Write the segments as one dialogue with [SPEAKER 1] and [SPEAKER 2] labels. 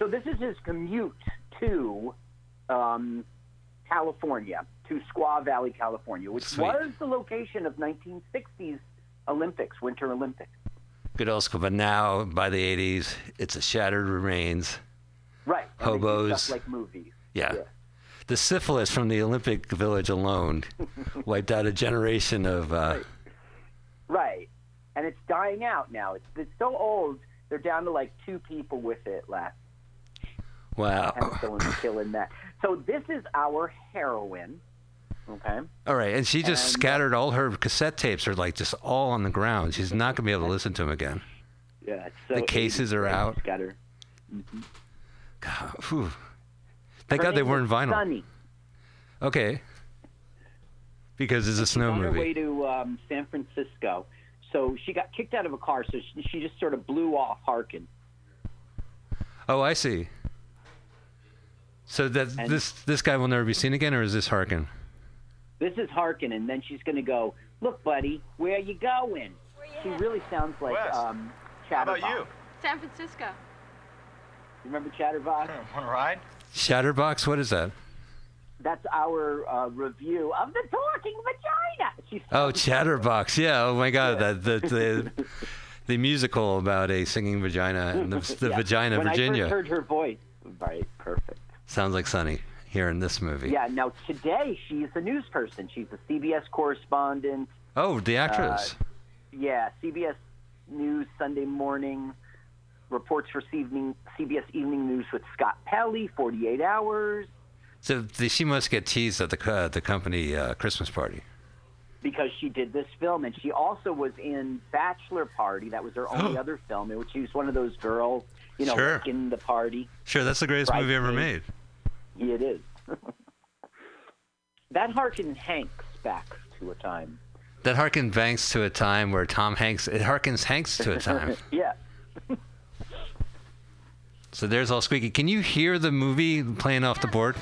[SPEAKER 1] So this is his commute to um, California, to Squaw Valley, California, which
[SPEAKER 2] Sweet.
[SPEAKER 1] was the location of 1960s Olympics, Winter Olympics.
[SPEAKER 2] Good old school. But now, by the 80s, it's a shattered remains.
[SPEAKER 1] Right.
[SPEAKER 2] Hobos.
[SPEAKER 1] Like movies.
[SPEAKER 2] Yeah. The syphilis from the Olympic Village alone wiped out a generation of. Uh,
[SPEAKER 1] Right. And it's dying out now. It's, it's so old, they're down to like two people with it left.
[SPEAKER 2] Wow.
[SPEAKER 1] Penicillin's killing that. So this is our heroine. Okay.
[SPEAKER 2] All right, and she just
[SPEAKER 1] And-
[SPEAKER 2] scattered all her cassette tapes are like just all on the ground. She's not gonna be able to listen to them again.
[SPEAKER 1] Yeah. So
[SPEAKER 2] The cases are out.
[SPEAKER 1] Got her.
[SPEAKER 2] God, whew. Thank
[SPEAKER 1] Her
[SPEAKER 2] God they weren't vinyl.
[SPEAKER 1] Sunny.
[SPEAKER 2] Okay. Because it's a snow
[SPEAKER 1] on her way to um, San Francisco. So she got kicked out of a car, so she, she just sort of blew off Harkin.
[SPEAKER 2] Oh, I see. So that
[SPEAKER 1] And-
[SPEAKER 2] this this guy will never be seen again, or is this Harkin?
[SPEAKER 1] This is Harkin, and then she's going to go, Look, buddy, where are you going? She really sounds like
[SPEAKER 3] Wes,
[SPEAKER 1] um,
[SPEAKER 3] How about you?
[SPEAKER 4] San Francisco.
[SPEAKER 1] You Remember Chatterbox?
[SPEAKER 3] Want to ride?
[SPEAKER 2] Shatterbox. What is that?
[SPEAKER 1] That's our uh, review of the talking vagina. She's
[SPEAKER 2] Oh, Chatterbox. Yeah. Oh my God. That the the, the musical about a singing vagina and the, the
[SPEAKER 1] Yeah.
[SPEAKER 2] vagina
[SPEAKER 1] when
[SPEAKER 2] Virginia
[SPEAKER 1] I first heard her voice, right, perfect.
[SPEAKER 2] Sounds like Sunny here in this movie.
[SPEAKER 1] Yeah. Now today she's a news person. She's a CBS correspondent.
[SPEAKER 2] Oh, the actress.
[SPEAKER 1] Yeah, CBS News Sunday morning reports for evening CBS Evening News with Scott Pelley. Forty eight hours
[SPEAKER 2] so the, she must get teased at the co- the company uh, Christmas party.
[SPEAKER 1] because she did this film, and she also was in Bachelor Party. That was her only other film, in which she was one of those girls, you know,
[SPEAKER 2] Sure.
[SPEAKER 1] in the party.
[SPEAKER 2] Sure, that's the greatest movie ever made.
[SPEAKER 1] It is. that harkens Hanks back to a time.
[SPEAKER 2] That harkens Banks to a time where Tom Hanks. It harkens Hanks to a time.
[SPEAKER 1] yeah.
[SPEAKER 2] so there's all squeaky. Can you hear the movie playing off the board?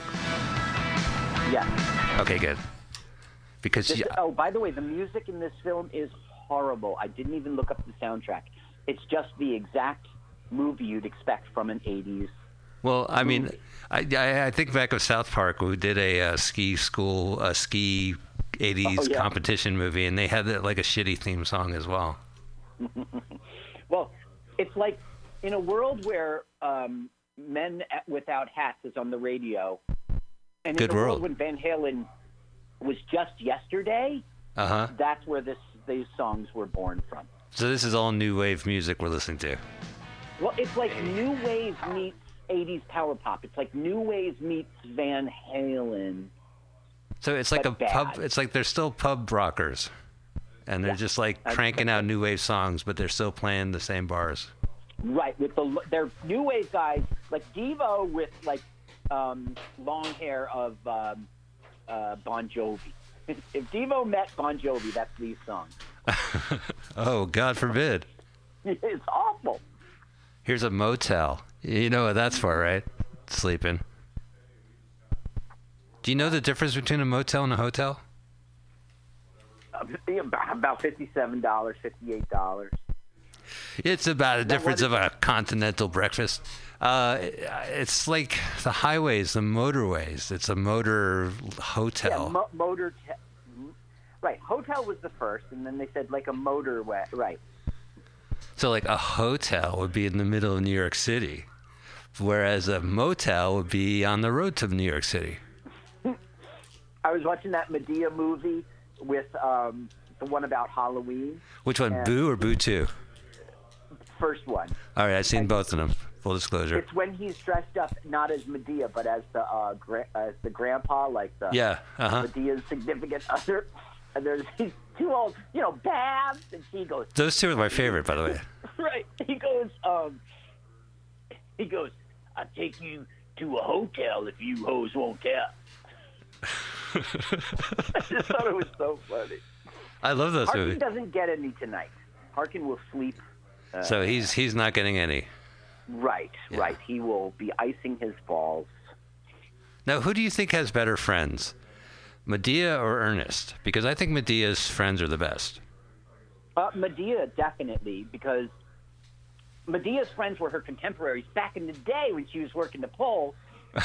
[SPEAKER 1] Yeah.
[SPEAKER 2] Okay, good. Because
[SPEAKER 1] This, oh, by the way, the music in this film is horrible. I didn't even look up the soundtrack. It's just the exact movie you'd expect from an 80s.
[SPEAKER 2] well, I mean, I, I I think back of South Park, who did a uh, ski school, a ski '80s
[SPEAKER 1] Oh, yeah.
[SPEAKER 2] competition movie, and they had like a shitty theme song as well.
[SPEAKER 1] Well, it's like in a world where um, Men Without Hats is on the radio, and
[SPEAKER 2] Good
[SPEAKER 1] in a
[SPEAKER 2] world.
[SPEAKER 1] world when Van Halen was just yesterday,
[SPEAKER 2] Uh huh.
[SPEAKER 1] that's where this these songs were born from.
[SPEAKER 2] So this is all new wave music we're listening to.
[SPEAKER 1] Well, it's like new wave meets 80s power pop. It's like new wave meets Van Halen.
[SPEAKER 2] So it's like a pub. It's like they're still pub rockers, and they're
[SPEAKER 1] Yeah.
[SPEAKER 2] just like cranking out new wave songs, but they're still playing the same bars.
[SPEAKER 1] Right, with the they're new wave guys like Devo with like um, long hair of um, uh, Bon Jovi. if Devo met Bon Jovi, that's these songs.
[SPEAKER 2] Oh, God forbid.
[SPEAKER 1] It's awful.
[SPEAKER 2] Here's a motel. You know what that's for, right? Sleeping. Do you know the difference between a motel and a hotel?
[SPEAKER 1] Uh, About fifty-seven dollars, fifty-eight dollars.
[SPEAKER 2] It's about a difference of a continental breakfast. Uh, it's like the highways, the motorways. It's a motor hotel.
[SPEAKER 1] Yeah, mo- motor. Te- right, hotel was the first, and then they said like a motorway. Right.
[SPEAKER 2] So, like a hotel would be in the middle of New York City, whereas a motel would be on the road to New York City.
[SPEAKER 1] I was watching that Madea movie with um, the one about Halloween,
[SPEAKER 2] Which one. Boo or Boo 2?
[SPEAKER 1] first one.
[SPEAKER 2] All right, I've seen both of them. Full disclosure.
[SPEAKER 1] It's when he's dressed up not as Madea, but as the uh, gra- as the grandpa, like the
[SPEAKER 2] Yeah, uh huh.
[SPEAKER 1] Madea's significant other. And there's these two old, you know, Babs, and she goes,
[SPEAKER 2] Those two are my favorite, by the way.
[SPEAKER 1] right. He goes, um, he goes, I'll take you to a hotel if you hoes won't tell. I just thought it was so funny.
[SPEAKER 2] I love those
[SPEAKER 1] Harkin
[SPEAKER 2] movies.
[SPEAKER 1] doesn't get any tonight. Harkin will sleep. Uh,
[SPEAKER 2] So he's he's not getting any.
[SPEAKER 1] right,
[SPEAKER 2] Yeah.
[SPEAKER 1] right. He will be icing his balls.
[SPEAKER 2] Now, who do you think has better friends, Madea or Ernest? Because I think Madea's friends are the best.
[SPEAKER 1] Uh, Madea definitely because Madea's friends were her contemporaries back in the day when she was working the pole.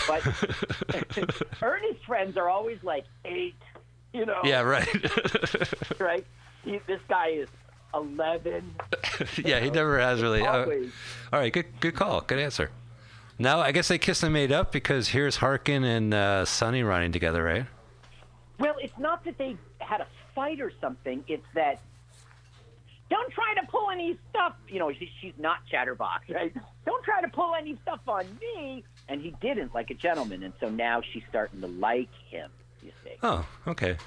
[SPEAKER 1] But Ernest's friends are always like eight, you know.
[SPEAKER 2] Yeah, right.
[SPEAKER 1] Right. He, this guy is eleven.
[SPEAKER 2] yeah, he never has really. uh, all right, good good call. Good answer. Now, I guess they kissed and made up because here's Harkin and uh, Sunny running together, right?
[SPEAKER 1] Well, it's not that they had a fight or something. It's that don't try to pull any stuff. You know, she, she's not Chatterbox, right? Don't try to pull any stuff on me. And he didn't, like a gentleman. And so now she's starting to like him. You see.
[SPEAKER 2] Oh, okay.
[SPEAKER 1] As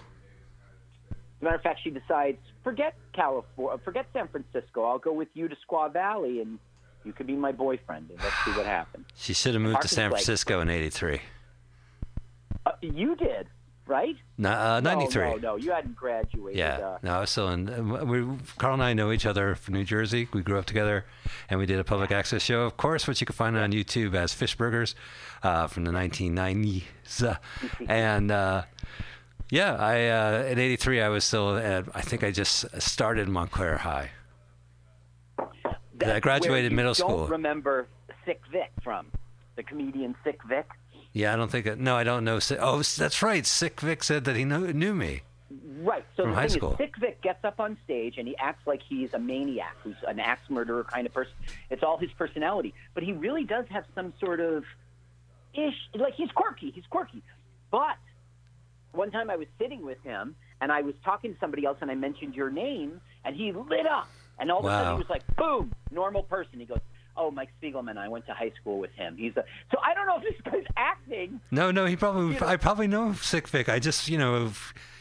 [SPEAKER 1] a matter of fact, she decides, forget California, forget San Francisco. I'll go with you to Squaw Valley, and you could be my boyfriend, and let's see what happens.
[SPEAKER 2] She should have moved to San
[SPEAKER 1] like-
[SPEAKER 2] Francisco in '83.
[SPEAKER 1] Uh, you did, right?
[SPEAKER 2] No, uh, '93.
[SPEAKER 1] No, no, no, you hadn't graduated.
[SPEAKER 2] Yeah,
[SPEAKER 1] Uh,
[SPEAKER 2] no, I was still in. uh, We, Carl and I know each other from New Jersey. We grew up together, and we did a public access show, of course, which you can find on YouTube as Fish Burgers uh, from the 1990s. Uh, and uh, yeah, I uh, in '83 I was still at. I think I just started Montclair High.
[SPEAKER 1] that's
[SPEAKER 2] I graduated
[SPEAKER 1] where you
[SPEAKER 2] middle school.
[SPEAKER 1] remember Sick Vic from the comedian Sick Vic.
[SPEAKER 2] Yeah, I don't think. It, no, I don't know. Oh, that's right. Sick Vic said that he knew, knew me.
[SPEAKER 1] Right. So
[SPEAKER 2] From
[SPEAKER 1] the
[SPEAKER 2] high
[SPEAKER 1] thing
[SPEAKER 2] school.
[SPEAKER 1] is, Sick Vic gets up on stage and he acts like he's a maniac, who's an axe murderer kind of person. It's all his personality, but he really does have some sort of ish. Like he's quirky. He's quirky. But one time I was sitting with him and I was talking to somebody else and I mentioned your name and he lit up and all of a sudden he was like, boom, normal person. He goes. Oh, Mike Spiegelman! I went to high school with him. He's a so I don't know if this guy's acting.
[SPEAKER 2] No, no, he probably.
[SPEAKER 1] You know-
[SPEAKER 2] I probably know Sick Vic. I just, you know,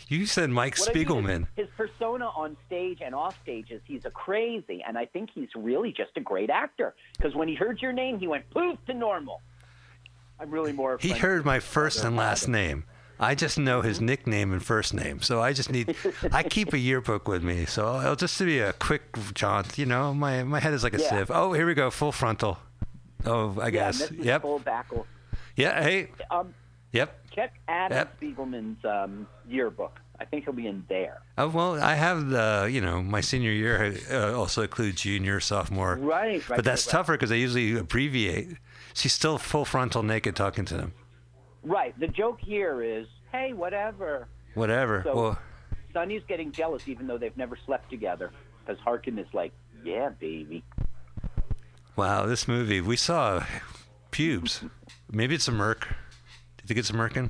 [SPEAKER 2] you said Mike
[SPEAKER 1] What I mean
[SPEAKER 2] Spiegelman.
[SPEAKER 1] His persona on stage and off stage is he's a crazy, and I think he's really just a great actor. Because when he heard your name, he went poof to normal. I'm really more.
[SPEAKER 2] He heard my first and last name. I just know his nickname and first name, so I just need. I keep a yearbook with me, so it'll just to be a quick jaunt. You know, my my head is like a
[SPEAKER 1] Yeah.
[SPEAKER 2] sieve. Oh, here we go, full frontal. Oh, I
[SPEAKER 1] Yeah,
[SPEAKER 2] guess.
[SPEAKER 1] and this is
[SPEAKER 2] Yep.
[SPEAKER 1] Full backle.
[SPEAKER 2] Yeah. Hey.
[SPEAKER 1] Um,
[SPEAKER 2] Yep.
[SPEAKER 1] check Adam
[SPEAKER 2] Yep.
[SPEAKER 1] Spiegelman's um, yearbook. I think he'll be in there.
[SPEAKER 2] Oh, well, I have the. You know, my senior year uh, also includes junior, sophomore.
[SPEAKER 1] Right, right,
[SPEAKER 2] But that's
[SPEAKER 1] right, right.
[SPEAKER 2] tougher because I usually abbreviate. She's still full frontal naked talking to them.
[SPEAKER 1] Right. The joke here is, hey, whatever.
[SPEAKER 2] Whatever.
[SPEAKER 1] So-
[SPEAKER 2] well,
[SPEAKER 1] Sunny's getting jealous, even though they've never slept together, because Harkin is like, yeah, baby.
[SPEAKER 2] wow, this movie we saw pubes. Maybe it's a merc. Did they get it's a merkin?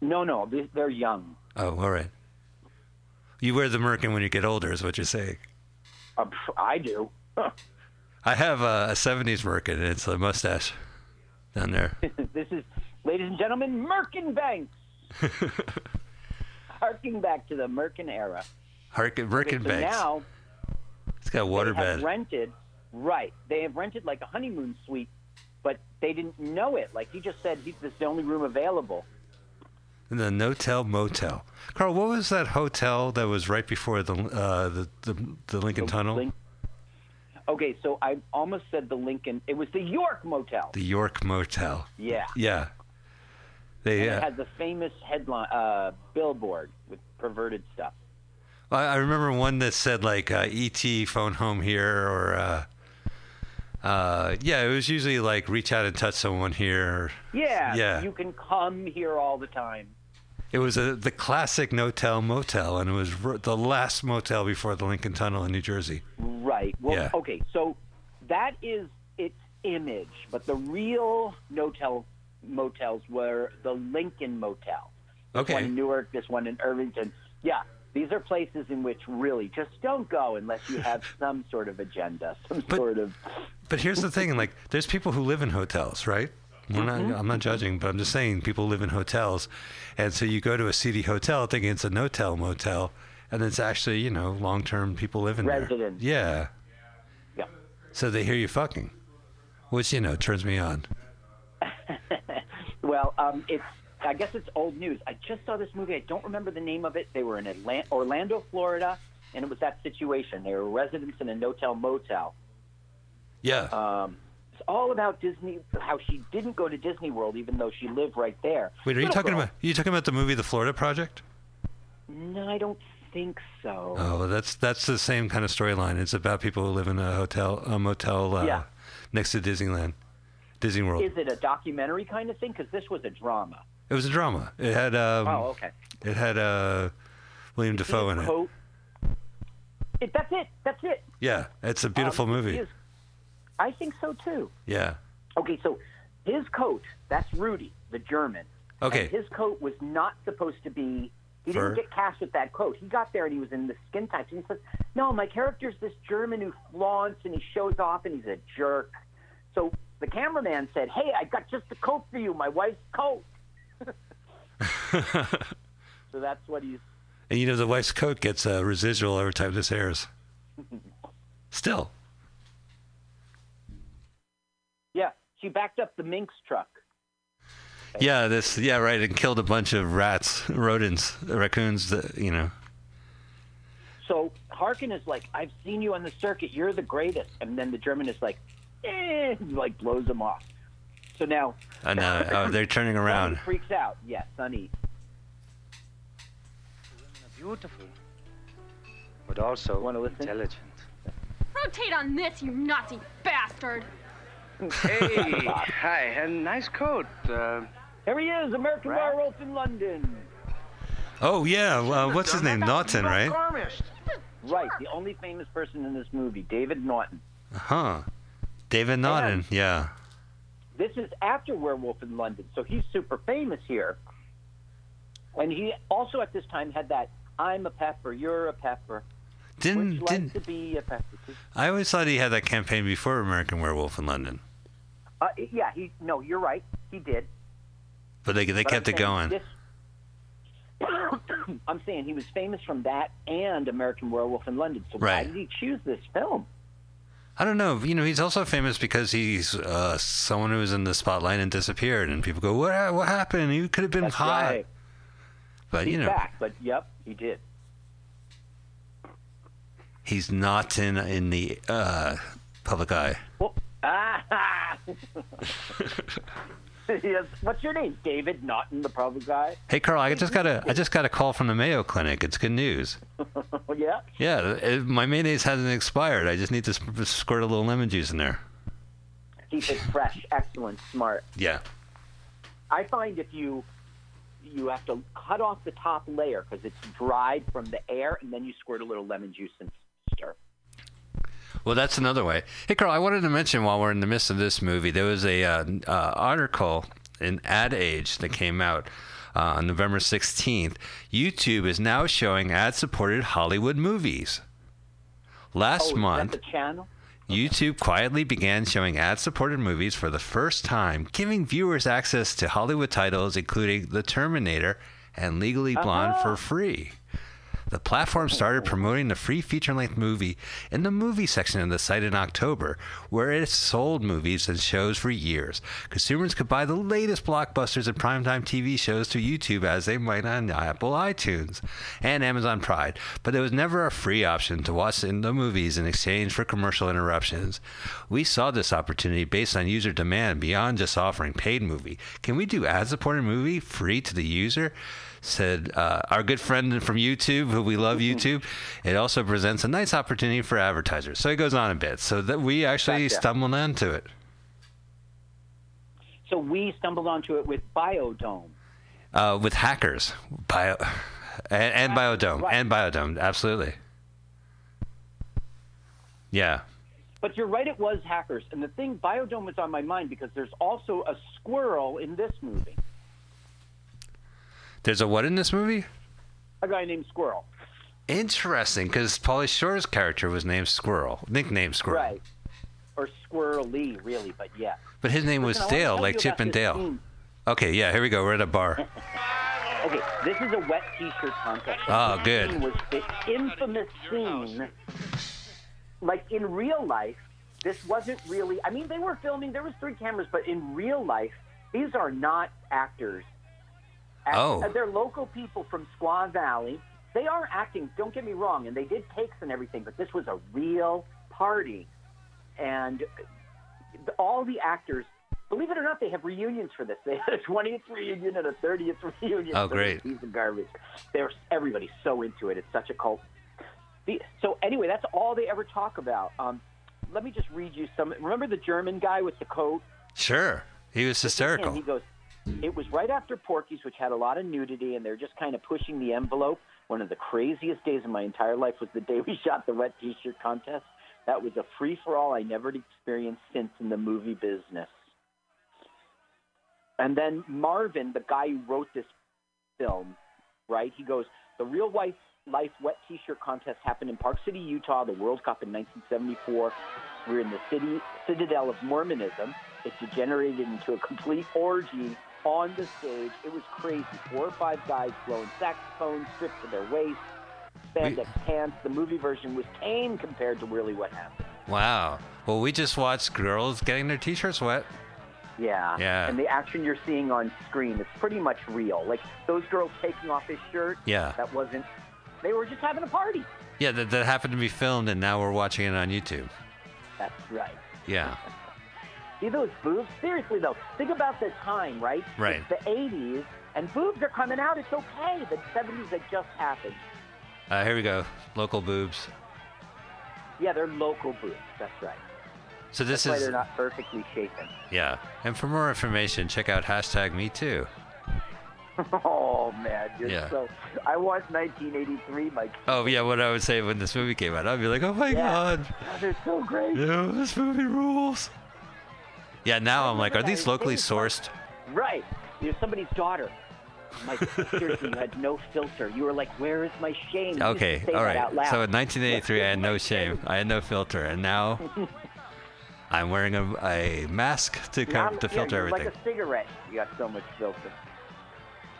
[SPEAKER 1] No, no, they- they're young.
[SPEAKER 2] Oh, all right. You wear the merkin when you get older, is what you're saying.
[SPEAKER 1] Uh, I do. Huh.
[SPEAKER 2] I have a, a '70s merkin, and it's a mustache down there.
[SPEAKER 1] this is, ladies and gentlemen, Merkin Banks. Harking back to the Merkin era.
[SPEAKER 2] Harkin, merkin
[SPEAKER 1] so
[SPEAKER 2] banks.
[SPEAKER 1] now
[SPEAKER 2] it's got a
[SPEAKER 1] they have
[SPEAKER 2] waterbed.
[SPEAKER 1] rented, right? They have rented like a honeymoon suite, but they didn't know it. Like he just said, he, this is the only room available.
[SPEAKER 2] And the Notel Motel. Carl, what was that hotel that was right before the uh, the, the the Lincoln
[SPEAKER 1] The
[SPEAKER 2] Tunnel?
[SPEAKER 1] Link- Okay, so I almost said the Lincoln. It was the York Motel.
[SPEAKER 2] The York Motel.
[SPEAKER 1] yeah.
[SPEAKER 2] Yeah. They. Uh,
[SPEAKER 1] it had the famous headline uh, billboard with perverted stuff.
[SPEAKER 2] I I remember one that said like uh, "ET phone home here" or uh, uh, yeah, it was usually like "reach out and touch someone here."
[SPEAKER 1] Yeah,
[SPEAKER 2] Yeah.
[SPEAKER 1] you can come here all the time.
[SPEAKER 2] it was a, the classic Notel Motel, and it was r- the last motel before the Lincoln Tunnel in New Jersey.
[SPEAKER 1] Right. Well,
[SPEAKER 2] Yeah.
[SPEAKER 1] okay. So that is its image, but the real motel motels were the Lincoln Motel. This
[SPEAKER 2] Okay.
[SPEAKER 1] one in Newark, this one in Irvington. Yeah, these are places in which really just don't go unless you have some sort of agenda, some
[SPEAKER 2] But-
[SPEAKER 1] sort of.
[SPEAKER 2] But here's the thing: like, there's people who live in hotels, right? We're
[SPEAKER 1] Mm-hmm.
[SPEAKER 2] I'm not judging, but I'm just saying people live in hotels, and so you go to a seedy hotel thinking it's a no-tell motel, and it's actually you know long-term people living
[SPEAKER 1] Residents.
[SPEAKER 2] there. Resident. Yeah.
[SPEAKER 1] Yeah.
[SPEAKER 2] So they hear you fucking, which you know turns me on.
[SPEAKER 1] Well, um, it's. I guess it's old news. I just saw this movie. I don't remember the name of it. They were in Atlanta, Orlando, Florida, and it was that situation. They were residents in a no-tell motel.
[SPEAKER 2] Yeah.
[SPEAKER 1] Um, it's all about Disney. How she didn't go to Disney World, even though she lived right there.
[SPEAKER 2] Wait, are you
[SPEAKER 1] Little
[SPEAKER 2] talking
[SPEAKER 1] girl.
[SPEAKER 2] about? Are you talking about the movie The Florida Project?
[SPEAKER 1] No, I don't think so.
[SPEAKER 2] Oh, that's that's the same kind of storyline. It's about people who live in a hotel, a motel uh,
[SPEAKER 1] Yeah.
[SPEAKER 2] next to Disneyland, Disney World.
[SPEAKER 1] Is it a documentary kind of thing? Because this was a drama.
[SPEAKER 2] it was a drama. It had um,
[SPEAKER 1] oh, okay.
[SPEAKER 2] it had uh, William Dafoe in it.
[SPEAKER 1] It, that's it. That's it.
[SPEAKER 2] Yeah, it's a beautiful
[SPEAKER 1] Um,
[SPEAKER 2] movie.
[SPEAKER 1] his- I think so too.
[SPEAKER 2] Yeah.
[SPEAKER 1] Okay, so his coat, that's Rudy, the German.
[SPEAKER 2] Okay.
[SPEAKER 1] His coat was not supposed to be. He
[SPEAKER 2] Fur?
[SPEAKER 1] didn't get cast with that coat. He got there and he was in the skin tights. And he says, "No, my character's this German who flaunts and he shows off and he's a jerk." So the cameraman said, "Hey, I got just the coat for you, my wife's coat." so that's what he's.
[SPEAKER 2] And you know the wife's coat gets a residual every time this airs. Still.
[SPEAKER 1] Yeah, she backed up the Minx truck.
[SPEAKER 2] Yeah, this yeah, right, and killed a bunch of rats, rodents, raccoons, that, you know.
[SPEAKER 1] So Harkin is like, I've seen you on the circuit. You're the greatest. And then the German is like, eh, he, like blows him off. So now
[SPEAKER 2] And uh, oh, they're turning around.
[SPEAKER 1] Sunny freaks out. Yes, Yeah, Sunny.
[SPEAKER 3] Beautiful, but also
[SPEAKER 1] Wanna
[SPEAKER 3] intelligent.
[SPEAKER 4] Rotate on this, you Nazi bastard!
[SPEAKER 3] Hey, hi, and nice coat. Uh,
[SPEAKER 1] Here he is, American
[SPEAKER 3] Right.
[SPEAKER 1] Werewolf in London.
[SPEAKER 2] Oh yeah, well, what's his name? Norton, right?
[SPEAKER 1] Right, the only famous person in this movie, David Norton.
[SPEAKER 2] Huh. David Naughton, yeah.
[SPEAKER 1] This is after Werewolf in London, so he's super famous here. And he also at this time had that I'm a pepper, you're a pepper.
[SPEAKER 2] Didn't
[SPEAKER 1] Which
[SPEAKER 2] didn't
[SPEAKER 1] to be a pepper.
[SPEAKER 2] I always thought he had that campaign before American Werewolf in London,
[SPEAKER 1] Uh, yeah, he no, you're right, he did.
[SPEAKER 2] but they they
[SPEAKER 1] But
[SPEAKER 2] kept
[SPEAKER 1] I'm
[SPEAKER 2] it going.
[SPEAKER 1] This, I'm saying he was famous from that and American Werewolf in London. So why did he choose this film?
[SPEAKER 2] I don't know. You know, he's also famous because he's uh, someone who was in the spotlight and disappeared, and people go, "What? What happened? He could have been
[SPEAKER 1] That's
[SPEAKER 2] hot."
[SPEAKER 1] right.
[SPEAKER 2] But
[SPEAKER 1] He's
[SPEAKER 2] you know,
[SPEAKER 1] back, but yep, he did.
[SPEAKER 2] he's not in in the uh, public eye.
[SPEAKER 1] Well, ah, yes. What's your name? David Naughton, the public guy.
[SPEAKER 2] Hey, Carl, I just got a I just got a call from the Mayo Clinic. It's good news.
[SPEAKER 1] Yeah.
[SPEAKER 2] Yeah, it, my mayonnaise hasn't expired. I just need to sp- squirt a little lemon juice in there.
[SPEAKER 1] Keep it fresh, excellent, smart.
[SPEAKER 2] Yeah.
[SPEAKER 1] I find if you you have to cut off the top layer because it's dried from the air, and then you squirt a little lemon juice stir.
[SPEAKER 2] Well, that's another way. Hey, Carl, I wanted to mention while we're in the midst of this movie, there was a uh, uh, article in Ad Age that came out uh, on November 16th. YouTube is now showing ad-supported Hollywood movies. Last
[SPEAKER 1] oh,
[SPEAKER 2] month,
[SPEAKER 1] that the channel?
[SPEAKER 2] YouTube quietly began showing ad supported movies for the first time, giving viewers access to Hollywood titles including The Terminator and Legally Blonde for free. The platform started oh. promoting the free feature length movie in the movie section of the site in October, where it sold movies and shows for years. Consumers could buy the latest blockbusters and primetime TV shows through YouTube as they might on Apple iTunes and Amazon Prime, but there was never a free option to watch in the movies in exchange for commercial interruptions. We saw this opportunity based on user demand beyond just offering paid movie. Can we do ad supported movie free to the user? Said uh, our good friend from YouTube, who we love YouTube. It also presents a nice opportunity for advertisers. So it goes on a bit. So that we actually
[SPEAKER 1] Gotcha.
[SPEAKER 2] stumbled onto it.
[SPEAKER 1] So we stumbled onto it with Biodome.
[SPEAKER 2] Uh, with hackers, bio, and, and Biodome,
[SPEAKER 1] Right.
[SPEAKER 2] and Biodome, absolutely. Yeah,
[SPEAKER 1] But you're right, it was hackers. And the thing, Biodome was on my mind because there's also a squirrel in this movie.
[SPEAKER 2] There's a what in this movie?
[SPEAKER 1] A guy named Squirrel.
[SPEAKER 2] Interesting, because Pauly Shore's character was named Squirrel, nicknamed Squirrel,
[SPEAKER 1] Right. Or Squirrely, really, but yeah.
[SPEAKER 2] but his name was
[SPEAKER 1] Listen, I
[SPEAKER 2] Dale, like Chip and Dale.
[SPEAKER 1] scene.
[SPEAKER 2] Okay, yeah, here we go. We're at a bar.
[SPEAKER 1] Okay, this is a wet T-shirt contest.
[SPEAKER 2] Oh,
[SPEAKER 1] This
[SPEAKER 2] good.
[SPEAKER 1] was the infamous scene. Like in real life, this wasn't really. I mean, they were filming. There was three cameras, but in real life, these are not actors.
[SPEAKER 2] Oh.
[SPEAKER 1] uh, they're local people from Squaw Valley. They are acting. Don't get me wrong, and they did takes and everything, but this was a real party, and all the actors believe it or not, they have reunions for this. They had a 20th reunion and a 30th reunion.
[SPEAKER 2] Oh, great.
[SPEAKER 1] Piece of garbage. They're everybody's so into it. It's such a cult. The, so anyway, that's all they ever talk about. Um, let me just read you some. Remember the German guy with the coat?
[SPEAKER 2] Sure. He was hysterical.
[SPEAKER 1] he goes, it was right after Porky's, which had a lot of nudity, and they're just kind of pushing the envelope. One of the craziest days of my entire life was the day we shot the wet T-shirt contest. That was a free for all I never experienced since in the movie business. And then Marvin, the guy who wrote this film, right? He goes, the real life life wet T-shirt contest happened in Park City, Utah. The World Cup in 1974. We're in the city citadel of Mormonism. It degenerated into a complete orgy on the stage. It was crazy. Four or five guys blowing saxophones, stripped to their waist, spandex pants. The movie version was tame compared to really what happened.
[SPEAKER 2] Wow. Well, we just watched girls getting their t-shirts wet.
[SPEAKER 1] Yeah.
[SPEAKER 2] Yeah.
[SPEAKER 1] And the action you're seeing on screen is pretty much real. Like those girls taking off his shirt.
[SPEAKER 2] Yeah.
[SPEAKER 1] That wasn't. They were just having a party.
[SPEAKER 2] Yeah, that, that happened to be filmed, and now we're watching it on YouTube.
[SPEAKER 1] That's right.
[SPEAKER 2] Yeah.
[SPEAKER 1] See those boobs? Seriously though, think about the time, right?
[SPEAKER 2] Right.
[SPEAKER 1] It's the 80s, and boobs are coming out. It's okay. The 70s had just happened.
[SPEAKER 2] Uh, here we go. Local boobs.
[SPEAKER 1] Yeah, they're local boobs. That's right.
[SPEAKER 2] So this
[SPEAKER 1] That's why
[SPEAKER 2] is
[SPEAKER 1] they're not perfectly shapen.
[SPEAKER 2] yeah. And for more information, check out hashtag Me Too.
[SPEAKER 1] oh man, you're
[SPEAKER 2] Yeah.
[SPEAKER 1] so. I watched 1983, Mike.
[SPEAKER 2] Oh yeah, what I would say when this movie came out, I'd be like, oh my
[SPEAKER 1] Yeah.
[SPEAKER 2] god,
[SPEAKER 1] Oh, they're so great.
[SPEAKER 2] yeah, this movie rules. Yeah, now I'm like, are these locally sourced?
[SPEAKER 1] Right. You're somebody's daughter. Mike, seriously, you had no filter. You were like, "Where is my shame?" You
[SPEAKER 2] Okay, all
[SPEAKER 1] that out loud.
[SPEAKER 2] So in 1983, I had no shame. I had no filter, and now I'm wearing a, a mask to cover to
[SPEAKER 1] yeah,
[SPEAKER 2] filter
[SPEAKER 1] you're
[SPEAKER 2] everything.
[SPEAKER 1] Like a cigarette. You got so much filter.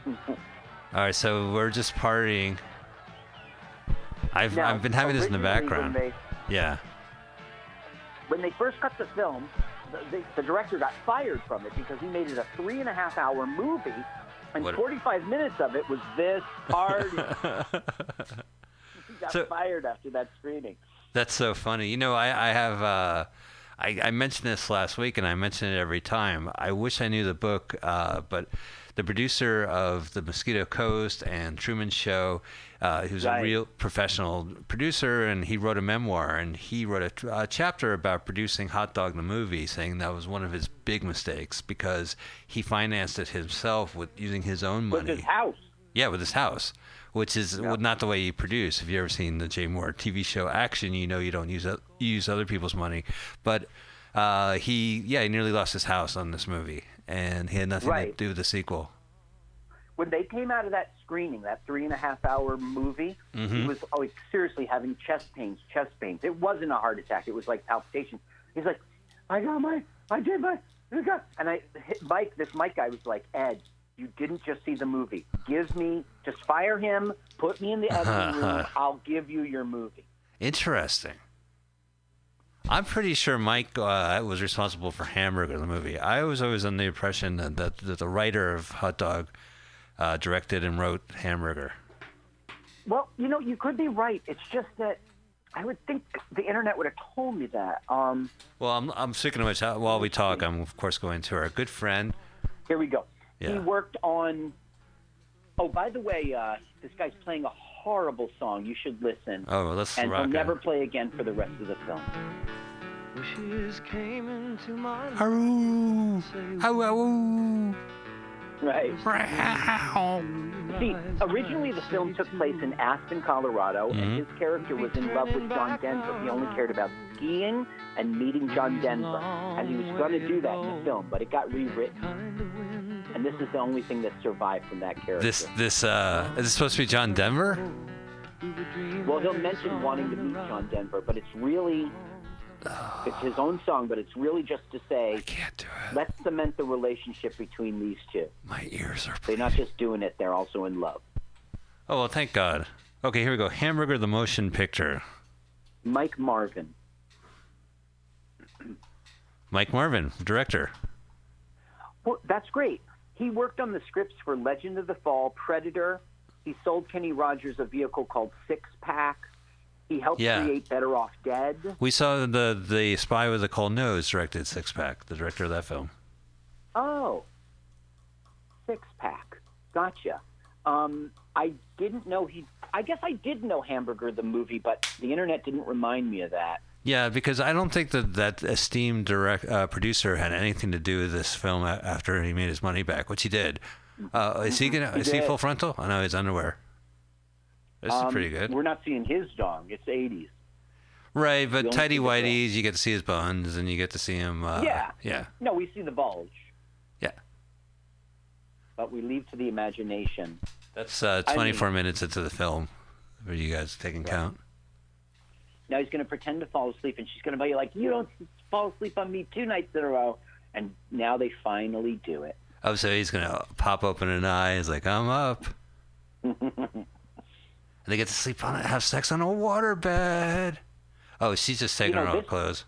[SPEAKER 2] All right, so we're just partying. I've
[SPEAKER 1] Now,
[SPEAKER 2] I've been having this in the background.
[SPEAKER 1] They,
[SPEAKER 2] Yeah.
[SPEAKER 1] when they first cut the film, the, the, director got fired from it because he made it a three and a half hour movie, and
[SPEAKER 2] What-
[SPEAKER 1] 45 minutes of it was this party. he got
[SPEAKER 2] So-
[SPEAKER 1] fired after that screening.
[SPEAKER 2] That's so funny. You know, I, I have, uh, I, I mentioned this last week and I mention it every time. I wish I knew the book, uh, but the producer of The Mosquito Coast and Truman Show, uh, who's
[SPEAKER 1] Right.
[SPEAKER 2] a real professional producer, and he wrote a memoir and he wrote a, a chapter about producing Hot Dog the movie, saying that was one of his big mistakes because he financed it himself with using his own money.
[SPEAKER 1] With his house.
[SPEAKER 2] Yeah, with his house, which is
[SPEAKER 1] Yeah.
[SPEAKER 2] not the way you produce. If you ever seen the Jay Mohr TV show Action, you know you don't use use other people's money. But uh, he, yeah, he nearly lost his house on this movie, and he had nothing to do with the sequel.
[SPEAKER 1] when they came out of that screening, that three and a half hour movie,
[SPEAKER 2] Mm-hmm.
[SPEAKER 1] he was oh, seriously having chest pains, chest pains. It wasn't a heart attack; it was like palpitations. He's like, "I got my, I did my, I got," and I, Mike, this Mike guy was like, "Ed, you didn't just see the movie. Give me, just fire him, put me in the editing room. I'll give you your movie."
[SPEAKER 2] Interesting. I'm pretty sure Mike uh, was responsible for Hamburger, the movie. I was always under the impression that, that, that the writer of Hot Dog uh, directed and wrote Hamburger.
[SPEAKER 1] Well, you know, you could be right. It's just that I would think the internet would have told me that. Um,
[SPEAKER 2] Well, I'm, I'm speaking of which, while we talk, I'm of course going to our good friend.
[SPEAKER 1] Here we go. He worked on. Oh, by the way, uh, this guy's playing a horrible song. You should listen.
[SPEAKER 2] Oh, well, let's
[SPEAKER 1] and
[SPEAKER 2] rock
[SPEAKER 1] he'll never play again for the rest of the film.
[SPEAKER 3] Wishes came into my life.
[SPEAKER 2] Aroo! Aroo!
[SPEAKER 1] Right. See, originally the film took place in Aspen, Colorado,
[SPEAKER 2] Mm-hmm.
[SPEAKER 1] and his character was in love with John Denver. He only cared about skiing and meeting John Denver, and he was going to do that in the film, but it got rewritten. And this is the only thing that survived from that character.
[SPEAKER 2] This this uh is this supposed to be John Denver?
[SPEAKER 1] Well, he'll mention wanting to meet John Denver, but it's really it's his own song, but it's really just to say
[SPEAKER 2] Can't do it.
[SPEAKER 1] let's cement the relationship between these two.
[SPEAKER 2] My ears are.
[SPEAKER 1] They're not just doing it; they're also in love.
[SPEAKER 2] Oh well, thank God. Okay, here we go. Hamburger the motion picture.
[SPEAKER 1] Mike Marvin.
[SPEAKER 2] Mike Marvin, director.
[SPEAKER 1] Well, that's great. He worked on the scripts for Legend of the Fall, Predator. He sold Kenny Rogers a vehicle called Six Pack. He helped
[SPEAKER 2] Yeah.
[SPEAKER 1] create Better Off Dead.
[SPEAKER 2] We saw the the Spy with a Cold Nose directed Six Pack. The director of that film.
[SPEAKER 1] Oh, six pack. Gotcha. Um, I didn't know he. I guess I did know Hamburger the movie, but the internet didn't remind me of that.
[SPEAKER 2] Yeah, because I don't think that that esteemed direct uh, producer had anything to do with this film after he made his money back, which he did. Uh, is he gonna?
[SPEAKER 1] He
[SPEAKER 2] Is he full frontal? I know his underwear. This
[SPEAKER 1] Um,
[SPEAKER 2] is pretty good,
[SPEAKER 1] We're not seeing his dong. It's 80s.
[SPEAKER 2] right? But tidy
[SPEAKER 1] see
[SPEAKER 2] whities, you get to see his buns, and you get to see him. Uh,
[SPEAKER 1] Yeah.
[SPEAKER 2] yeah,
[SPEAKER 1] No, we see the bulge,
[SPEAKER 2] yeah.
[SPEAKER 1] but we leave to the imagination.
[SPEAKER 2] That's uh,
[SPEAKER 1] I
[SPEAKER 2] 24 minutes into the film. Are you guys taking count?
[SPEAKER 1] Now he's going to pretend to fall asleep, and she's going to be like, "You don't fall asleep on me two nights in a row." And now they finally do it.
[SPEAKER 2] Oh, so he's gonna pop open an eye. He's like, "I'm up." and they get to sleep on it, have sex on a waterbed. Oh, she's just taking
[SPEAKER 1] know,
[SPEAKER 2] her
[SPEAKER 1] this-
[SPEAKER 2] clothes.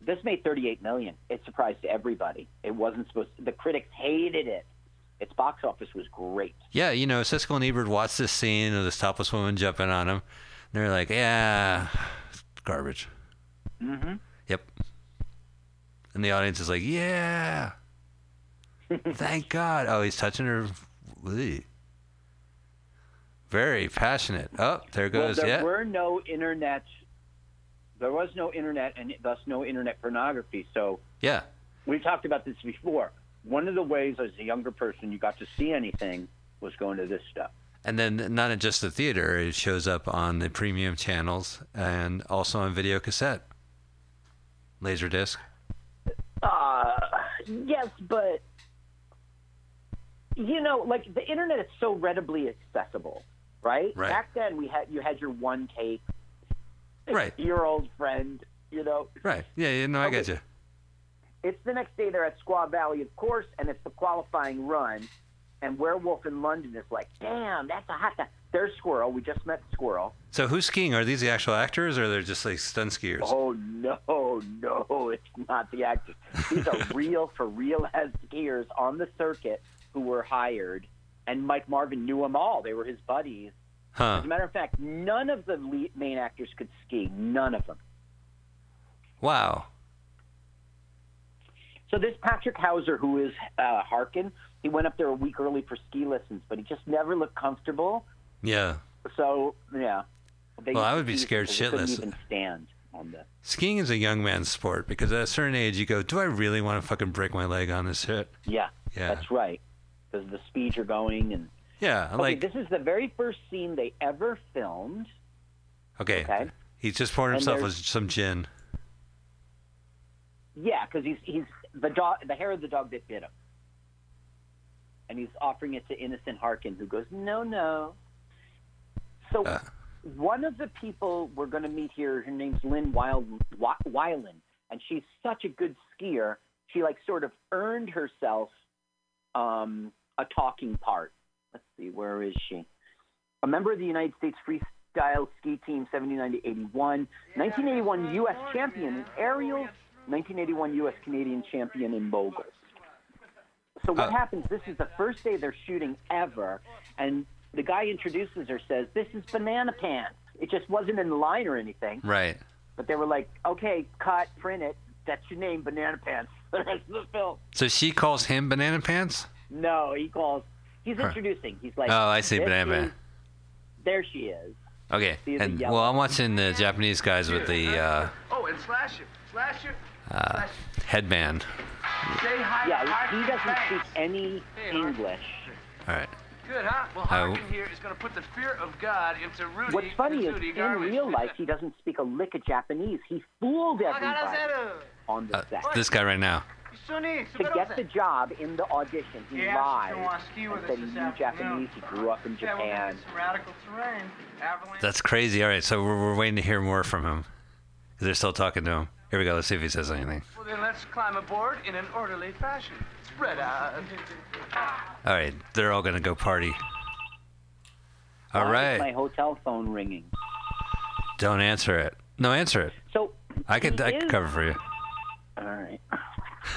[SPEAKER 1] This made 38 million. It surprised everybody. It wasn't supposed. To, the critics hated it. Its box office was great.
[SPEAKER 2] Yeah, you know, Siskel and Ebert watched this scene of this topless woman jumping on him. And they're like, "Yeah, garbage."
[SPEAKER 1] Mm-hmm.
[SPEAKER 2] Yep. And the audience is like, "Yeah, thank God." Oh, he's touching her. Very passionate. Oh, there
[SPEAKER 1] Well,
[SPEAKER 2] goes.
[SPEAKER 1] there
[SPEAKER 2] yeah.
[SPEAKER 1] were no internet. There was no internet, and thus no internet pornography. So
[SPEAKER 2] Yeah.
[SPEAKER 1] we've talked about this before. One of the ways, as a younger person, you got to see anything was going to this stuff.
[SPEAKER 2] And then not in just the theater, it shows up on the premium channels and also on video cassette, Laserdisc.
[SPEAKER 1] Uh, yes, but you know, like the internet is so readily accessible, right?
[SPEAKER 2] Right.
[SPEAKER 1] Back then, we had you had your one tape,
[SPEAKER 2] Right.
[SPEAKER 1] your old friend. You know,
[SPEAKER 2] Right. Yeah, yeah, no, I get you.
[SPEAKER 1] it's the next day they're at Squaw Valley, of course, and it's the qualifying run. And Werewolf in London is like, damn, that's a hot guy. There's Squirrel. We just met Squirrel.
[SPEAKER 2] So who's skiing? Are these the actual actors or they're just like stunt skiers?
[SPEAKER 1] Oh no, no, it's not the actors. These are real for real as skiers on the circuit who were hired, and Mike Marvin knew them all. They were his buddies.
[SPEAKER 2] Huh.
[SPEAKER 1] As a matter of fact, none of the lead, main actors could ski. None of them.
[SPEAKER 2] Wow.
[SPEAKER 1] So this Patrick Houser, who is uh, Harkin, he went up there a week early for ski lessons, but he just never looked comfortable.
[SPEAKER 2] Yeah.
[SPEAKER 1] So yeah. They
[SPEAKER 2] Well, I would be scared shitless.
[SPEAKER 1] Even stand on the.
[SPEAKER 2] Skiing is a young man's sport because at a certain age you go, do I really want to fucking break my leg on this shit?
[SPEAKER 1] Yeah,
[SPEAKER 2] Yeah.
[SPEAKER 1] that's right. Because the speed you're going and
[SPEAKER 2] Yeah.
[SPEAKER 1] Okay,
[SPEAKER 2] Like,
[SPEAKER 1] this is the very first scene they ever filmed.
[SPEAKER 2] okay.
[SPEAKER 1] Okay.
[SPEAKER 2] He's just pouring himself with some gin.
[SPEAKER 1] Yeah, because he's he's the dog, the hair of the dog that bit him, and he's offering it to innocent Harkin, who goes, "No, no." So
[SPEAKER 2] Uh.
[SPEAKER 1] one of the people we're going to meet here, her name's Lynn Wild, Wy- Weiland, and she's such a good skier. She like sort of earned herself um, a talking part. Let's see, where is she? A member of the United States Freestyle Ski Team, 79 to 81, 1981 U.S. champion in aerials, 1981 U.S. Canadian champion in moguls. So what
[SPEAKER 2] Uh.
[SPEAKER 1] happens? This is the first day they're shooting ever, and the guy introduces her, says, "This is Banana Pants." It just wasn't in the line or anything,
[SPEAKER 2] Right.
[SPEAKER 1] but they were like, "Okay, cut, print it. That's your name, Banana Pants." The rest of the film.
[SPEAKER 2] So she calls him Banana Pants?
[SPEAKER 1] No, he calls. He's
[SPEAKER 2] Huh.
[SPEAKER 1] introducing. He's like,
[SPEAKER 2] Oh, I see, Banana Pants.
[SPEAKER 1] There she is.
[SPEAKER 2] Okay.
[SPEAKER 1] See
[SPEAKER 2] And well, I'm watching the Japanese guys with the uh,
[SPEAKER 3] Oh, and Slasher. Slasher.
[SPEAKER 2] uh,
[SPEAKER 3] Slasher.
[SPEAKER 2] headband.
[SPEAKER 3] Say hi
[SPEAKER 1] Yeah,
[SPEAKER 3] to
[SPEAKER 1] he doesn't
[SPEAKER 3] fast.
[SPEAKER 1] speak any
[SPEAKER 3] Hey,
[SPEAKER 1] English.
[SPEAKER 2] All right.
[SPEAKER 3] Good, huh? Well,
[SPEAKER 2] How-
[SPEAKER 3] Harkin here is going to put the fear of God into Rudy.
[SPEAKER 1] What's funny is,
[SPEAKER 3] Kazuti
[SPEAKER 1] in
[SPEAKER 3] garbage.
[SPEAKER 1] real life, he doesn't speak a lick of Japanese. He fooled everybody on the
[SPEAKER 2] Uh,
[SPEAKER 1] set.
[SPEAKER 2] this guy right now.
[SPEAKER 1] to get the job in the audition, he
[SPEAKER 5] Yeah,
[SPEAKER 1] lied
[SPEAKER 5] she's gonna wanna ski with
[SPEAKER 1] and
[SPEAKER 5] us
[SPEAKER 1] said he knew. Japanese. He grew up in
[SPEAKER 5] Yeah, we're gonna
[SPEAKER 1] Japan.
[SPEAKER 5] get some radical terrain. Avalanche.
[SPEAKER 2] That's crazy. All right. So we're, we're waiting to hear more from him. They're still talking to him. Here we go. Let's see if he says anything.
[SPEAKER 3] Well, then let's climb aboard in an orderly fashion. Spread out.
[SPEAKER 2] All right. They're all going to go party. All
[SPEAKER 1] Why is My hotel phone ringing.
[SPEAKER 2] Don't answer it. No, answer it.
[SPEAKER 1] So
[SPEAKER 2] I could, I could cover for you.
[SPEAKER 1] All right.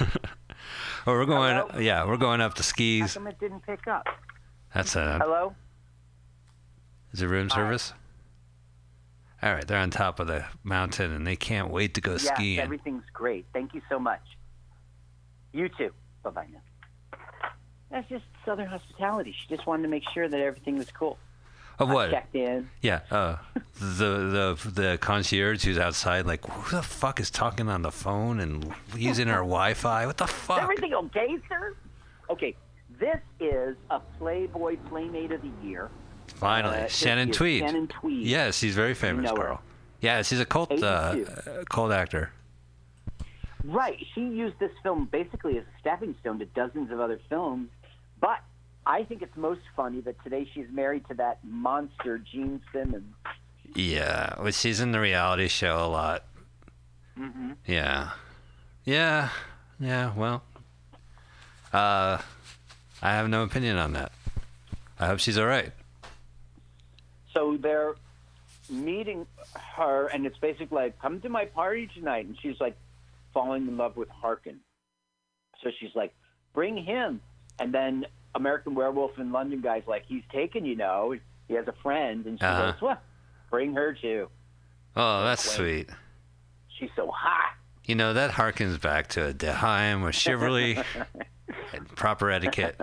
[SPEAKER 2] Oh, we're going.
[SPEAKER 1] Hello?
[SPEAKER 2] Yeah, we're going up the
[SPEAKER 1] How
[SPEAKER 2] skis.
[SPEAKER 1] come it didn't pick up?
[SPEAKER 2] That's a.
[SPEAKER 1] Hello.
[SPEAKER 2] Is it room service? All right, they're on top of the mountain and they can't wait to go
[SPEAKER 1] Yes,
[SPEAKER 2] skiing.
[SPEAKER 1] everything's great. Thank you so much. You too. Bye-bye now. That's just Southern hospitality. She just wanted to make sure that everything was cool.
[SPEAKER 2] Of
[SPEAKER 1] I
[SPEAKER 2] what?
[SPEAKER 1] checked in.
[SPEAKER 2] Yeah. Uh, the the the concierge who's outside, like, who the fuck is talking on the phone and using our Wi-Fi? What the fuck?
[SPEAKER 1] Everything okay, sir? Okay, this is a Playboy Playmate of the Year.
[SPEAKER 2] Finally,
[SPEAKER 1] Uh,
[SPEAKER 2] Shannon Tweed.
[SPEAKER 1] Shannon Tweed.
[SPEAKER 2] Yes, she's very famous
[SPEAKER 1] know her.
[SPEAKER 2] girl. Yeah, she's a cult uh,
[SPEAKER 1] 82.
[SPEAKER 2] uh, cult actor.
[SPEAKER 1] Right. She used this film basically as a stepping stone to dozens of other films. But I think it's most funny that today she's married to that monster Gene Simmons.
[SPEAKER 2] Yeah, well, she's in the reality show a lot.
[SPEAKER 1] Mm-hmm.
[SPEAKER 2] Yeah, yeah, yeah. Well, uh, I have no opinion on that. I hope she's all right.
[SPEAKER 1] So they're meeting her, and it's basically like, come to my party tonight. And she's like falling in love with Harkin. So she's like, bring him. And then American Werewolf in London guy's like, he's taken, you know. He has a friend. And she
[SPEAKER 2] Uh-huh.
[SPEAKER 1] goes, well, bring her too.
[SPEAKER 2] Oh, that's sweet.
[SPEAKER 1] She's so hot.
[SPEAKER 2] You know that harkens back to a Deheim or chivalry and proper etiquette.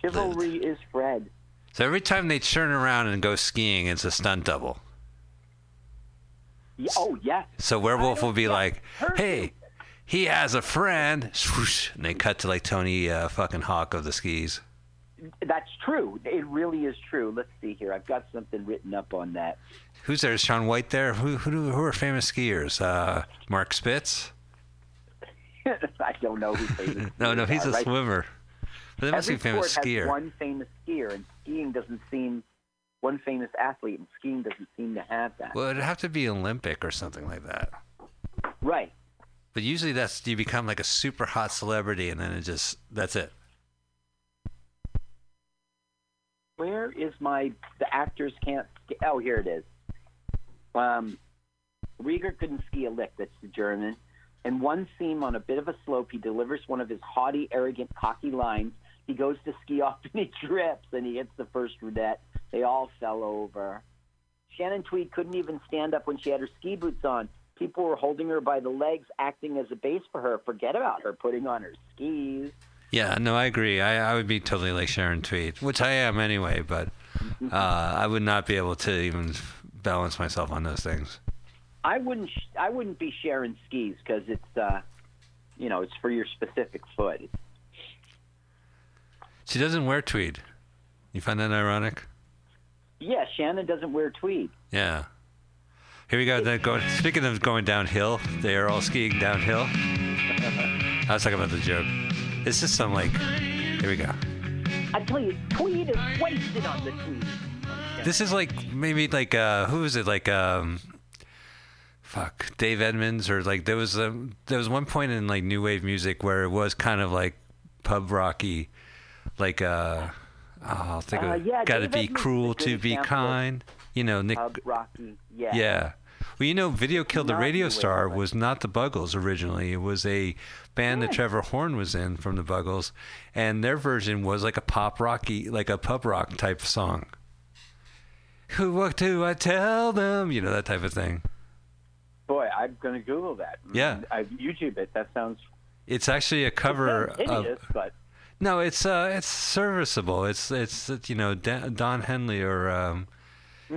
[SPEAKER 1] Chivalry is Fred.
[SPEAKER 2] So every time they turn around and go skiing, it's a stunt double.
[SPEAKER 1] Oh, yes.
[SPEAKER 2] So Werewolf will be
[SPEAKER 1] yeah,
[SPEAKER 2] like, "Hey, he has a friend," swoosh, and they cut to like Tony uh, fucking Hawk of the skis.
[SPEAKER 1] That's true. It really is true. Let's see here. I've got something written up on that.
[SPEAKER 2] Who's there? Is Shaun White there? Who who, who are famous skiers? Uh, Mark Spitz?
[SPEAKER 1] I don't know who famous
[SPEAKER 2] No, no, he's
[SPEAKER 1] are,
[SPEAKER 2] a
[SPEAKER 1] right?
[SPEAKER 2] swimmer. But must
[SPEAKER 1] Every
[SPEAKER 2] be famous
[SPEAKER 1] sport
[SPEAKER 2] skier.
[SPEAKER 1] has one famous skier, and skiing doesn't seem one famous athlete, and skiing doesn't seem to have that.
[SPEAKER 2] Well, it'd have to be Olympic or something like that.
[SPEAKER 1] Right.
[SPEAKER 2] But usually that's you become like a super hot celebrity, and then it just that's it.
[SPEAKER 1] Where is my the actors can't? Oh, here it is. Um, Reger couldn't ski a lick. That's the German. In one scene on a bit of a slope, he delivers one of his haughty, arrogant, cocky lines. He goes to ski off and he trips and he hits the first roulette. They all fell over. Shannon Tweed couldn't even stand up when she had her ski boots on. People were holding her by the legs, acting as a base for her. Forget about her putting on her skis.
[SPEAKER 2] Yeah, no, I agree. I, I would be totally like Sharon Tweed, which I am anyway, but uh, I would not be able to even balance myself on those things.
[SPEAKER 1] I wouldn't. sh- I wouldn't be sharing skis because it's, uh, you know, it's for your specific foot. It's,
[SPEAKER 2] She doesn't wear tweed. You find that ironic?
[SPEAKER 1] yeah, Shannon doesn't wear tweed.
[SPEAKER 2] Yeah. Here we go. Then going, speaking of going downhill, they are all skiing downhill. I was talking about the joke. It's just some like. Here we go.
[SPEAKER 1] I tell you, tweed is wasted on the tweed.
[SPEAKER 2] This is like maybe like uh who is it like um fuck Dave Edmunds or like there was a there was one point in like new wave music where it was kind of like pub rocky like uh I'll think
[SPEAKER 1] Uh,
[SPEAKER 2] of
[SPEAKER 1] yeah,
[SPEAKER 2] gotta be
[SPEAKER 1] Edmunds is a
[SPEAKER 2] cruel to be kind you know Nick
[SPEAKER 1] Rocky. Yeah.
[SPEAKER 2] yeah well you know Video Killed the Radio Star was not the Buggles originally it was a band that Trevor Horn was in from the Buggles and their version was like a pop rocky like a pub rock type song who what do I tell them? You know that type of thing.
[SPEAKER 1] Boy, I'm gonna Google that.
[SPEAKER 2] Yeah.
[SPEAKER 1] I YouTube it. That sounds
[SPEAKER 2] It's actually a cover
[SPEAKER 1] sounds
[SPEAKER 2] of
[SPEAKER 1] hideous, but
[SPEAKER 2] no. It's uh, it's serviceable. It's it's you know Don Henley or um,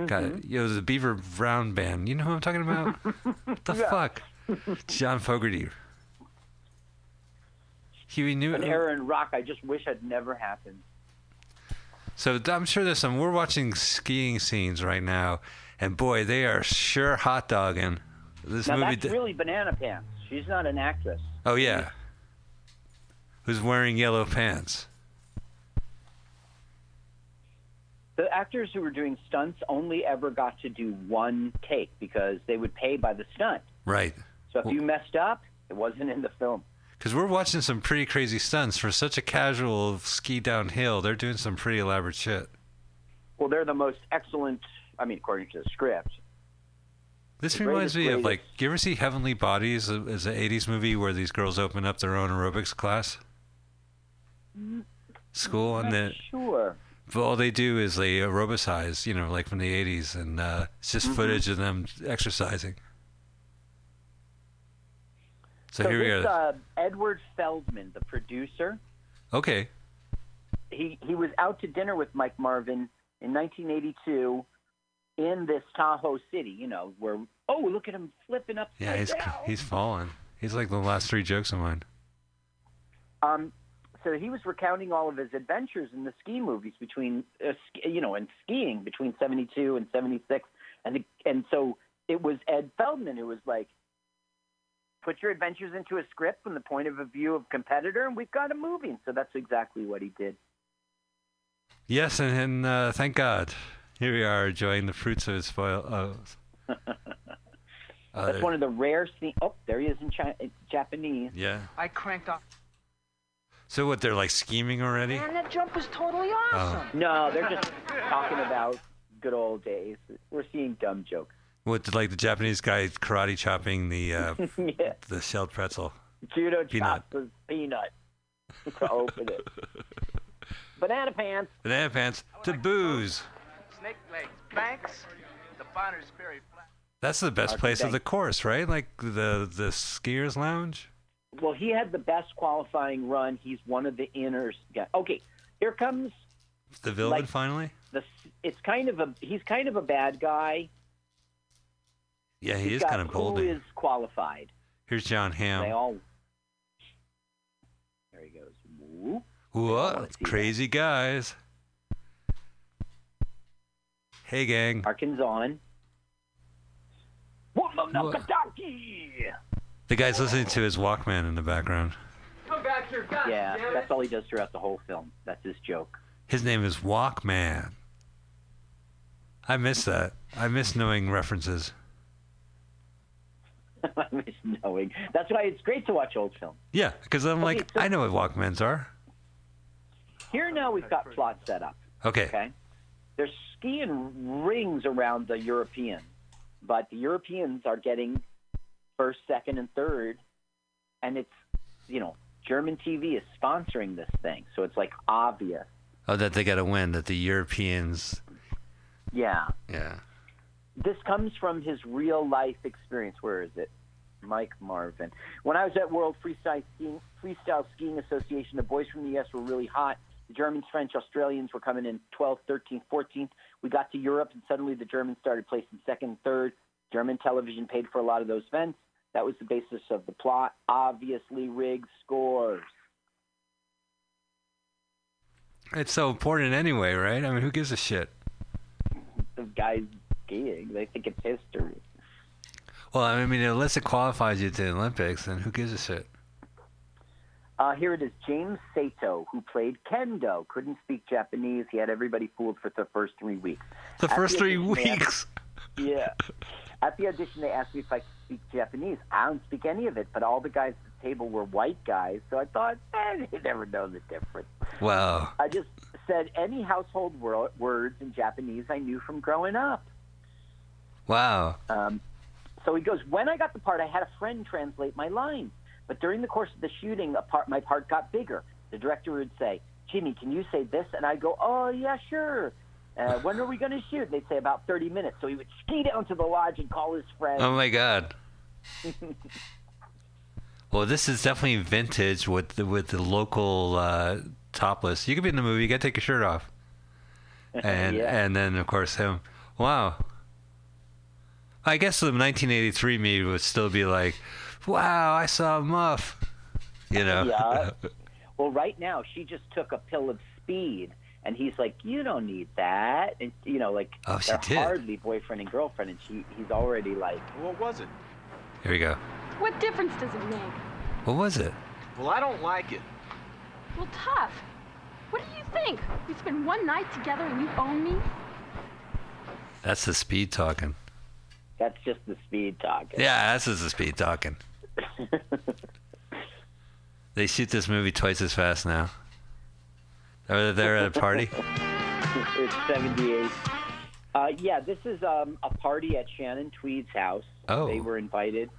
[SPEAKER 2] God,
[SPEAKER 1] Mm-hmm.
[SPEAKER 2] you know the Beaver Brown band. You know who I'm talking about? what the
[SPEAKER 1] Yeah.
[SPEAKER 2] fuck? John Fogerty. He knew.
[SPEAKER 1] an era in rock. I just wish had never happened.
[SPEAKER 2] So I'm sure there's some. We're watching skiing scenes right now, and boy, they are sure hot dogging. This
[SPEAKER 1] Now
[SPEAKER 2] movie.
[SPEAKER 1] that's
[SPEAKER 2] d-
[SPEAKER 1] really banana pants. She's not an actress.
[SPEAKER 2] Oh yeah. Who's wearing yellow pants?
[SPEAKER 1] The actors who were doing stunts only ever got to do one take because they would pay by the stunt.
[SPEAKER 2] Right.
[SPEAKER 1] So if you messed up, it wasn't in the film.
[SPEAKER 2] Because we're watching some pretty crazy stunts for such a casual ski downhill. They're doing some pretty elaborate shit.
[SPEAKER 1] Well, they're the most excellent. I mean, according to the script.
[SPEAKER 2] This
[SPEAKER 1] The
[SPEAKER 2] reminds me
[SPEAKER 1] greatest,
[SPEAKER 2] of like, you ever see Heavenly Bodies uh, as an '80s movie where these girls open up their own aerobics class? School and then
[SPEAKER 1] sure.
[SPEAKER 2] but all they do is they aerobicize, you know, like from the '80s, and uh, it's just footage of them exercising. So, here we
[SPEAKER 1] this,
[SPEAKER 2] are.
[SPEAKER 1] uh, Edward Feldman, the producer,
[SPEAKER 2] okay.
[SPEAKER 1] he he was out to dinner with Mike Marvin in 1982 in this Tahoe City. You know where oh look at him flipping up.
[SPEAKER 2] Yeah, he's he's fallen. He's like the last three jokes of mine.
[SPEAKER 1] Um, so he was recounting all of his adventures in the ski movies between, uh, you know, and skiing between '72 and '76, and the, and so it was Ed Feldman who was like, "Put your adventures into a script from the point of a view of competitor, and we've got a movie." And so that's exactly what he did.
[SPEAKER 2] Yes, and, and uh, thank God, here we are enjoying the fruits of his spoil. Uh,
[SPEAKER 1] That's
[SPEAKER 2] uh,
[SPEAKER 1] one of the rare scenes. Oh, there he is in Chi- in Japanese.
[SPEAKER 2] yeah.
[SPEAKER 5] I cranked off.
[SPEAKER 2] So what? They're like scheming already.
[SPEAKER 5] Man, that jump was totally awesome.
[SPEAKER 1] No, they're just talking about good old days. We're seeing dumb jokes.
[SPEAKER 2] What? Like the Japanese guy karate chopping the uh,
[SPEAKER 1] yeah,
[SPEAKER 2] the shelled pretzel.
[SPEAKER 1] judo
[SPEAKER 2] Peanut.
[SPEAKER 1] chops his peanut to open it. Banana pants.
[SPEAKER 2] Banana pants to booze.
[SPEAKER 3] Snake legs, banks, the Bonner's Ferry flat.
[SPEAKER 2] That's the best
[SPEAKER 1] Archie
[SPEAKER 2] place of the course, right? Like the the skiers lounge.
[SPEAKER 1] Well, he had the best qualifying run. He's one of the inners. guy. Okay, here comes
[SPEAKER 2] The villain
[SPEAKER 1] Like-
[SPEAKER 2] finally.
[SPEAKER 1] the. It's kind of a. He's kind of a bad guy.
[SPEAKER 2] Yeah, he
[SPEAKER 1] He's
[SPEAKER 2] is
[SPEAKER 1] got
[SPEAKER 2] kind of
[SPEAKER 1] Who
[SPEAKER 2] bold.
[SPEAKER 1] is qualified?
[SPEAKER 2] Here's John Hamm.
[SPEAKER 1] They all. There he goes. Whoop.
[SPEAKER 2] What?
[SPEAKER 1] wanna that.
[SPEAKER 2] Crazy guys. Hey, gang.
[SPEAKER 1] Harkins on. Whoa,
[SPEAKER 2] What?
[SPEAKER 1] Nakataki!
[SPEAKER 2] The guy's listening to his Walkman in the background.
[SPEAKER 5] Come back here, God
[SPEAKER 1] Yeah,
[SPEAKER 5] damn it.
[SPEAKER 1] that's all he does throughout the whole film. That's his joke.
[SPEAKER 2] His name is Walkman. I miss that. I miss knowing references.
[SPEAKER 1] I miss knowing. That's why it's great to watch old films.
[SPEAKER 2] Yeah, because I'm
[SPEAKER 1] Okay,
[SPEAKER 2] like,
[SPEAKER 1] so-
[SPEAKER 2] I know what Walkmans are.
[SPEAKER 1] Here now we've got plot set up.
[SPEAKER 2] Okay.
[SPEAKER 1] Okay, there's skiing rings around the Europeans, but the Europeans are getting first, second, and third, and it's you know German TV is sponsoring this thing, so it's like obvious.
[SPEAKER 2] Oh, that they got to win. That the Europeans.
[SPEAKER 1] Yeah,
[SPEAKER 2] Yeah.
[SPEAKER 1] this comes from his real life experience. Where is it? Mike Marvin. When I was at World Freestyle Skiing, Freestyle Skiing Association, the boys from the U.S. were really hot. The Germans, French, Australians were coming in 12th, 13th, 14th. We got to Europe, and suddenly the Germans started placing second, third. German television paid for a lot of those events. That was the basis of the plot. Obviously, rigged scores.
[SPEAKER 2] It's so important anyway, right? I mean, who gives a shit?
[SPEAKER 1] The guys skiing, they think it's history.
[SPEAKER 2] Well, I mean, unless it qualifies you to the Olympics, then who gives a shit?
[SPEAKER 1] Uh, here it is. James Saito, who played Kendo, couldn't speak Japanese. He had everybody fooled for the first three weeks.
[SPEAKER 2] The
[SPEAKER 1] At
[SPEAKER 2] first
[SPEAKER 1] the
[SPEAKER 2] three
[SPEAKER 1] they asked-
[SPEAKER 2] weeks.
[SPEAKER 1] Yeah. At the audition, they asked me if I could speak Japanese. I don't speak any of it, but all the guys at the table were white guys, so I thought, eh, they never know the difference.
[SPEAKER 2] Wow.
[SPEAKER 1] I just said any household wor- words in Japanese I knew from growing up.
[SPEAKER 2] Wow.
[SPEAKER 1] Um, so he goes, when I got the part, I had a friend translate my lines. But during the course of the shooting, a part, my part got bigger. The director would say, Jimmy, can you say this? And I'd go, oh, yeah, sure. Uh, when are we going to shoot? And they'd say about 30 minutes. So he would ski down to the lodge and call his friend.
[SPEAKER 2] Oh my god. well, this is definitely vintage with the with the local uh, topless. You could be in the movie. You got to take your shirt off. And
[SPEAKER 1] Yeah.
[SPEAKER 2] and then of course him. Wow. I guess the 1983 me would still be like, "Wow, I saw a muff." You know.
[SPEAKER 1] Yeah. Well, right now, she just took a pill of speed. And he's like, you don't need that. And, you know, like,
[SPEAKER 2] Oh, she
[SPEAKER 1] they're
[SPEAKER 2] did.
[SPEAKER 1] hardly boyfriend and girlfriend. And she, he's already like,
[SPEAKER 3] What was it?
[SPEAKER 2] Here we go.
[SPEAKER 4] What difference does it make?
[SPEAKER 2] What was it?
[SPEAKER 3] Well, I don't like it.
[SPEAKER 4] Well, tough. What do you think? We spend one night together and you own me?
[SPEAKER 2] That's the speed talking.
[SPEAKER 1] that's just the speed talking.
[SPEAKER 2] Yeah, this is the speed talking. They shoot this movie twice as fast now. Are they there at a party?
[SPEAKER 1] it's 78. Uh, yeah, this is um, a party at Shannon Tweed's house.
[SPEAKER 2] Oh.
[SPEAKER 1] They were invited,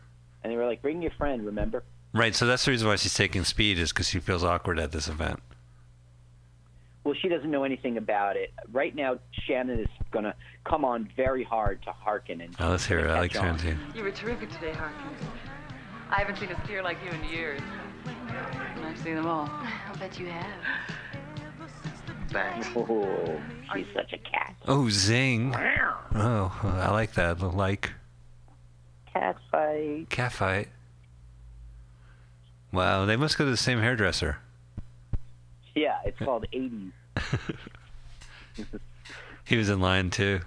[SPEAKER 1] and they were like, bring your friend, remember?
[SPEAKER 2] Right, so that's the reason why she's taking speed is because she feels awkward at this event.
[SPEAKER 1] Well, she doesn't know anything about it. Right now, Shannon is going to come on very hard to Harkin. And
[SPEAKER 2] Now let's hear it. I like
[SPEAKER 1] catch on.
[SPEAKER 2] Shannon.
[SPEAKER 5] You were terrific today, Harkin.
[SPEAKER 6] I haven't seen a steer like you in years. And I've seen them all.
[SPEAKER 4] I'll bet you have.
[SPEAKER 3] Thanks.
[SPEAKER 1] Oh, she's such a cat.
[SPEAKER 2] Oh, zing. Oh, I like that. Like
[SPEAKER 1] Cat fight.
[SPEAKER 2] cat fight. Wow, they must go to the same hairdresser.
[SPEAKER 1] Yeah, it's called 80s.
[SPEAKER 2] He was in line too.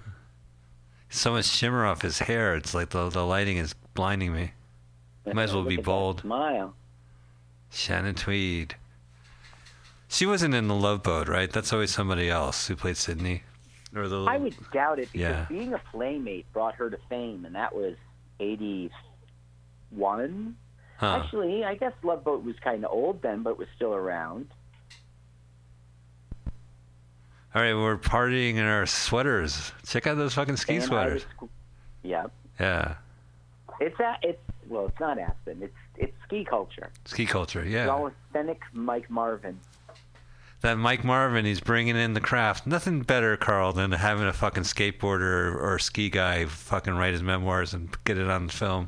[SPEAKER 2] So much shimmer off his hair. It's like the the lighting is blinding me. Might as well be
[SPEAKER 1] at that
[SPEAKER 2] bold.
[SPEAKER 1] Smile.
[SPEAKER 2] Shannon Tweed. She wasn't in the Love Boat, right? That's always somebody else who played Sydney. Or the
[SPEAKER 1] I would doubt it because
[SPEAKER 2] Yeah.
[SPEAKER 1] being a playmate brought her to fame, and that was 81.
[SPEAKER 2] huh.
[SPEAKER 1] Actually, I guess Love Boat was kind of old then, but was still around.
[SPEAKER 2] All right, we're partying in our sweaters. Check out those fucking ski
[SPEAKER 1] And
[SPEAKER 2] sweaters.
[SPEAKER 1] was- Yeah,
[SPEAKER 2] Yeah,
[SPEAKER 1] it's a, it's well, it's not Aspen. It's it's ski culture.
[SPEAKER 2] ski culture.
[SPEAKER 1] It's
[SPEAKER 2] Yeah,
[SPEAKER 1] all authentic Mike Marvin.
[SPEAKER 2] That Mike Marvin, he's bringing in the craft. Nothing better, Carl, than having a fucking skateboarder or ski guy fucking write his memoirs and get it on film.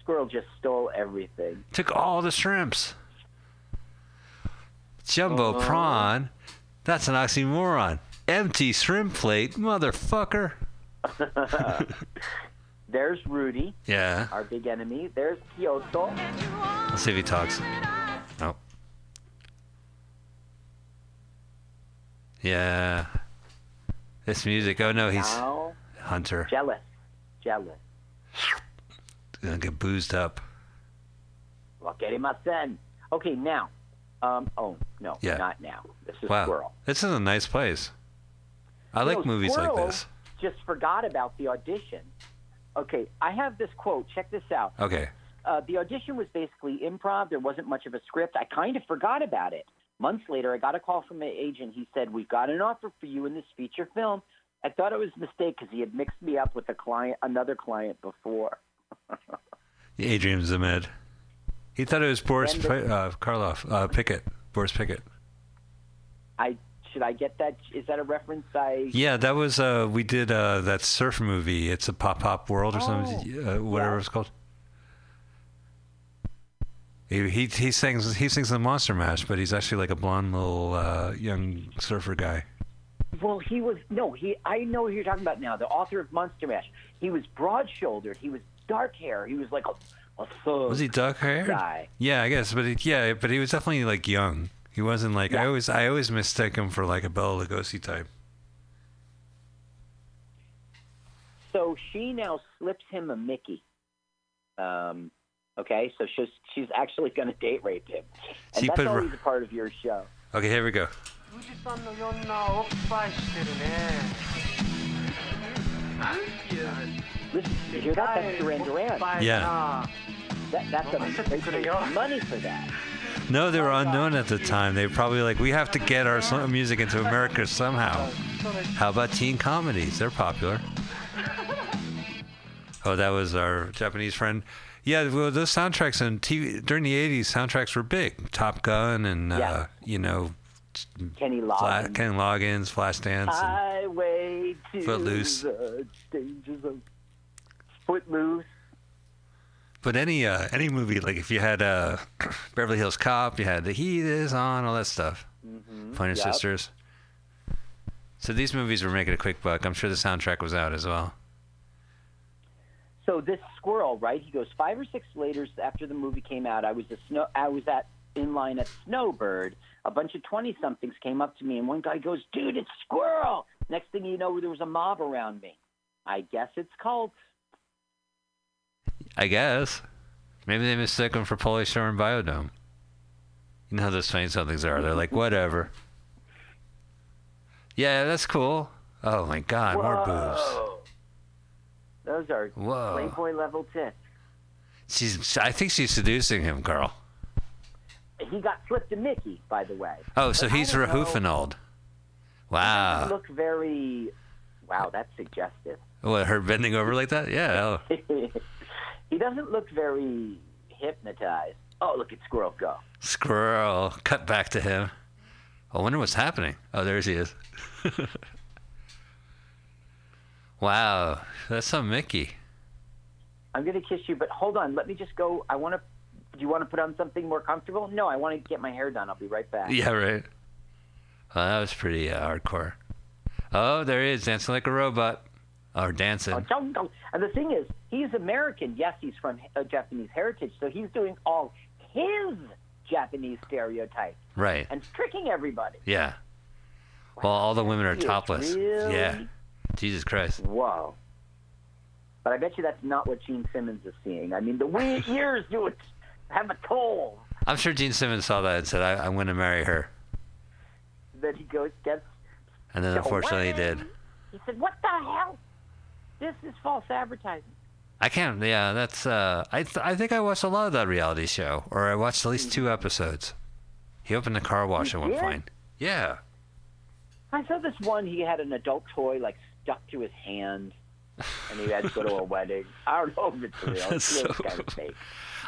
[SPEAKER 1] Squirrel just stole everything.
[SPEAKER 2] Took all the shrimps. Jumbo
[SPEAKER 1] Uh-huh.
[SPEAKER 2] prawn. That's an oxymoron. Empty shrimp plate, motherfucker.
[SPEAKER 1] There's Rudy,
[SPEAKER 2] Yeah.
[SPEAKER 1] our big enemy. There's Kyoto.
[SPEAKER 2] Let's see if he talks. Oh. Yeah. This music. Oh no, he's
[SPEAKER 1] Now,
[SPEAKER 2] Hunter.
[SPEAKER 1] jealous, jealous.
[SPEAKER 2] Gonna get boozed up.
[SPEAKER 1] Wakerimasen. Okay, now. Um. Oh no,
[SPEAKER 2] Yeah.
[SPEAKER 1] not now. This is
[SPEAKER 2] Wow.
[SPEAKER 1] Squirrel.
[SPEAKER 2] This is a nice place. I
[SPEAKER 1] You
[SPEAKER 2] like
[SPEAKER 1] know,
[SPEAKER 2] movies like this.
[SPEAKER 1] Just forgot about the audition. Okay, I have this quote. Check this out.
[SPEAKER 2] Okay.
[SPEAKER 1] Uh, the audition was basically improv. There wasn't much of a script. I kind of forgot about it. Months later, I got a call from my agent. He said, "We've got an offer for you in this feature film." I thought it was a mistake because he had mixed me up with a client, another client before.
[SPEAKER 2] Adrian Zmed. He thought it was Boris uh, Karloff. Uh, Pickett. Boris Pickett.
[SPEAKER 1] I should I get that? Is that a reference? I
[SPEAKER 2] Yeah, that was uh we did uh that surf movie. It's a pop pop world or something. Uh, whatever
[SPEAKER 1] Oh, yeah.
[SPEAKER 2] it's called. He, he he sings he sings the Monster Mash, but he's actually like a blonde little uh, young surfer guy.
[SPEAKER 1] Well, he was no. He I know who you're talking about now. The author of Monster Mash. He was broad-shouldered. He was dark hair. He was like a, a thug.
[SPEAKER 2] Was he dark hair?
[SPEAKER 1] guy.
[SPEAKER 2] Yeah, I guess, but he, yeah, but he was definitely like young. He wasn't like I always I always mistake him for like a Bela Lugosi type.
[SPEAKER 1] So she now slips him a Mickey. Um, Okay, so she's she's actually going to date rape him, and that's always a part of your show.
[SPEAKER 2] Okay, here we go.
[SPEAKER 1] Listen, you hear that? That's Duran Duran.
[SPEAKER 2] Yeah.
[SPEAKER 1] That, that's a, money for that.
[SPEAKER 2] No, they were unknown at the time. They were probably like, we have to get our music into America somehow. How about teen comedies? They're popular. Oh, that was our Japanese friend yeah, well, those soundtracks in TV during the '80s, soundtracks were big. Top Gun and uh, you know,
[SPEAKER 1] Kenny
[SPEAKER 2] Fla-
[SPEAKER 1] Loggins.
[SPEAKER 2] Ken Loggins, Flashdance. And,
[SPEAKER 1] Highway to
[SPEAKER 2] Footloose.
[SPEAKER 1] the danger zone. Footloose.
[SPEAKER 2] but any uh, any movie, like if you had uh, Beverly Hills Cop, you had The Heat is on, all that stuff. Pointer
[SPEAKER 1] Yep.
[SPEAKER 2] Sisters. So these movies were making a quick buck. I'm sure the soundtrack was out as well.
[SPEAKER 1] So this squirrel, right? He goes five or six later after the movie came out. I was a snow. I was at in line at Snowbird. A bunch of twenty somethings came up to me, and one guy goes, "Dude, it's Squirrel!" Next thing you know, there was a mob around me. I guess it's cult.
[SPEAKER 2] I guess. Maybe they mistook him for Pauly Shore and Biodome. You know how those twenty somethings are. They're like, whatever. Yeah, that's cool. Oh my god, more boobs.
[SPEAKER 1] Those are
[SPEAKER 2] Whoa.
[SPEAKER 1] Playboy level tits.
[SPEAKER 2] She's I think she's seducing him, Carl.
[SPEAKER 1] He got flipped to Mickey, by the way.
[SPEAKER 2] Oh, so
[SPEAKER 1] But
[SPEAKER 2] he's
[SPEAKER 1] He
[SPEAKER 2] Wow.
[SPEAKER 1] look very. Wow, that's suggestive.
[SPEAKER 2] What, her bending over like that? Yeah. oh.
[SPEAKER 1] he doesn't look very hypnotized. Oh, look at Squirrel go.
[SPEAKER 2] Squirrel. Cut back to him. I wonder what's happening. Oh, there he is. wow. That's some Mickey.
[SPEAKER 1] I'm gonna kiss you, but hold on. Let me just go. I want to. Do you want to put on something more comfortable? No, I want to get my hair done. I'll be right back.
[SPEAKER 2] Yeah, right. Well, that was pretty uh, hardcore. Oh, there he is dancing like a robot, or dancing.
[SPEAKER 1] Oh. And the thing is, he's American. Yes, he's from uh, Japanese heritage, so he's doing all his Japanese stereotypes
[SPEAKER 2] Right.
[SPEAKER 1] and tricking everybody.
[SPEAKER 2] Yeah. Well, all the women are topless.
[SPEAKER 1] Really?
[SPEAKER 2] Yeah. Jesus Christ.
[SPEAKER 1] Wow. But I bet you that's not what Gene Simmons is seeing. I mean, the weird years do it have a toll.
[SPEAKER 2] I'm sure Gene Simmons saw that and said, I, "I'm going to marry her,"
[SPEAKER 1] That he goes gets.
[SPEAKER 2] and then unfortunately he did.
[SPEAKER 1] He said, "What the hell? This is false advertising."
[SPEAKER 2] I can't. Yeah, that's. Uh, I th- I think I watched a lot of that reality show, or I watched at least two episodes. He opened a car wash
[SPEAKER 1] You
[SPEAKER 2] at one
[SPEAKER 1] did?
[SPEAKER 2] point. Yeah.
[SPEAKER 1] I saw this one. He had an adult toy like stuck to his hand, and he had to go to a wedding. I don't know if it's real.
[SPEAKER 2] That's so-
[SPEAKER 1] kind of fake.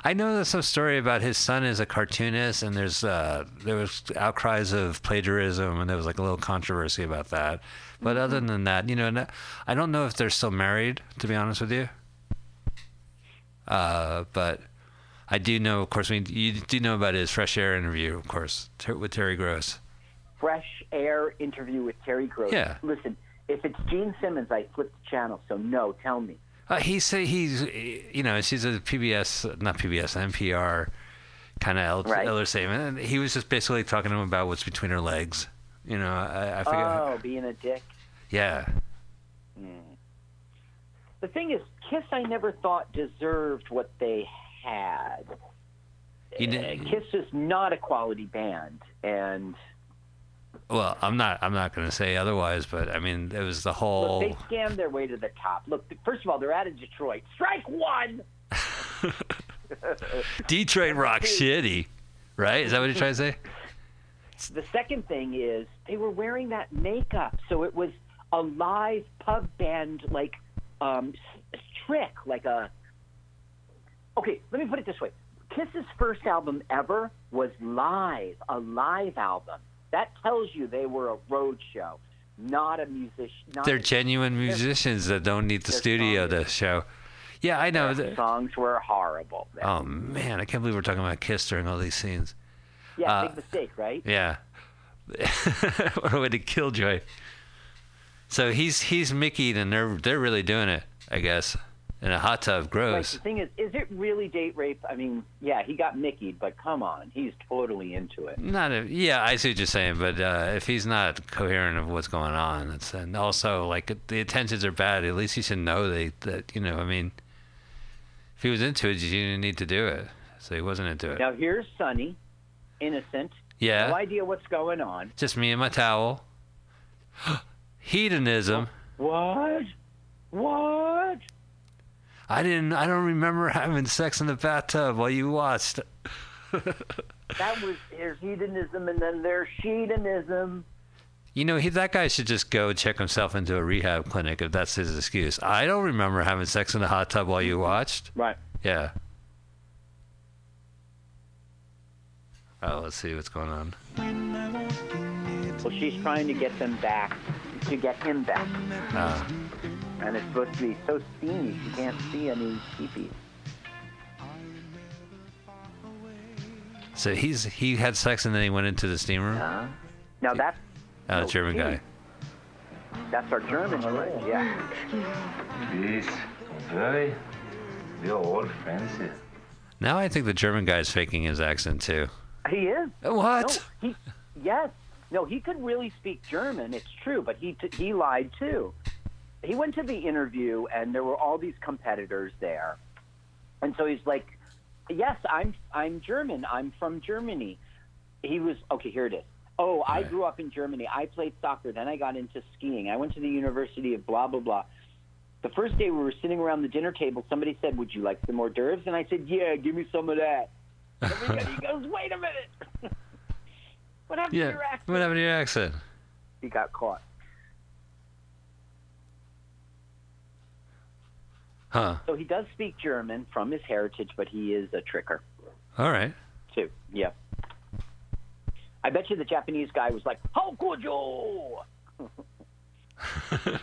[SPEAKER 2] I know there's some story about his son is a cartoonist, and there's uh, there was outcries of plagiarism, and there was like a little controversy about that. But other
[SPEAKER 1] Mm-hmm.
[SPEAKER 2] than that, you know, I don't know if they're still married, to be honest with you. Uh, but I do know, of course, we you do know about his fresh air interview, of course, ter- with Terry Gross.
[SPEAKER 1] Fresh air interview with Terry Gross.
[SPEAKER 2] Yeah.
[SPEAKER 1] Listen, if it's Gene Simmons, I flip the channel. So no, tell me.
[SPEAKER 2] Uh, he say he's, you know, she's a PBS, not PBS, NPR kind of elder,
[SPEAKER 1] Right.
[SPEAKER 2] statement. And he was just basically talking to him about what's between her legs. You know, I, I forget.
[SPEAKER 1] Oh, being a dick.
[SPEAKER 2] Yeah.
[SPEAKER 1] The thing is, Kiss I never thought deserved what they had. Uh,
[SPEAKER 2] did-
[SPEAKER 1] Kiss is not a quality band, and
[SPEAKER 2] Well, I'm not. I'm not going to say otherwise, but I mean, it was the
[SPEAKER 1] look,
[SPEAKER 2] whole.
[SPEAKER 1] they scammed their way to the top. Look, first of all, they're out of Detroit. Strike one.
[SPEAKER 2] Detroit rock shitty, right? Is that what you're trying to say?
[SPEAKER 1] The second thing is they were wearing that makeup, so it was a live pub band like um, trick, like a. Okay, let me put it this way: Kiss's first album ever was live, a live album. That tells you they were a road show, not a musician. Not
[SPEAKER 2] They're
[SPEAKER 1] a-
[SPEAKER 2] genuine musicians that don't need the studio to show. Yeah, I know. that-
[SPEAKER 1] songs were horrible.
[SPEAKER 2] Oh man, I can't believe we're talking about Kiss during all these scenes.
[SPEAKER 1] yeah,
[SPEAKER 2] uh,
[SPEAKER 1] big mistake, right?
[SPEAKER 2] Yeah. what a way to kill Joy. So he's he's Mickey, and they're they're really doing it, I guess, in a hot tub.
[SPEAKER 1] Like,
[SPEAKER 2] Gross.
[SPEAKER 1] the thing is, is it really date rape? I mean, yeah, he got Mickey, but come on, he's totally into it.
[SPEAKER 2] Not a, yeah, I see what you're saying, but uh, if he's not coherent of what's going on, it's and also like the intentions are bad. At least he should know they that you know. I mean, if he was into it, you didn't need to do it. So he wasn't into it.
[SPEAKER 1] Now here's Sunny, innocent,
[SPEAKER 2] yeah,
[SPEAKER 1] no idea what's going on.
[SPEAKER 2] just me and my towel. Hedonism.
[SPEAKER 1] What? What?
[SPEAKER 2] I didn't. I don't remember having sex in the bathtub while you watched.
[SPEAKER 1] That was there's hedonism and then there's hedonism.
[SPEAKER 2] You know, he, that guy should just go check himself into a rehab clinic if that's his excuse. I don't remember having sex in the hot tub while you watched.
[SPEAKER 1] Right.
[SPEAKER 2] Yeah. Oh, let's see what's going on.
[SPEAKER 1] Well, she's trying to get them back, to get him back,
[SPEAKER 2] Uh,
[SPEAKER 1] and it's supposed to be so steamy she can't see any peepees.
[SPEAKER 2] so he's he had sex and then he went into the steam room.
[SPEAKER 1] Huh? Now that's
[SPEAKER 2] Oh,
[SPEAKER 1] no,
[SPEAKER 2] German guy.
[SPEAKER 1] That's our German, oh, right? Yeah.
[SPEAKER 7] Please. Very. We are all friends here.
[SPEAKER 2] Now I think the German guy is faking his accent too.
[SPEAKER 1] He is.
[SPEAKER 2] Uh, what?
[SPEAKER 1] No, he, yes. No, he could really speak German. It's true, but he t- he lied too. He went to the interview, and there were all these competitors there, and so he's like, "Yes, I'm I'm German. I'm from Germany." He was okay. Here it is. Oh, I
[SPEAKER 2] Right.
[SPEAKER 1] grew up in Germany. I played soccer. Then I got into skiing. I went to the University of blah blah blah. The first day we were sitting around the dinner table, somebody said, "Would you like some hors d'oeuvres?" And I said, "Yeah, give me some of that." Everybody goes, "Wait a minute." what happened to your accent?
[SPEAKER 2] What happened to your accent?
[SPEAKER 1] He got caught.
[SPEAKER 2] Huh.
[SPEAKER 1] So he does speak German from his heritage, but he is a tricker
[SPEAKER 2] All right.
[SPEAKER 1] too. Yeah. I bet you the Japanese guy was like, "How could you?"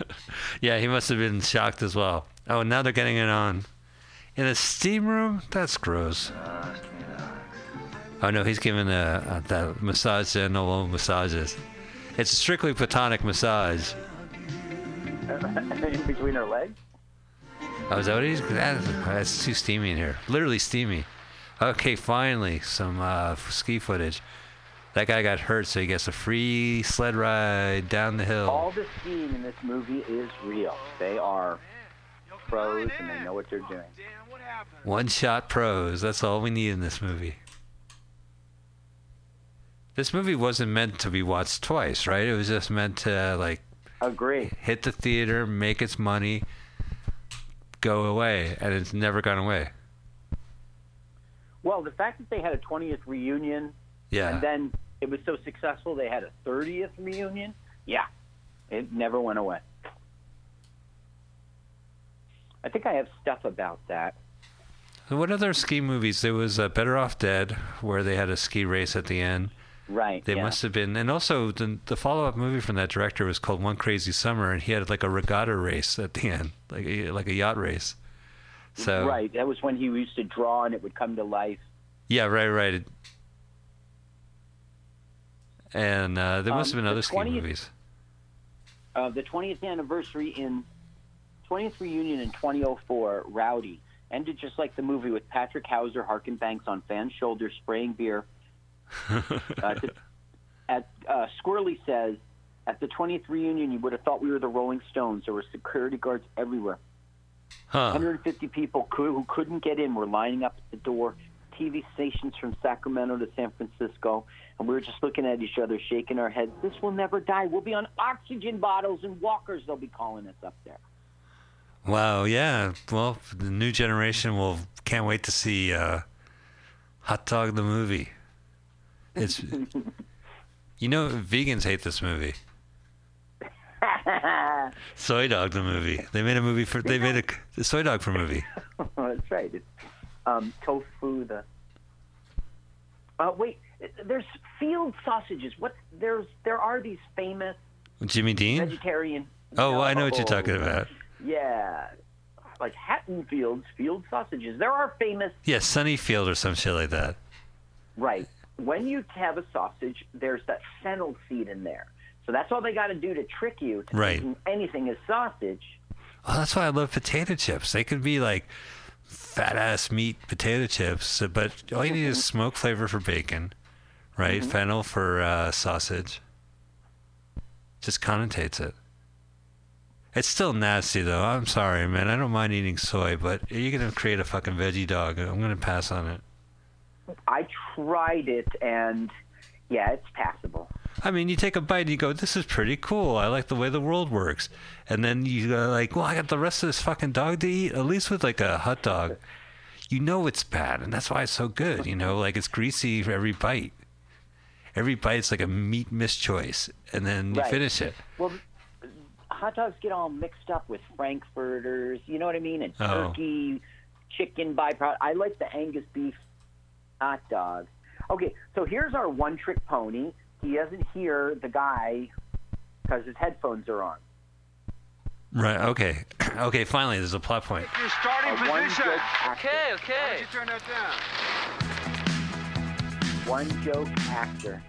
[SPEAKER 2] yeah, he must have been shocked as well. Oh, now they're getting it on. In a steam room? That's gross. Oh no, he's giving a, a that massage to Enola massages. It's a strictly platonic massage.
[SPEAKER 1] in between her legs.
[SPEAKER 2] Oh, is that what that's too steamy in here. Literally steamy. Okay, finally some uh, ski footage. That guy got hurt, so he gets a free sled ride down the hill.
[SPEAKER 1] All the skiing in this movie is real. They are pros and they know what they're doing.
[SPEAKER 2] One shot pros. That's all we need in this movie. This movie wasn't meant to be watched twice, right? It was just meant to like
[SPEAKER 1] Agree.
[SPEAKER 2] hit the theater, make its money, go away, and it's never gone away.
[SPEAKER 1] Well, the fact that they had a 20th reunion
[SPEAKER 2] Yeah.
[SPEAKER 1] and then it was so successful they had a 30th reunion, yeah, it never went away. I think I have stuff about that.
[SPEAKER 2] What other ski movies? There was uh, Better Off Dead, where they had a ski race at the end.
[SPEAKER 1] Right.
[SPEAKER 2] They
[SPEAKER 1] yeah.
[SPEAKER 2] must have been, and also the, the follow-up movie from that director was called One Crazy Summer, and he had like a regatta race at the end, like a, like a yacht race. So
[SPEAKER 1] Right. That was when he used to draw and it would come to life.
[SPEAKER 2] yeah, right, right. And uh, there must
[SPEAKER 1] Um,
[SPEAKER 2] have been
[SPEAKER 1] the
[SPEAKER 2] other ski
[SPEAKER 1] 20th
[SPEAKER 2] movies.
[SPEAKER 1] Uh, the 20th anniversary in 20th reunion in 2004, Rowdy ended just like the movie with Patrick Houser Harkin banks on fans' shoulders, spraying beer. Uh, to, at uh, Squirrely says, at the 20th reunion, you would have thought we were the Rolling Stones. There were security guards everywhere.
[SPEAKER 2] Huh.
[SPEAKER 1] 150 people who couldn't get in were lining up at the door. TV stations from Sacramento to San Francisco, and we were just looking at each other, shaking our heads. This will never die. We'll be on oxygen bottles and walkers. They'll be calling us up there.
[SPEAKER 2] Wow, yeah. Well, the new generation will can't wait to see uh, Hot Dog the movie. It's you know vegans hate this movie. Soy Dog the movie. They made a movie for they made a, Soy Dog for movie.
[SPEAKER 1] That's right. It's um, tofu. The uh, wait, there's field sausages. What there's there are these famous
[SPEAKER 2] Jimmy Dean.
[SPEAKER 1] vegetarian.
[SPEAKER 2] Oh, well, I know what you're talking about.
[SPEAKER 1] Yeah, like Hatton Fields field sausages. There are famous
[SPEAKER 2] Yeah, Sunnyfield or some shit like that.
[SPEAKER 1] Right. When you have a sausage, there's that fennel seed in there. So that's all they got to do to trick you to
[SPEAKER 2] Right.
[SPEAKER 1] thinking anything is sausage.
[SPEAKER 2] Oh, that's why I love potato chips. They could be like fat ass meat potato chips, but all you need is smoke flavor for bacon, right? Fennel for uh, sausage. Just connotates it. It's still nasty though. I'm sorry, man. I don't mind eating soy, but you're gonna create a fucking veggie dog. I'm gonna pass on it.
[SPEAKER 1] I tried it, and yeah, it's passable.
[SPEAKER 2] I mean, you take a bite and you go, "This is pretty cool. I like the way the world works." And then you go like, "Well, I got the rest of this fucking dog to eat." At least with like a hot dog, you know it's bad, and that's why it's so good. You know, like it's greasy for every bite. Every bite's like a meat mischoice, and then you
[SPEAKER 1] Right.
[SPEAKER 2] finish it.
[SPEAKER 1] Well, hot dogs get all mixed up with frankfurters. You know what I mean? And
[SPEAKER 2] Oh.
[SPEAKER 1] turkey, chicken byproduct. I like the Angus beef hot dog. Okay, so here's our one-trick pony. He doesn't hear the guy because his headphones are on.
[SPEAKER 2] Right. Okay. Okay. Finally, there's a plot point.
[SPEAKER 5] Your starting
[SPEAKER 1] A
[SPEAKER 5] position.
[SPEAKER 1] joke actor.
[SPEAKER 6] Okay, okay.
[SPEAKER 5] You turn that down.
[SPEAKER 1] One joke actor.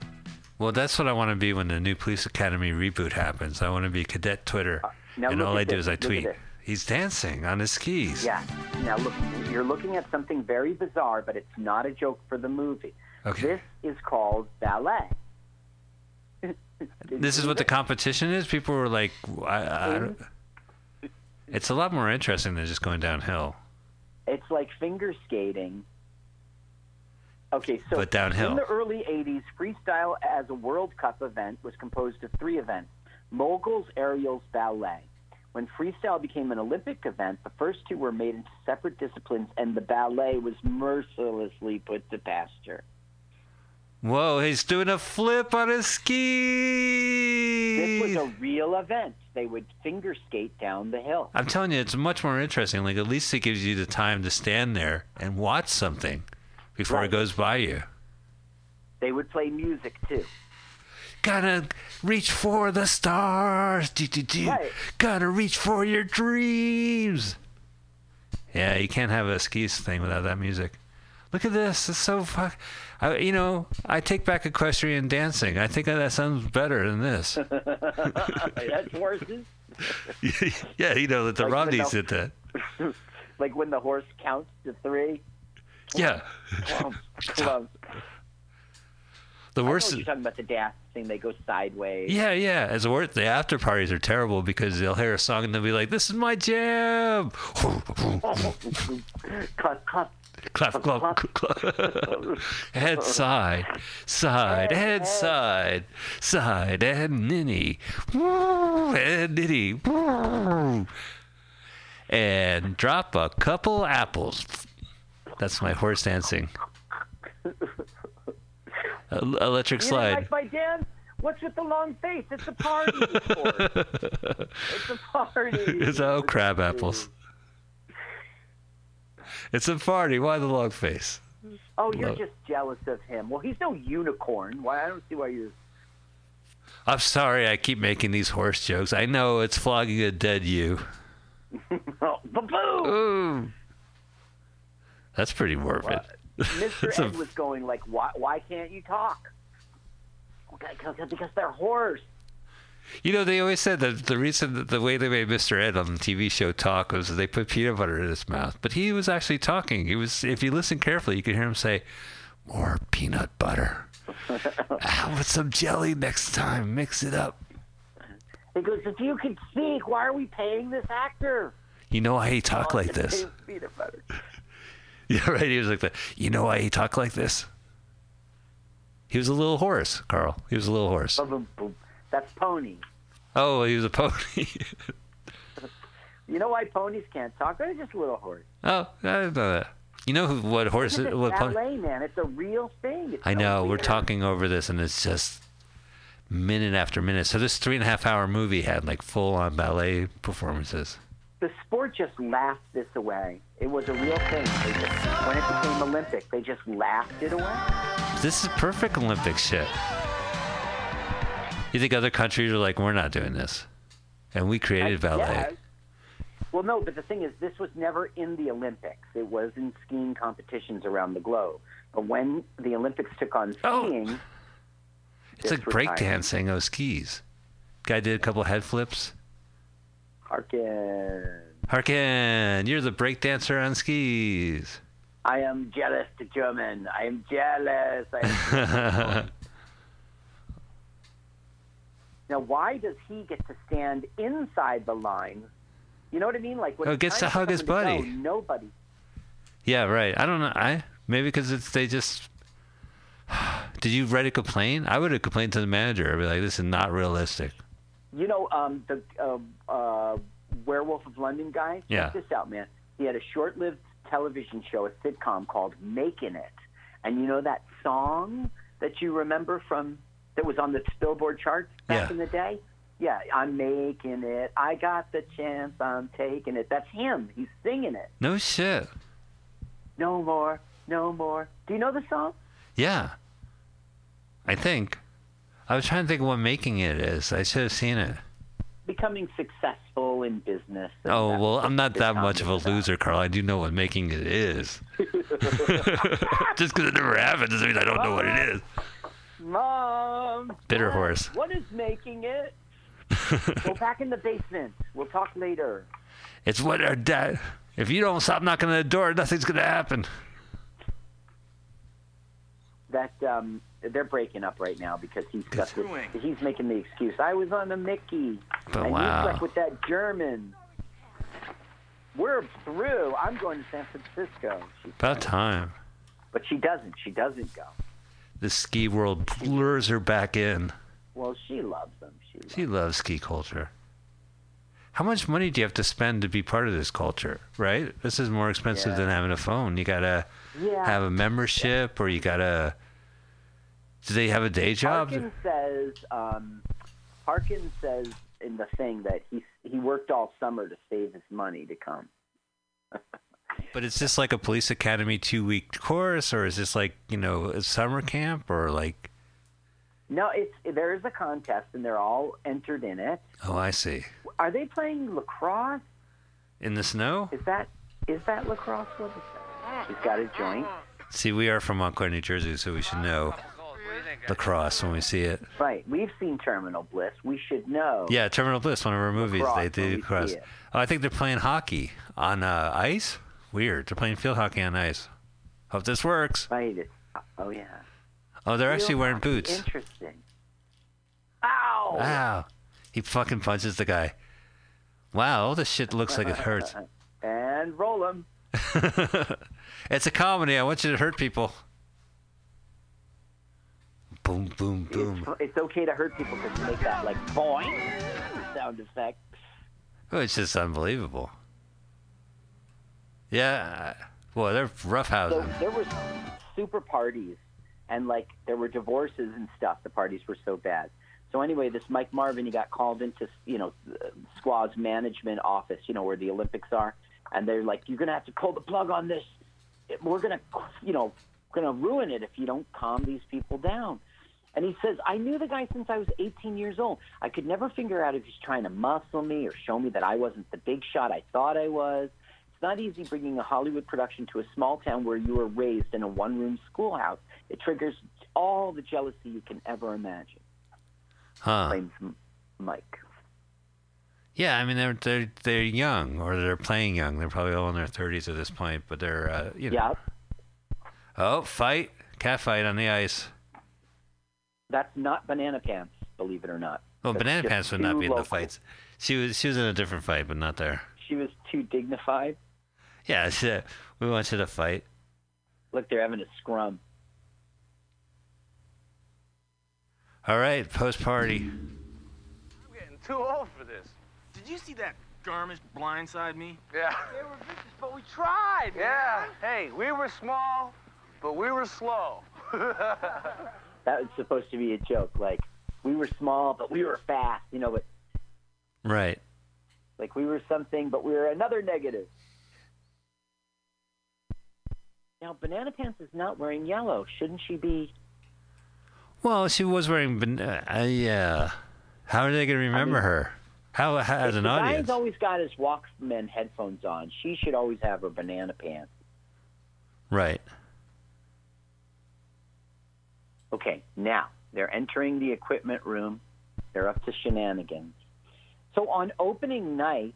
[SPEAKER 2] Well, that's what I want to be when the new Police Academy reboot happens. I want to be Cadet Twitter,
[SPEAKER 1] Uh,
[SPEAKER 2] and all
[SPEAKER 1] at
[SPEAKER 2] I do
[SPEAKER 1] this.
[SPEAKER 2] is I
[SPEAKER 1] Look at
[SPEAKER 2] tweet. He's dancing on his skis.
[SPEAKER 1] Yeah. Now look, you're looking at something very bizarre, but it's not a joke for the movie.
[SPEAKER 2] Okay.
[SPEAKER 1] This is called ballet.
[SPEAKER 2] this is what the competition is. People were like, I, I it's a lot more interesting than just going downhill.
[SPEAKER 1] It's like finger skating. Okay, so
[SPEAKER 2] But downhill.
[SPEAKER 1] in the early 80s, freestyle as a World Cup event was composed of three events moguls, aerials, ballet. When freestyle became an Olympic event, the first two were made into separate disciplines, and the ballet was mercilessly put to pasture.
[SPEAKER 2] Whoa, he's doing a flip on his
[SPEAKER 1] ski!
[SPEAKER 2] This
[SPEAKER 1] was a real event. They would finger skate down the hill.
[SPEAKER 2] I'm telling you, it's much more interesting. Like at least it gives you the time to stand there and watch something before it goes by you.
[SPEAKER 1] They would play music too.
[SPEAKER 2] Gotta reach for the stars. Do, do, do.
[SPEAKER 1] Right.
[SPEAKER 2] Gotta reach for your dreams. Yeah, you can't have a skis thing without that music. Look at this. It's so fuck. I, you know, I take back equestrian dancing. I think that sounds better than this.
[SPEAKER 1] That's horses.
[SPEAKER 2] yeah, you know that the
[SPEAKER 1] Like
[SPEAKER 2] did that.
[SPEAKER 1] Like when the horse counts to three.
[SPEAKER 2] Yeah.
[SPEAKER 1] Clump, clump.
[SPEAKER 2] The worst.
[SPEAKER 1] you're talking about the dancing. They go sideways.
[SPEAKER 2] Yeah, yeah. As the worst, the after parties are terrible because they'll hear a song and they'll be like, "This is my jam."
[SPEAKER 1] Cluck, cluck.
[SPEAKER 2] clap, clap, clap. head side, side, head side, side, and ninny, Woo, and ninny, and drop a couple apples. That's my horse dancing. El- Electric
[SPEAKER 1] You didn't
[SPEAKER 2] slide.
[SPEAKER 1] like my? What's with the long face? It's a party. it's a party.
[SPEAKER 2] It's oh crab apples. It's a party. Why the long face?
[SPEAKER 1] Oh, you're
[SPEAKER 2] Love-
[SPEAKER 1] just jealous of him. Well, he's no unicorn. Why? I don't see why you're.
[SPEAKER 2] I'm sorry I keep making these horse jokes. I know it's flogging a dead you.
[SPEAKER 1] Oh!
[SPEAKER 2] Ooh. That's pretty morbid.
[SPEAKER 1] Mr. Ed was going like, why? Why can't you talk? Because they're horse.
[SPEAKER 2] You know, they always said that the reason that the way they made Mr. Ed on the TV show talk was they put peanut butter in his mouth. But he was actually talking. He was, if you listen carefully, you could hear him say, "More peanut butter. ah, with some jelly next time. Mix it up."
[SPEAKER 1] He goes, if you could speak, why are we paying this actor?
[SPEAKER 2] You know why he talk like this?
[SPEAKER 1] Peanut butter.
[SPEAKER 2] Yeah, right. He was like that. You know why he talked like this? He was a little horse, Carl. He was a little horse.
[SPEAKER 1] Boom, boom, boom. That's pony.
[SPEAKER 2] Oh, he was a pony.
[SPEAKER 1] You know why ponies can't talk? They're just a little horse.
[SPEAKER 2] oh, I didn't know that. You know who, what horse?
[SPEAKER 1] It's
[SPEAKER 2] What pony?
[SPEAKER 1] ballet, man. It's a real thing. It's
[SPEAKER 2] I
[SPEAKER 1] so
[SPEAKER 2] know. We're talking over this, and it's just minute after minute. So this three and a half hour movie had like full on ballet performances.
[SPEAKER 1] The sport just laughed this away. It was a real thing. They just, when it became Olympic, they just laughed it away.
[SPEAKER 2] This is perfect Olympic shit. You think other countries are like, we're not doing this, and we created ballet.
[SPEAKER 1] Well, no, but the thing is, this was never in the Olympics. It was in skiing competitions around the globe. But when the Olympics took on
[SPEAKER 2] Oh.
[SPEAKER 1] skiing,
[SPEAKER 2] It's like breakdancing of skis. Guy did a couple head flips.
[SPEAKER 1] Harkin,
[SPEAKER 2] Harkin, you're the breakdancer on skis.
[SPEAKER 1] I am jealous to German. I am jealous. I am Now, why does he get to stand inside the line? You know what I mean? Like when
[SPEAKER 2] Oh, gets to hug his buddy.
[SPEAKER 1] go, nobody.
[SPEAKER 2] Yeah, right. I don't know. I maybe because it's they just. Did you write a complaint? I would have complained to the manager. I'd be like, "This is not realistic."
[SPEAKER 1] You know, um, the uh, uh, Werewolf of London guy.
[SPEAKER 2] Yeah.
[SPEAKER 1] Check this out, man. He had a short-lived television show, a sitcom called Making It, and you know that song that you remember from that was on the Billboard charts back
[SPEAKER 2] Yeah.
[SPEAKER 1] in the day. Yeah, I'm making it. I got the chance. I'm taking it. That's him. He's singing it.
[SPEAKER 2] No shit.
[SPEAKER 1] No more. No more. Do you know the song?
[SPEAKER 2] Yeah. I think. I was trying to think of what making it is. I should have seen it.
[SPEAKER 1] Becoming successful in business.
[SPEAKER 2] Oh well, I'm not that much of a loser, Carl. I do know what making it is. Just because it never happened doesn't mean I don't know what it is.
[SPEAKER 1] Mom.
[SPEAKER 2] Bitter horse.
[SPEAKER 1] What is making it? Go back in the basement. We'll talk later.
[SPEAKER 2] It's what our dad. If you don't stop knocking on the door, nothing's gonna happen.
[SPEAKER 1] That um, they're breaking up right now because he's got this,
[SPEAKER 3] Screwing.
[SPEAKER 1] he's making the excuse. I was on the Mickey.
[SPEAKER 2] But
[SPEAKER 1] and
[SPEAKER 2] wow.
[SPEAKER 1] he's like with that German. We're through. I'm going to San Francisco.
[SPEAKER 2] About
[SPEAKER 1] said.
[SPEAKER 2] time.
[SPEAKER 1] But she doesn't. She doesn't go.
[SPEAKER 2] The ski world lures her back in.
[SPEAKER 1] Well, she loves them. She loves
[SPEAKER 2] She loves ski culture. How much money do you have to spend to be part of this culture, right? This is more expensive
[SPEAKER 1] Yeah.
[SPEAKER 2] than having a phone. You gotta
[SPEAKER 1] Yeah.
[SPEAKER 2] have a membership, or you gotta. Do they have a day job?
[SPEAKER 1] Harkin says, um, Harkin says in the thing that he he worked all summer to save his money to come.
[SPEAKER 2] But is this like a police academy two week course, or is this like you know a summer camp, or like?
[SPEAKER 1] No, it's there is a contest and they're all entered in it.
[SPEAKER 2] Oh, I see.
[SPEAKER 1] Are they playing lacrosse?
[SPEAKER 2] In the snow?
[SPEAKER 1] Is that Is that lacrosse? What is that? She's got a joint.
[SPEAKER 2] See, we are from Montclair, New Jersey, so we should know lacrosse when we see it.
[SPEAKER 1] Right. We've seen Terminal Bliss. We should know.
[SPEAKER 2] Yeah, Terminal Bliss, one of our movies.
[SPEAKER 1] Lacrosse,
[SPEAKER 2] they do
[SPEAKER 1] we
[SPEAKER 2] lacrosse. Oh, I think they're playing hockey on uh, ice. Weird. They're playing field hockey on ice. Hope this works.
[SPEAKER 1] Right. Oh yeah.
[SPEAKER 2] Oh, they're actually wearing
[SPEAKER 1] hockey.
[SPEAKER 2] boots.
[SPEAKER 1] Interesting. Ow!
[SPEAKER 2] Wow. He fucking punches the guy. Wow, all this shit looks like it hurts.
[SPEAKER 1] And roll him.
[SPEAKER 2] it's a comedy. I want you to hurt people. Boom, boom, boom.
[SPEAKER 1] It's, it's okay to hurt people because you make that like boing sound effect.
[SPEAKER 2] Oh, it's just unbelievable. Yeah. Well, they're
[SPEAKER 1] So
[SPEAKER 2] roughhousing.
[SPEAKER 1] there was super parties, and like there were divorces and stuff. The parties were so bad. So anyway, this Mike Marvin, he got called into you know Squaw's management office, you know where the Olympics are, and they're like, "You're gonna have to pull the plug on this. We're gonna, you know, gonna ruin it if you don't calm these people down." And he says, I knew the guy since I was 18 years old. I could never figure out if he's trying to muscle me or show me that I wasn't the big shot I thought I was. It's not easy bringing a Hollywood production to a small town where you were raised in a one room schoolhouse. It triggers all the jealousy you can ever imagine,
[SPEAKER 2] Huh.
[SPEAKER 1] claims Mike.
[SPEAKER 2] Yeah, I mean they're they're they're young or they're playing young. They're probably all in their 30s at this point, but they're uh, you know.
[SPEAKER 1] Yeah,
[SPEAKER 2] Oh, fight, cat fight on the ice.
[SPEAKER 1] That's not Banana Pants, believe it or not.
[SPEAKER 2] Well,
[SPEAKER 1] That's
[SPEAKER 2] Banana Pants would not be in the
[SPEAKER 1] local.
[SPEAKER 2] fights. She was she was in a different fight, but not there.
[SPEAKER 1] She was too dignified.
[SPEAKER 2] Yeah, she, we want you to fight.
[SPEAKER 1] Look, they're having a scrum.
[SPEAKER 2] All right, post party.
[SPEAKER 8] I'm getting too old for this.
[SPEAKER 5] Did you see that Garmisch blindside me?
[SPEAKER 8] Yeah.
[SPEAKER 5] They were vicious, but we tried,
[SPEAKER 8] Yeah. Hey, we were small, but we were slow.
[SPEAKER 1] That was supposed to be a joke. Like, we were small, but we were fast, you know, but
[SPEAKER 2] Right.
[SPEAKER 1] Like we were something, but we were another negative. Now, Banana Pants is not wearing yellow. Shouldn't she be?
[SPEAKER 2] Well, she was wearing. banana. Uh, yeah. How are they going to remember
[SPEAKER 1] mean-
[SPEAKER 2] her? How, how as
[SPEAKER 1] if
[SPEAKER 2] an
[SPEAKER 1] the
[SPEAKER 2] audience?
[SPEAKER 1] guy's always got his Walkman headphones on. She should always have her banana pants.
[SPEAKER 2] Right.
[SPEAKER 1] Okay, now they're entering the equipment room. They're up to shenanigans. So on opening night,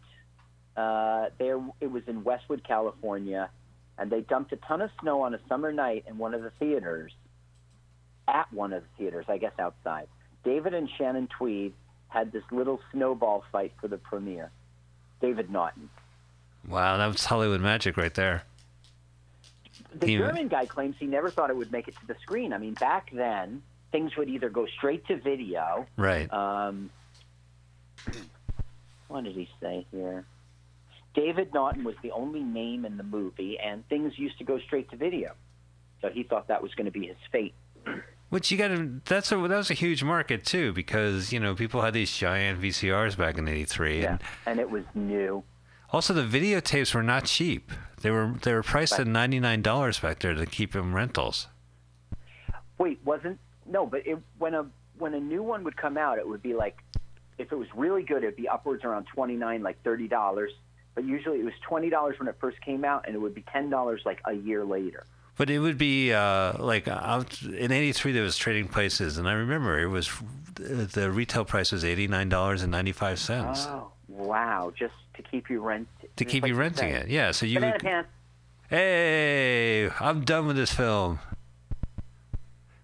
[SPEAKER 1] uh, there it was in Westwood, California, and they dumped a ton of snow on a summer night in one of the theaters. At one of the theaters, I guess outside. David and Shannon Tweed had this little snowball fight for the premiere. David Naughton.
[SPEAKER 2] Wow, that was Hollywood magic right there.
[SPEAKER 1] The
[SPEAKER 2] He-
[SPEAKER 1] German guy claims he never thought it would make it to the screen. I mean, back then, things would either go straight to video.
[SPEAKER 2] Right.
[SPEAKER 1] Um, what did he say here? David Naughton was the only name in the movie, and things used to go straight to video. So he thought that was going to be his fate.
[SPEAKER 2] Which you got to. That's a that was a huge market too because you know people had these giant VCRs back in '83,
[SPEAKER 1] Yeah.
[SPEAKER 2] and
[SPEAKER 1] And it was new.
[SPEAKER 2] Also the videotapes were not cheap. They were they were priced at ninety nine dollars back there to keep them rentals.
[SPEAKER 1] Wait, wasn't no? But it, when a when a new one would come out, it would be like if it was really good, it'd be upwards around twenty nine, like thirty dollars. But usually it was twenty dollars when it first came out, and it would be ten dollars like a year later.
[SPEAKER 2] But it would be uh, like out, in '83 there was Trading Places, and I remember it was the retail price was eighty nine dollars and ninety five cents
[SPEAKER 1] Oh, wow! Just to keep you rent
[SPEAKER 2] to keep
[SPEAKER 1] like
[SPEAKER 2] you renting it. Yeah, so you
[SPEAKER 1] Banana pants.
[SPEAKER 2] hey, I'm done with this film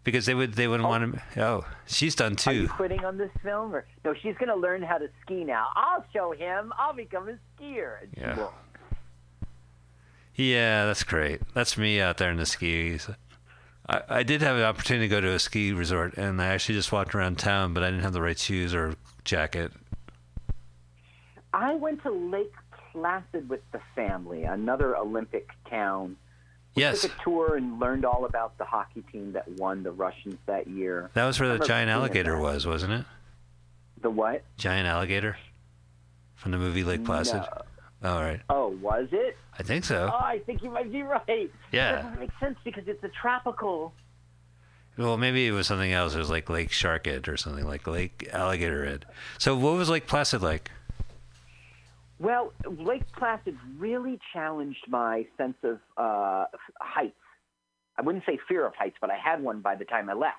[SPEAKER 2] because they would they wouldn't oh. want to. Oh, she's done too.
[SPEAKER 1] Are you quitting on this film, or no? She's going to learn how to ski now. I'll show him. I'll become a skier.
[SPEAKER 2] Yeah. Yeah, that's great. That's me out there in the skis. I, I did have an opportunity to go to a ski resort, and I actually just walked around town, but I didn't have the right shoes or jacket.
[SPEAKER 1] I went to Lake Placid with the family, another Olympic town. We
[SPEAKER 2] Yes,
[SPEAKER 1] took a tour and learned all about the hockey team that won the Russians that year.
[SPEAKER 2] that was where the giant alligator was, wasn't it?
[SPEAKER 1] The what?
[SPEAKER 2] Giant alligator from the movie Lake Placid.
[SPEAKER 1] No.
[SPEAKER 2] All right,
[SPEAKER 1] Oh, was it?
[SPEAKER 2] I think so.
[SPEAKER 1] Oh, I think you might be right.
[SPEAKER 2] Yeah.
[SPEAKER 1] That doesn't make sense because it's a tropical.
[SPEAKER 2] Well, maybe it was something else. It was like Lake Sharkhead or something like Lake Alligator Head. So, what was Lake Placid like?
[SPEAKER 1] Well, Lake Placid really challenged my sense of uh, heights. I wouldn't say fear of heights, but I had one by the time I left.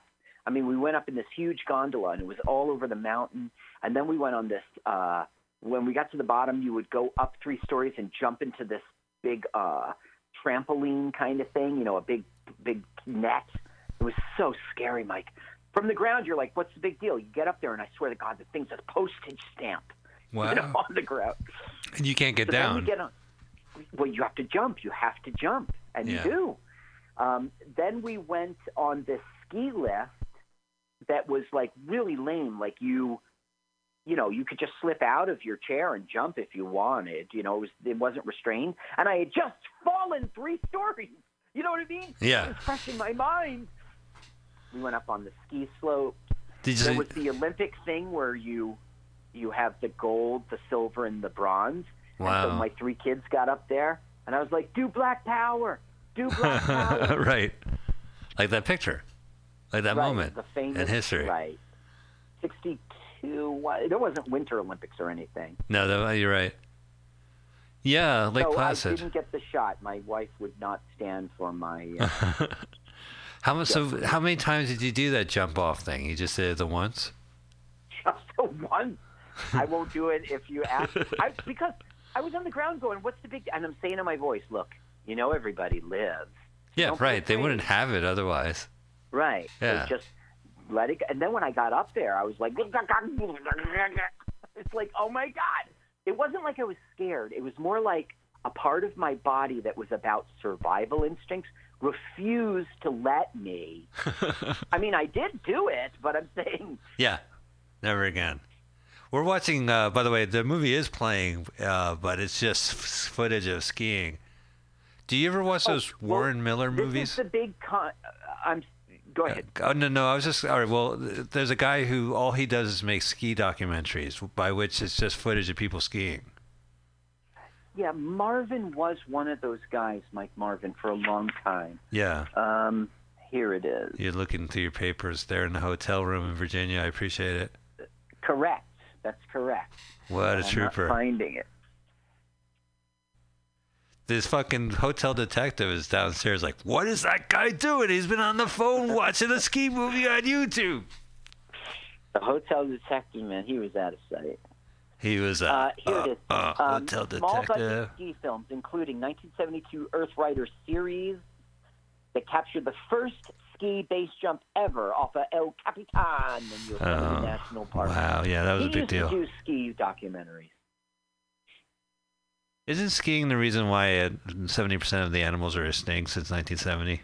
[SPEAKER 1] I mean, we went up in this huge gondola, and it was all over the mountain. And then we went on this. Uh, when we got to the bottom, you would go up three stories and jump into this big uh, trampoline kind of thing. You know, a big, big net. It was so scary, Mike. From the ground, you're like, "What's the big deal?" You get up there, and I swear to God, the thing's a postage stamp.
[SPEAKER 2] Wow.
[SPEAKER 1] You know, on the ground.
[SPEAKER 2] And you can't get
[SPEAKER 1] So
[SPEAKER 2] down.
[SPEAKER 1] you get on. Well, you have to jump. You have to jump, and
[SPEAKER 2] Yeah.
[SPEAKER 1] you do. Um, then we went on this ski lift that was like really lame. Like you, you know, you could just slip out of your chair and jump if you wanted. You know, it was it wasn't restrained, and I had just fallen three stories. You know what I mean?
[SPEAKER 2] Yeah.
[SPEAKER 1] It was fresh in my mind. We went up on the ski slope.
[SPEAKER 2] Did
[SPEAKER 1] There
[SPEAKER 2] you,
[SPEAKER 1] was the Olympic thing where you you have the gold, the silver, and the bronze. And so my three kids got up there, and I was like, "Do Black Power, do Black Power."
[SPEAKER 2] right. Like that picture. Like that
[SPEAKER 1] right,
[SPEAKER 2] moment
[SPEAKER 1] the famous,
[SPEAKER 2] in history.
[SPEAKER 1] Right. Sixty-two. There wasn't Winter Olympics or anything.
[SPEAKER 2] No, that, you're right. Yeah, Lake
[SPEAKER 1] so I didn't get the shot. My wife would not stand for my. Uh,
[SPEAKER 2] How much? So, how many times did you do that jump off thing? You just did it the once.
[SPEAKER 1] just the one. I won't do it if you ask. I, because I was on the ground going, "What's the big?" And I'm saying in my voice, "Look, you know everybody lives."
[SPEAKER 2] Yeah,
[SPEAKER 1] Don't
[SPEAKER 2] right. They wouldn't have it otherwise.
[SPEAKER 1] Right. So
[SPEAKER 2] Yeah.
[SPEAKER 1] just let it go. And then when I got up there, I was like, it's like, oh my God. It wasn't like I was scared. It was more like a part of my body that was about survival instincts refused to let me. I mean, I did do it, but I'm saying,
[SPEAKER 2] Yeah, never again. We're watching. Uh, by the way, the movie is playing, uh, but it's just footage of skiing. Do you ever watch those
[SPEAKER 1] Oh, well,
[SPEAKER 2] Warren Miller
[SPEAKER 1] this
[SPEAKER 2] movies?
[SPEAKER 1] is the big con. I'm. Go ahead.
[SPEAKER 2] Oh no, no. I was just all right. Well, there's a guy who all he does is make ski documentaries, by which it's just footage of people skiing.
[SPEAKER 1] Yeah, Marvin was one of those guys, Mike Marvin, for a long time.
[SPEAKER 2] Yeah,
[SPEAKER 1] Um, here it is.
[SPEAKER 2] you're looking through your papers there in the hotel room in Virginia. I appreciate it.
[SPEAKER 1] Correct. That's correct.
[SPEAKER 2] What a
[SPEAKER 1] I'm not
[SPEAKER 2] trooper!
[SPEAKER 1] finding it.
[SPEAKER 2] This fucking hotel detective is downstairs, like, what is that guy doing? He's been on the phone watching a ski movie on YouTube.
[SPEAKER 1] The hotel detective, man, he was out of sight.
[SPEAKER 2] He was a
[SPEAKER 1] Uh, here
[SPEAKER 2] uh,
[SPEAKER 1] it is.
[SPEAKER 2] uh,
[SPEAKER 1] Um,
[SPEAKER 2] hotel
[SPEAKER 1] Small budget
[SPEAKER 2] detective.
[SPEAKER 1] ski films, including 1972 Earth Rider series that captured the first ski base jump ever off of El Capitan in Yosemite
[SPEAKER 2] Oh,
[SPEAKER 1] National Park.
[SPEAKER 2] Wow, yeah, that was
[SPEAKER 1] he
[SPEAKER 2] a big deal.
[SPEAKER 1] to do ski documentaries.
[SPEAKER 2] Isn't skiing the reason why uh, seventy percent of the animals are extinct since 1970?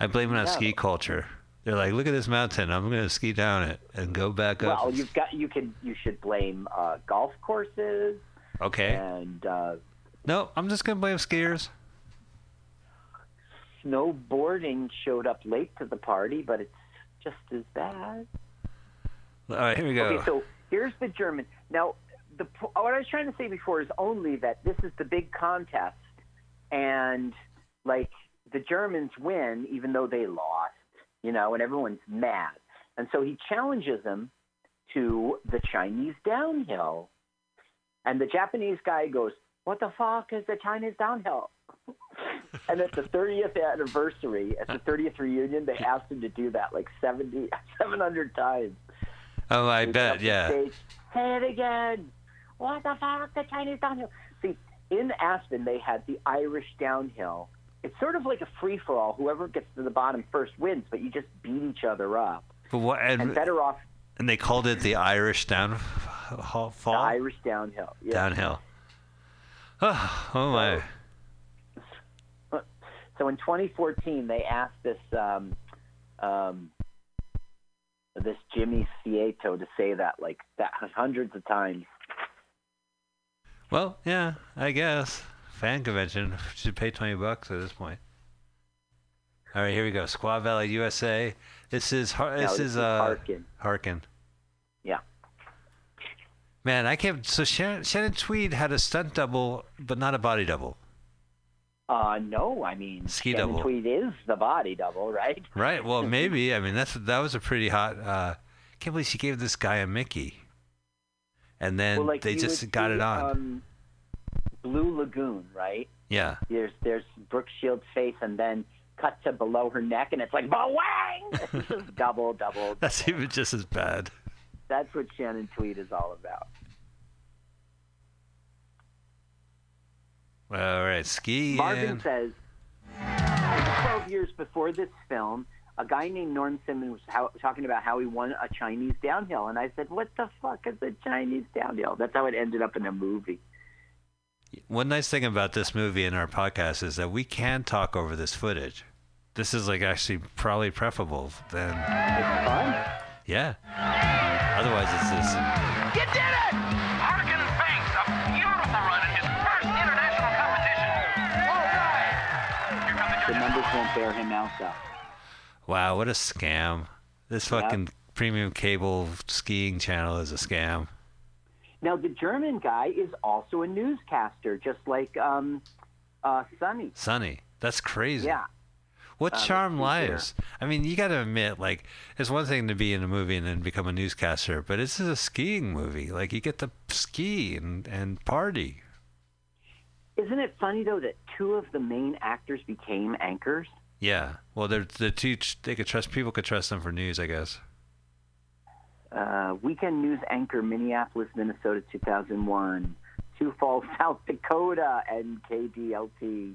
[SPEAKER 2] I blame it on
[SPEAKER 1] No.
[SPEAKER 2] ski culture. They're like, look at this mountain. I'm going to ski down it and go back up.
[SPEAKER 1] Well, you've got you can you should blame uh, golf courses
[SPEAKER 2] okay.
[SPEAKER 1] and uh,
[SPEAKER 2] No, I'm just going to blame skiers.
[SPEAKER 1] Snowboarding showed up late to the party, but it's just as bad.
[SPEAKER 2] All right, here we go.
[SPEAKER 1] Okay, so here's the German. Now, the what I was trying to say before is only that this is the big contest, and like the Germans win even though they lost, you know, and everyone's mad. And so he challenges them to the Chinese downhill, and the Japanese guy goes, "What the fuck is the Chinese downhill?" and at the 30th anniversary, at the 30th reunion, they asked him to do that like 70, 700 times.
[SPEAKER 2] oh, I bet, yeah.
[SPEAKER 1] stage, Say it again. What the fuck? The Chinese downhill. See, in Aspen, they had the Irish downhill. It's sort of like a free for all. Whoever gets to the bottom first wins, but you just beat each other up.
[SPEAKER 2] But what?
[SPEAKER 1] And
[SPEAKER 2] And,
[SPEAKER 1] better off
[SPEAKER 2] and they called it the Irish down fall.
[SPEAKER 1] the Irish downhill. Yeah.
[SPEAKER 2] Downhill. Oh, oh my.
[SPEAKER 1] So in 2014, they asked this um, um, this Jimmy Saito to say that like that hundreds of times.
[SPEAKER 2] Well, yeah, I guess. Fan convention should pay 20 bucks at this point. All right, here we go. Squaw Valley, USA. This is Har-
[SPEAKER 1] No,
[SPEAKER 2] this,
[SPEAKER 1] this
[SPEAKER 2] is
[SPEAKER 1] is
[SPEAKER 2] uh
[SPEAKER 1] Harkin.
[SPEAKER 2] Harkin.
[SPEAKER 1] Yeah.
[SPEAKER 2] Man, I can't. So Shannon, Shannon Tweed had a stunt double, but not a body double,
[SPEAKER 1] Uh, no, I mean,
[SPEAKER 2] Ski
[SPEAKER 1] Shannon
[SPEAKER 2] double.
[SPEAKER 1] Tweed is the body double, right?
[SPEAKER 2] right? Well, maybe. I mean, that's that was a pretty hot. Uh, can't believe she gave this guy a Mickey. and then
[SPEAKER 1] well, like
[SPEAKER 2] they just got
[SPEAKER 1] see,
[SPEAKER 2] it on.
[SPEAKER 1] Um, Blue Lagoon, right?
[SPEAKER 2] yeah.
[SPEAKER 1] There's there's Brooke Shields' face, and then cut to below her neck, and it's like bawang. Double, double.
[SPEAKER 2] That's even just as bad.
[SPEAKER 1] That's what Shannon Tweed is all about.
[SPEAKER 2] All right, ski.
[SPEAKER 1] Marvin says, 12 years before this film, a guy named Norm Simmons was how, talking about how he won a Chinese downhill. And I said, What the fuck is a Chinese downhill? That's how it ended up in a movie.
[SPEAKER 2] One nice thing about this movie and our podcast is that we can talk over this footage. This is like actually probably preferable than
[SPEAKER 1] It's fun.
[SPEAKER 2] yeah. Otherwise, it's this.
[SPEAKER 3] You did it!
[SPEAKER 1] Bear him out.
[SPEAKER 2] Wow, what a scam! This
[SPEAKER 1] Yeah.
[SPEAKER 2] fucking premium cable skiing channel is a scam.
[SPEAKER 1] Now, the German guy is also a newscaster, just like um, uh, Sunny.
[SPEAKER 2] Sunny, that's crazy.
[SPEAKER 1] Yeah.
[SPEAKER 2] What
[SPEAKER 1] Uh,
[SPEAKER 2] charm
[SPEAKER 1] let's see here.
[SPEAKER 2] lies? I mean, you got to admit, like, it's one thing to be in a movie and then become a newscaster, but this is a skiing movie. Like, you get to ski and, and party.
[SPEAKER 1] Isn't it funny, though, that two of the main actors became anchors?
[SPEAKER 2] Yeah. Well, they're the two. They could trust people could trust them for news, I guess.
[SPEAKER 1] Uh, weekend news anchor, Minneapolis, Minnesota, 2001. Sioux Falls, South Dakota, and KDLT.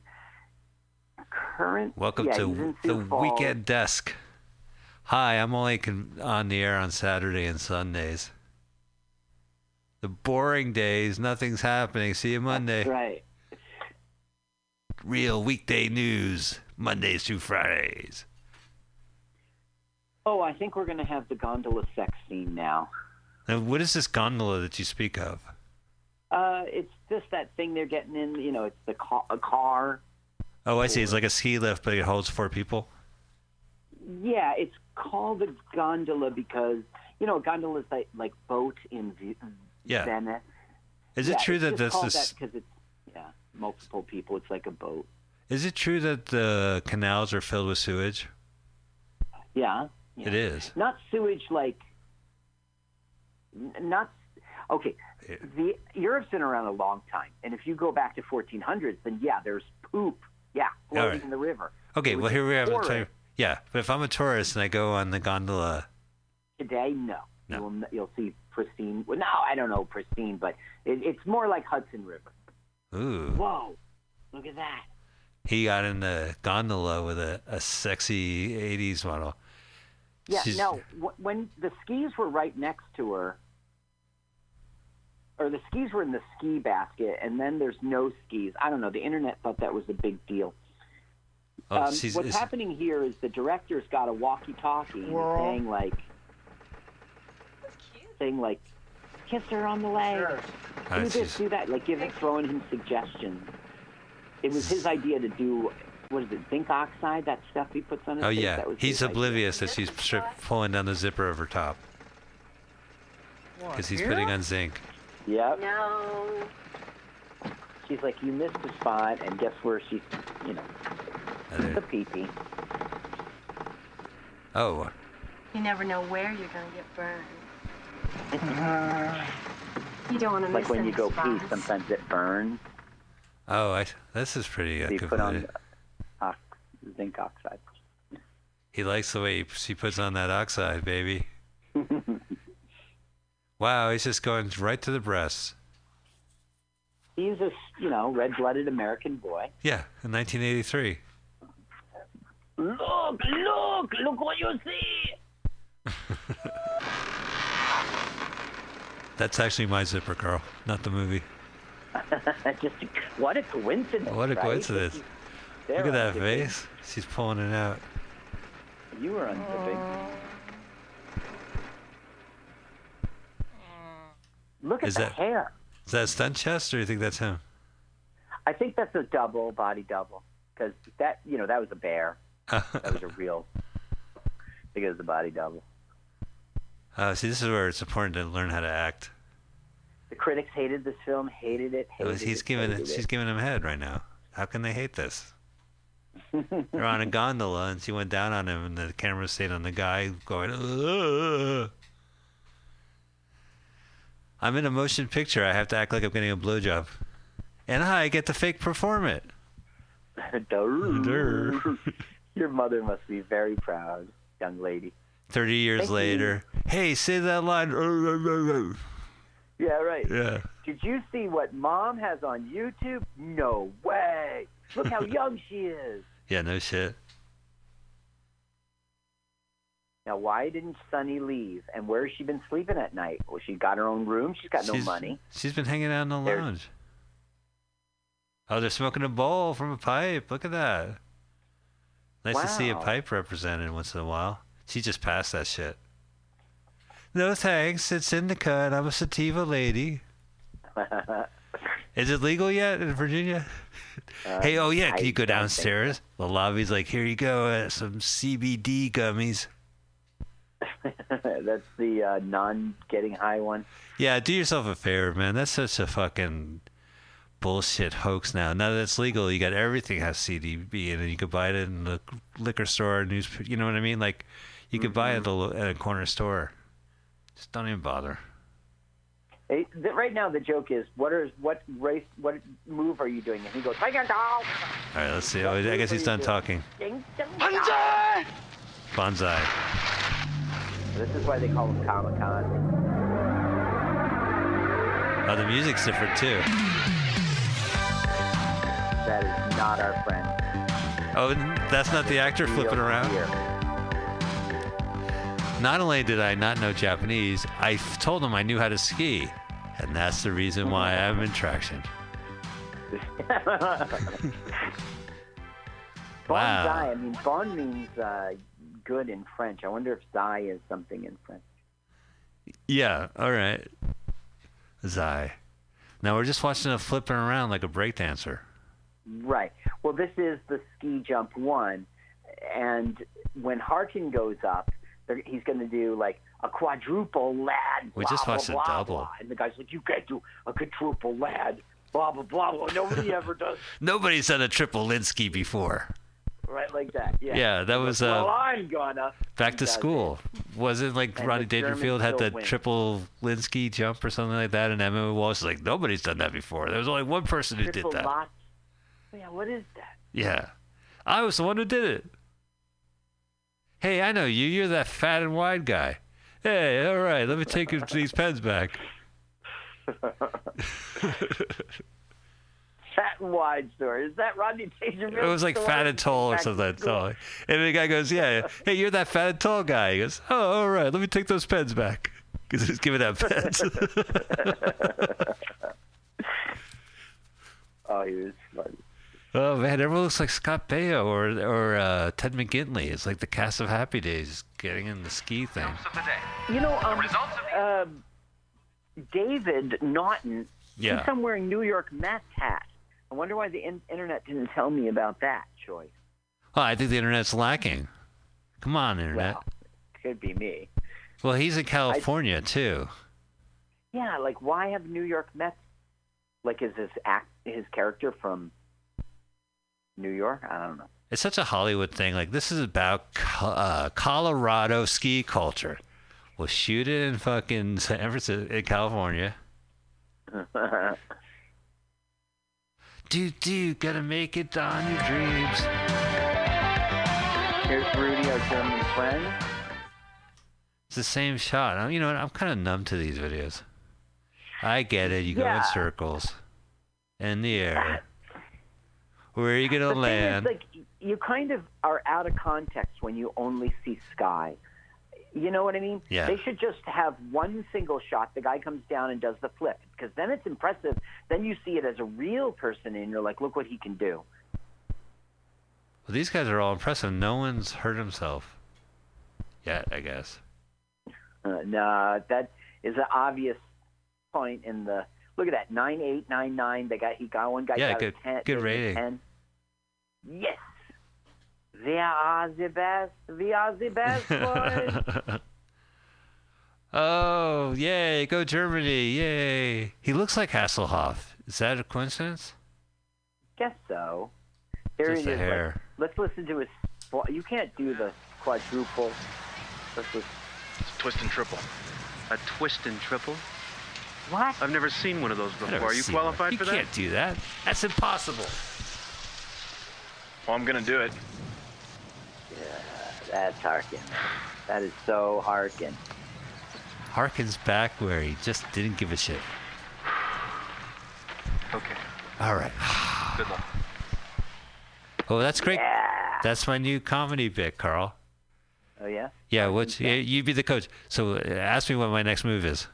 [SPEAKER 1] Current.
[SPEAKER 2] Welcome
[SPEAKER 1] yeah,
[SPEAKER 2] to the weekend desk. Hi, I'm only con- on the air on Saturday and Sundays. The boring days, nothing's happening. See you Monday.
[SPEAKER 1] Right.
[SPEAKER 2] Real weekday news, Mondays through Fridays.
[SPEAKER 1] Oh, I think we're going to have the gondola sex scene now.
[SPEAKER 2] Now, what is this gondola that you speak of?
[SPEAKER 1] Uh, it's just that thing they're getting in. You know, it's the ca- a car.
[SPEAKER 2] Oh, I see. It's like a ski lift, but it holds four people.
[SPEAKER 1] Yeah, it's called a gondola because you know, a gondola is like like boat in v-
[SPEAKER 2] Yeah.
[SPEAKER 1] Venice.
[SPEAKER 2] Is
[SPEAKER 1] Yeah,
[SPEAKER 2] it true
[SPEAKER 1] it's
[SPEAKER 2] that this is?
[SPEAKER 1] that because it's yeah multiple people. It's like a boat.
[SPEAKER 2] Is it true that the canals are filled with sewage?
[SPEAKER 1] Yeah. yeah.
[SPEAKER 2] It is.
[SPEAKER 1] Not sewage like. Not okay.
[SPEAKER 2] Yeah.
[SPEAKER 1] The Europe's been around a long time, and if you go back to 1400s, then yeah, there's poop. Yeah, floating
[SPEAKER 2] right.
[SPEAKER 1] in the river.
[SPEAKER 2] Okay, well here we have. A time. Yeah, but if I'm a tourist and I go on the gondola,
[SPEAKER 1] Today, no.
[SPEAKER 2] No.
[SPEAKER 1] You'll, you'll see pristine. Well, no, I don't know pristine, but it, it's more like Hudson River.
[SPEAKER 2] ooh,
[SPEAKER 1] Whoa, look at that.
[SPEAKER 2] He got in the gondola with a, a sexy '80s model.
[SPEAKER 1] Yeah,
[SPEAKER 2] She's-
[SPEAKER 1] no. When the skis were right next to her, or the skis were in the ski basket, and then there's no skis. I don't know. The internet thought that was a big deal.
[SPEAKER 2] Oh,
[SPEAKER 1] um,
[SPEAKER 2] she's,
[SPEAKER 1] what's
[SPEAKER 2] is-
[SPEAKER 1] happening here is the director's got a walkie-talkie and he's saying like, saying like, kiss her on the leg.
[SPEAKER 5] Sure.
[SPEAKER 2] oh,
[SPEAKER 1] do this,
[SPEAKER 2] she's-
[SPEAKER 1] do that, like giving, throwing him suggestions. It was his idea to do what is it, zinc oxide? That stuff he puts on his
[SPEAKER 2] oh
[SPEAKER 1] face.
[SPEAKER 2] yeah,
[SPEAKER 1] that was
[SPEAKER 2] he's
[SPEAKER 1] his idea.
[SPEAKER 2] oblivious that she's strip, pulling down the zipper of her top because he's
[SPEAKER 5] here?
[SPEAKER 2] putting on zinc.
[SPEAKER 1] Yep.
[SPEAKER 4] No.
[SPEAKER 1] She's like, you missed the spot, and guess where she's, you know, the
[SPEAKER 2] there-
[SPEAKER 1] pee-pee.
[SPEAKER 2] Oh,
[SPEAKER 9] You never know where you're gonna get burned. You don't want to
[SPEAKER 1] Like
[SPEAKER 9] miss
[SPEAKER 1] when you go pee, sometimes it burns.
[SPEAKER 2] Oh, I, this is pretty. Uh,
[SPEAKER 1] put on ox- zinc oxide.
[SPEAKER 2] He likes the way she puts on that oxide, baby. Wow, he's just going right to the breasts.
[SPEAKER 1] He's a, you know, red-blooded American boy.
[SPEAKER 2] Yeah, in 1983.
[SPEAKER 1] Look, look, look what you see.
[SPEAKER 2] That's actually my zipper, Carl, not the movie.
[SPEAKER 1] Just what a coincidence.
[SPEAKER 2] What a
[SPEAKER 1] right?
[SPEAKER 2] coincidence. Look at that face. She's pulling it out.
[SPEAKER 1] You were unzipping. Look at
[SPEAKER 2] Is
[SPEAKER 1] the
[SPEAKER 2] that-
[SPEAKER 1] hair.
[SPEAKER 2] Is that stunt chest, or do you think that's him?
[SPEAKER 1] I think that's a double body double because that you know that was a bear. That was a real. I think it was a body double.
[SPEAKER 2] uh, see, this is where it's important to learn how to act.
[SPEAKER 1] The critics hated this film, hated it, hated
[SPEAKER 2] he's
[SPEAKER 1] it,
[SPEAKER 2] giving it. She's giving him head right now. How can they hate this? They're on a gondola, and she went down on him, and the camera stayed on the guy going. "Ugh." I'm in a motion picture. I have to act like I'm getting a blowjob. And I get to fake perform it.
[SPEAKER 1] Your mother must be very proud, young lady.
[SPEAKER 2] 30 years
[SPEAKER 1] Thank you.
[SPEAKER 2] later. Hey, say that line.
[SPEAKER 1] Yeah, right.
[SPEAKER 2] Yeah.
[SPEAKER 1] Did you see what mom has on YouTube? No way. Look how young she is.
[SPEAKER 2] Yeah, no shit.
[SPEAKER 1] Now, why didn't Sunny leave? And where has she been sleeping at night? Well, she got her own room. She's got no money.
[SPEAKER 2] She's been hanging out in the
[SPEAKER 1] There's-
[SPEAKER 2] lounge. Oh, they're smoking a bowl from a pipe. Look at that. Nice to see a pipe represented once in a while. She just passed that shit. No thanks. It's in the cut. I'm a sativa lady. Is it legal yet in Virginia? hey, oh yeah,
[SPEAKER 1] Uh, I
[SPEAKER 2] can you go downstairs? The lobby's like, here you go, uh, some CBD gummies.
[SPEAKER 1] That's the uh, non-getting high one.
[SPEAKER 2] Yeah, do yourself a favor, man. That's such a fucking bullshit hoax now. Now that it's legal, you got everything has CDB in it. You could buy it in the liquor store, news. You know what I mean? Like, you could buy it at a, at a corner store. Just don't even bother.
[SPEAKER 1] Hey, th- right now, the joke is, what is what race, what move are you doing? And he goes, "Bang it down."
[SPEAKER 2] All right, let's see. Oh, I guess he's done talking.
[SPEAKER 1] Ding, ding,
[SPEAKER 8] Banzai!
[SPEAKER 2] Bonsai.
[SPEAKER 1] This is why they call him Comic Con.
[SPEAKER 2] Oh, the music's different too.
[SPEAKER 1] That is not our friend.
[SPEAKER 2] Oh, that's not the actor flipping around.
[SPEAKER 1] here.
[SPEAKER 2] Not only did I not know Japanese, I f- told them I knew how to ski, and that's the reason why I'm in traction. Wow.
[SPEAKER 1] Bonsai. I mean, bon means uh, good in French. I wonder if zai is something in French.
[SPEAKER 2] Yeah, all right. Zai. Now we're just watching him flipping around like a breakdancer.
[SPEAKER 1] Right. Well, this is the ski jump one, and when Harkin goes up, he's going to do like a quadruple lad.
[SPEAKER 2] We
[SPEAKER 1] blah,
[SPEAKER 2] just
[SPEAKER 1] blah,
[SPEAKER 2] watched a
[SPEAKER 1] blah,
[SPEAKER 2] double.
[SPEAKER 1] blah. and the guy's like, "You can't do a quadruple lad." Blah blah blah. blah. Nobody ever does
[SPEAKER 2] Nobody's done a triple Lindy before.
[SPEAKER 1] right like that. Yeah.
[SPEAKER 2] Yeah, that was
[SPEAKER 1] well,
[SPEAKER 2] uh,
[SPEAKER 1] I'm gonna.
[SPEAKER 2] back to school. Wasn't like
[SPEAKER 1] And Rodney
[SPEAKER 2] Dangerfield had the
[SPEAKER 1] win.
[SPEAKER 2] triple Lindy jump or something like that, and Emmet Walsh was like, nobody's done that before. There was only one person who
[SPEAKER 1] Triple
[SPEAKER 2] did that.
[SPEAKER 1] lot. Yeah. What is that?
[SPEAKER 2] Yeah, I was the one who did it. Hey, I know you. You're that fat and wide guy. Hey, all right, let me take these pens back.
[SPEAKER 1] Fat and wide story. Is that Rodney Dangerfield?
[SPEAKER 2] It was like fat and tall or something. Tall. And the guy goes, "Yeah, hey, you're that fat and tall guy." He goes, "Oh, all right. Let me take those pens back." Because he's giving out pens.
[SPEAKER 1] Oh, he was funny.
[SPEAKER 2] Oh man, everyone looks like Scott Baio or or uh, Ted McGinley. It's like the cast of Happy Days getting in the ski thing.
[SPEAKER 3] Jumps of the day.
[SPEAKER 1] You know, um,
[SPEAKER 3] results of
[SPEAKER 1] um, David Naughton.
[SPEAKER 2] Yeah.
[SPEAKER 1] He's some wearing New York Mets hat. I wonder why the in- internet didn't tell me about that choice.
[SPEAKER 2] Well, I think the internet's lacking. Come on, internet.
[SPEAKER 1] Well, could be me.
[SPEAKER 2] Well, he's in California too.
[SPEAKER 1] Yeah, like why have New York Mets? Like, is his act his character from New York? I don't know.
[SPEAKER 2] It's such a Hollywood thing. Like this is about uh, Colorado ski culture. We'll shoot it in fucking San Francisco, in California. Do do, gotta make it on your dreams.
[SPEAKER 1] Here's Rudy, our German friend.
[SPEAKER 2] It's the same shot. I'm, you know, what, I'm kind of numb to these videos. I get it. You go in circles, in the air. Where are you gonna
[SPEAKER 1] the thing
[SPEAKER 2] land?
[SPEAKER 1] is, like, you kind of are out of context when you only see sky. You know what I mean?
[SPEAKER 2] Yeah.
[SPEAKER 1] They should just have one single shot. The guy comes down and does the flip because then it's impressive. Then you see it as a real person and you're like, look what he can do.
[SPEAKER 2] Well, these guys are all impressive. No one's hurt himself yet, I guess.
[SPEAKER 1] Uh, nah, that is an obvious point in the. Look at that nine eight nine nine. They got he got one guy
[SPEAKER 2] Yeah,
[SPEAKER 1] got
[SPEAKER 2] good-
[SPEAKER 1] a ten.
[SPEAKER 2] good
[SPEAKER 1] a
[SPEAKER 2] rating.
[SPEAKER 1] 10. Yes. We are the best. We are the best boys.
[SPEAKER 2] oh, yay, go Germany, yay. He looks like Hasselhoff. Is that a coincidence?
[SPEAKER 1] Guess so. There
[SPEAKER 2] Just
[SPEAKER 1] it
[SPEAKER 2] the
[SPEAKER 1] is.
[SPEAKER 2] hair.
[SPEAKER 1] Let's listen to his. well, You can't do the quadruple. Let's listen.
[SPEAKER 10] Twist and triple. A twist and triple?
[SPEAKER 1] What?
[SPEAKER 10] I've never seen one of those before. Are you
[SPEAKER 2] seen one.
[SPEAKER 10] qualified
[SPEAKER 2] you
[SPEAKER 10] for that?
[SPEAKER 2] You can't do that. That's impossible.
[SPEAKER 10] Well, I'm gonna do it.
[SPEAKER 1] Yeah, that's Harkin. That is so Harkin.
[SPEAKER 2] Harkins back where he just didn't give a shit.
[SPEAKER 10] Okay.
[SPEAKER 2] All right.
[SPEAKER 10] Good luck.
[SPEAKER 2] Oh, that's great.
[SPEAKER 1] Yeah.
[SPEAKER 2] That's my new comedy bit, Carl.
[SPEAKER 1] Oh yeah.
[SPEAKER 2] Yeah, what's yeah, you be the coach. So uh, ask me what my next move is.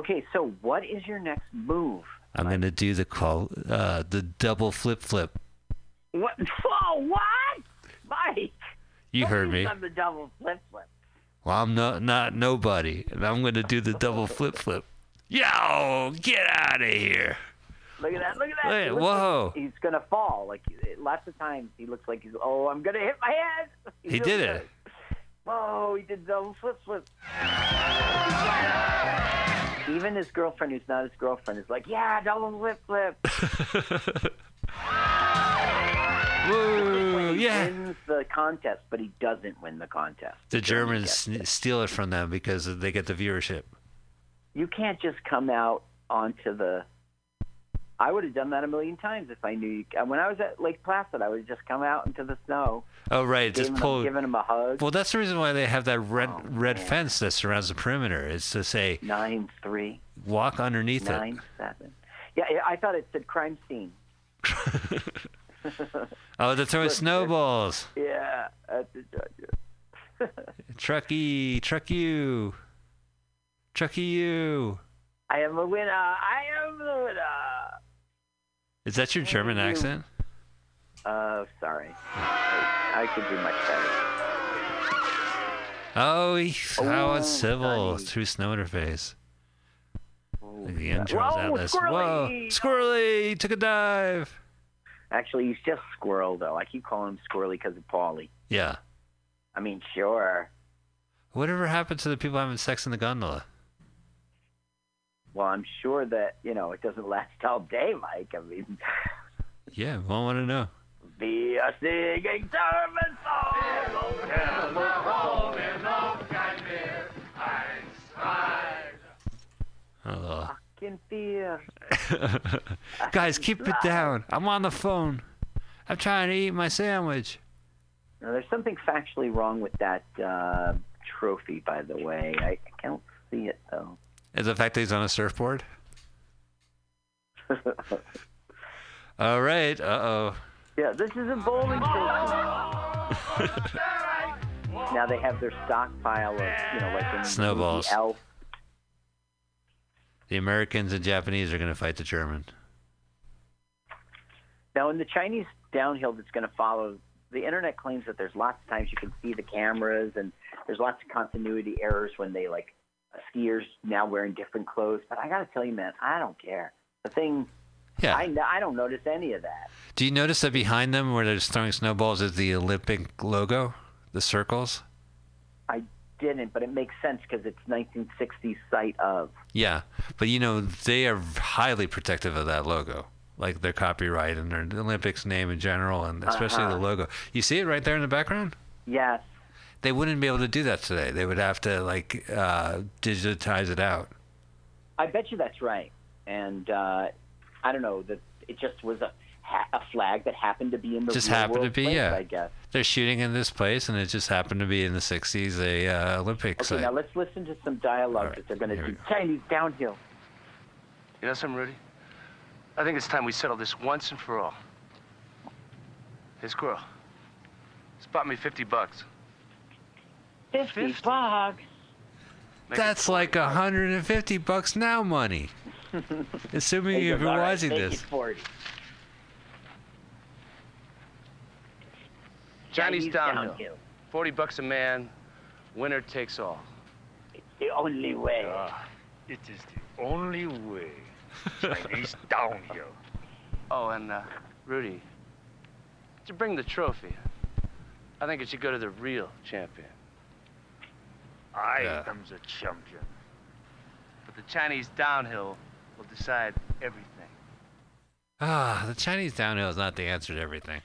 [SPEAKER 1] Okay, so what is your next move?
[SPEAKER 2] I'm gonna do the call, uh, the double flip flip.
[SPEAKER 1] What? Whoa! What? Mike.
[SPEAKER 2] You heard
[SPEAKER 1] Nobody's
[SPEAKER 2] me.
[SPEAKER 1] done the double flip flip.
[SPEAKER 2] Well, I'm not not nobody, and I'm gonna do the double flip flip. Yo, get out of here!
[SPEAKER 1] Look at that! Look at that!
[SPEAKER 2] Hey, whoa.
[SPEAKER 1] Like he's gonna fall. Like lots of times, he looks like he's. Oh, I'm gonna hit my head. He's
[SPEAKER 2] He did
[SPEAKER 1] good.
[SPEAKER 2] it.
[SPEAKER 1] Whoa! He did double flip flip. Even his girlfriend, who's not his girlfriend, is like, "Yeah, double flip flip."
[SPEAKER 2] Woo!
[SPEAKER 1] He
[SPEAKER 2] Yeah.
[SPEAKER 1] wins the contest, but he doesn't win the contest.
[SPEAKER 2] The Germans
[SPEAKER 1] gets
[SPEAKER 2] steal it from them because they get the viewership.
[SPEAKER 1] you can't just come out onto the. I would have done that a million times if I knew. You, uh, when I was at Lake Placid, I would have just come out into the snow,
[SPEAKER 2] Oh right, just pull.
[SPEAKER 1] giving him a hug.
[SPEAKER 2] Well, that's the reason why they have that red
[SPEAKER 1] Oh,
[SPEAKER 2] red
[SPEAKER 1] man.
[SPEAKER 2] fence that surrounds the perimeter. It's to say
[SPEAKER 1] Nine three
[SPEAKER 2] walk underneath
[SPEAKER 1] nine seven. Yeah, I thought it said crime scene.
[SPEAKER 2] Oh, they're throwing snowballs.
[SPEAKER 1] Yeah, that's it.
[SPEAKER 2] Trucky, truck you, trucky you.
[SPEAKER 1] I am a winner. I am the winner.
[SPEAKER 2] Is that your German
[SPEAKER 1] you.
[SPEAKER 2] accent?
[SPEAKER 1] Uh, sorry. I, I could do much better.
[SPEAKER 2] Oh, he, oh, it's
[SPEAKER 1] Oh,
[SPEAKER 2] civil
[SPEAKER 1] honey.
[SPEAKER 2] through snow interface.
[SPEAKER 1] Oh,
[SPEAKER 2] The
[SPEAKER 1] yeah.
[SPEAKER 2] intros
[SPEAKER 1] Whoa,
[SPEAKER 2] atlas. Whoa,
[SPEAKER 1] squirrely!
[SPEAKER 2] squirrely! Took a dive.
[SPEAKER 1] Actually, he's just Squirrel, though. I keep calling him Squirrely because of Paulie.
[SPEAKER 2] Yeah.
[SPEAKER 1] I mean, sure.
[SPEAKER 2] Whatever happened to the people having sex in the gondola?
[SPEAKER 1] Well, I'm sure that, you know, it doesn't last all day, Mike. I mean,
[SPEAKER 2] Yeah, we want to know.
[SPEAKER 1] be a singing German song.
[SPEAKER 2] Oh.
[SPEAKER 1] Fucking fear.
[SPEAKER 2] Guys, keep it down. I'm on the phone. I'm trying to eat my sandwich.
[SPEAKER 1] Now, there's something factually wrong with that uh, trophy, by the way. I, I can't see it, though.
[SPEAKER 2] Is the fact that he's on a surfboard? All right. Uh oh.
[SPEAKER 1] yeah, this is a bowling trophy. now they have their stockpile of, you know, like
[SPEAKER 2] Snowballs.
[SPEAKER 1] Elf.
[SPEAKER 2] The Americans and Japanese are going to fight the German.
[SPEAKER 1] Now, in the Chinese downhill that's going to follow, the internet claims that there's lots of times you can see the cameras and there's lots of continuity errors when they like skiers now wearing different clothes. But I got to tell you, man, I don't care. The thing,
[SPEAKER 2] Yeah.
[SPEAKER 1] I, I don't notice any of that.
[SPEAKER 2] Do you notice that behind them, where they're just throwing snowballs, is the Olympic logo, the circles?
[SPEAKER 1] I didn't, but it makes sense because it's 1960s site of.
[SPEAKER 2] Yeah, but you know they are highly protective of that logo, like their copyright and their the Olympics name in general, and especially the
[SPEAKER 1] Uh-huh.
[SPEAKER 2] logo. You see it right there in the background.
[SPEAKER 1] Yes.
[SPEAKER 2] They wouldn't be able to do that today. They would have to like uh, digitize it out.
[SPEAKER 1] I bet you that's right. And uh, I don't know that it just was a ha- a flag that happened to be in the
[SPEAKER 2] Just
[SPEAKER 1] real
[SPEAKER 2] happened to be,
[SPEAKER 1] place,
[SPEAKER 2] yeah.
[SPEAKER 1] I guess.
[SPEAKER 2] They're shooting in this place, and it just happened to be in the '60s, a uh, Olympic
[SPEAKER 1] Okay,
[SPEAKER 2] site.
[SPEAKER 1] now let's listen to some dialogue
[SPEAKER 2] right,
[SPEAKER 1] that they're going to
[SPEAKER 2] here we
[SPEAKER 1] do.
[SPEAKER 2] go.
[SPEAKER 1] Chinese downhill.
[SPEAKER 8] You know something, Rudy? I think it's time we settle this once and for all. Hey, Squirrel. Spot me 50 bucks.
[SPEAKER 1] 50
[SPEAKER 8] 50?
[SPEAKER 1] bucks.
[SPEAKER 8] Make
[SPEAKER 2] That's like 150 bucks now money. Assuming you've
[SPEAKER 1] been "All right,
[SPEAKER 2] watching
[SPEAKER 1] make
[SPEAKER 2] this.
[SPEAKER 1] it 40.
[SPEAKER 8] Chinese downhill. 40 bucks a man. Winner takes all.
[SPEAKER 1] It's the only way.
[SPEAKER 7] Ah, it is the only way. Chinese downhill.
[SPEAKER 8] Oh, and, uh, Rudy, to bring the trophy, I think it should go to the real champion.
[SPEAKER 7] I
[SPEAKER 2] Yeah.
[SPEAKER 7] am the champion.
[SPEAKER 8] But the Chinese downhill will decide everything.
[SPEAKER 2] Ah, the Chinese downhill is not the answer to everything.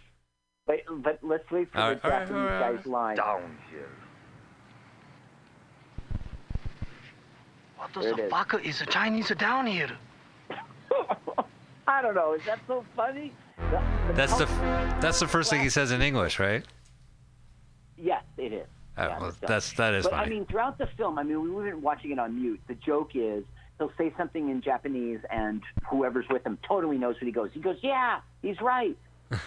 [SPEAKER 1] But, but let's wait for
[SPEAKER 2] All
[SPEAKER 1] the
[SPEAKER 2] right, all right,
[SPEAKER 1] Japanese
[SPEAKER 2] all right.
[SPEAKER 1] guy's line.
[SPEAKER 7] Downhill. What
[SPEAKER 5] does
[SPEAKER 1] There
[SPEAKER 5] the
[SPEAKER 1] it is.
[SPEAKER 5] fuck is the Chinese down here?
[SPEAKER 1] I don't know. Is that so funny? The- the
[SPEAKER 2] That's the that's the first thing he says in English, right?
[SPEAKER 1] Yes, it is.
[SPEAKER 2] Oh,
[SPEAKER 1] Yeah,
[SPEAKER 2] well, that's that is
[SPEAKER 1] but
[SPEAKER 2] funny.
[SPEAKER 1] I mean, throughout the film, I mean, we weren't watching it on mute. The joke is he'll say something in Japanese, and whoever's with him totally knows what he goes. He goes, "Yeah, he's right."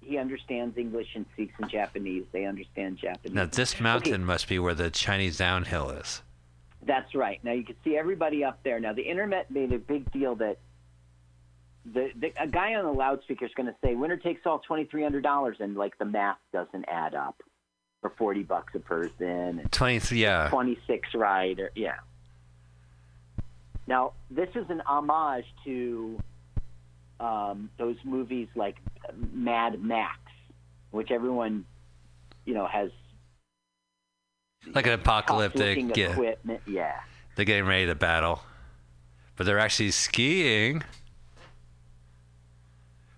[SPEAKER 1] he understands English and speaks in Japanese. They understand Japanese.
[SPEAKER 2] now this mountain must be where the Chinese downhill is.
[SPEAKER 1] That's right. Now you can see everybody up there. Now the internet made a big deal that the, the a guy on the loudspeaker is going to say winner takes all twenty three hundred dollars, and like the math doesn't add up for forty bucks a person
[SPEAKER 2] Twenty yeah.
[SPEAKER 1] twenty six rider. Yeah. Now this is an homage to um, those movies like Mad Max, which everyone you know has
[SPEAKER 2] Like an apocalyptic, yeah.
[SPEAKER 1] equipment. Yeah.
[SPEAKER 2] They're getting ready to battle, but they're actually skiing.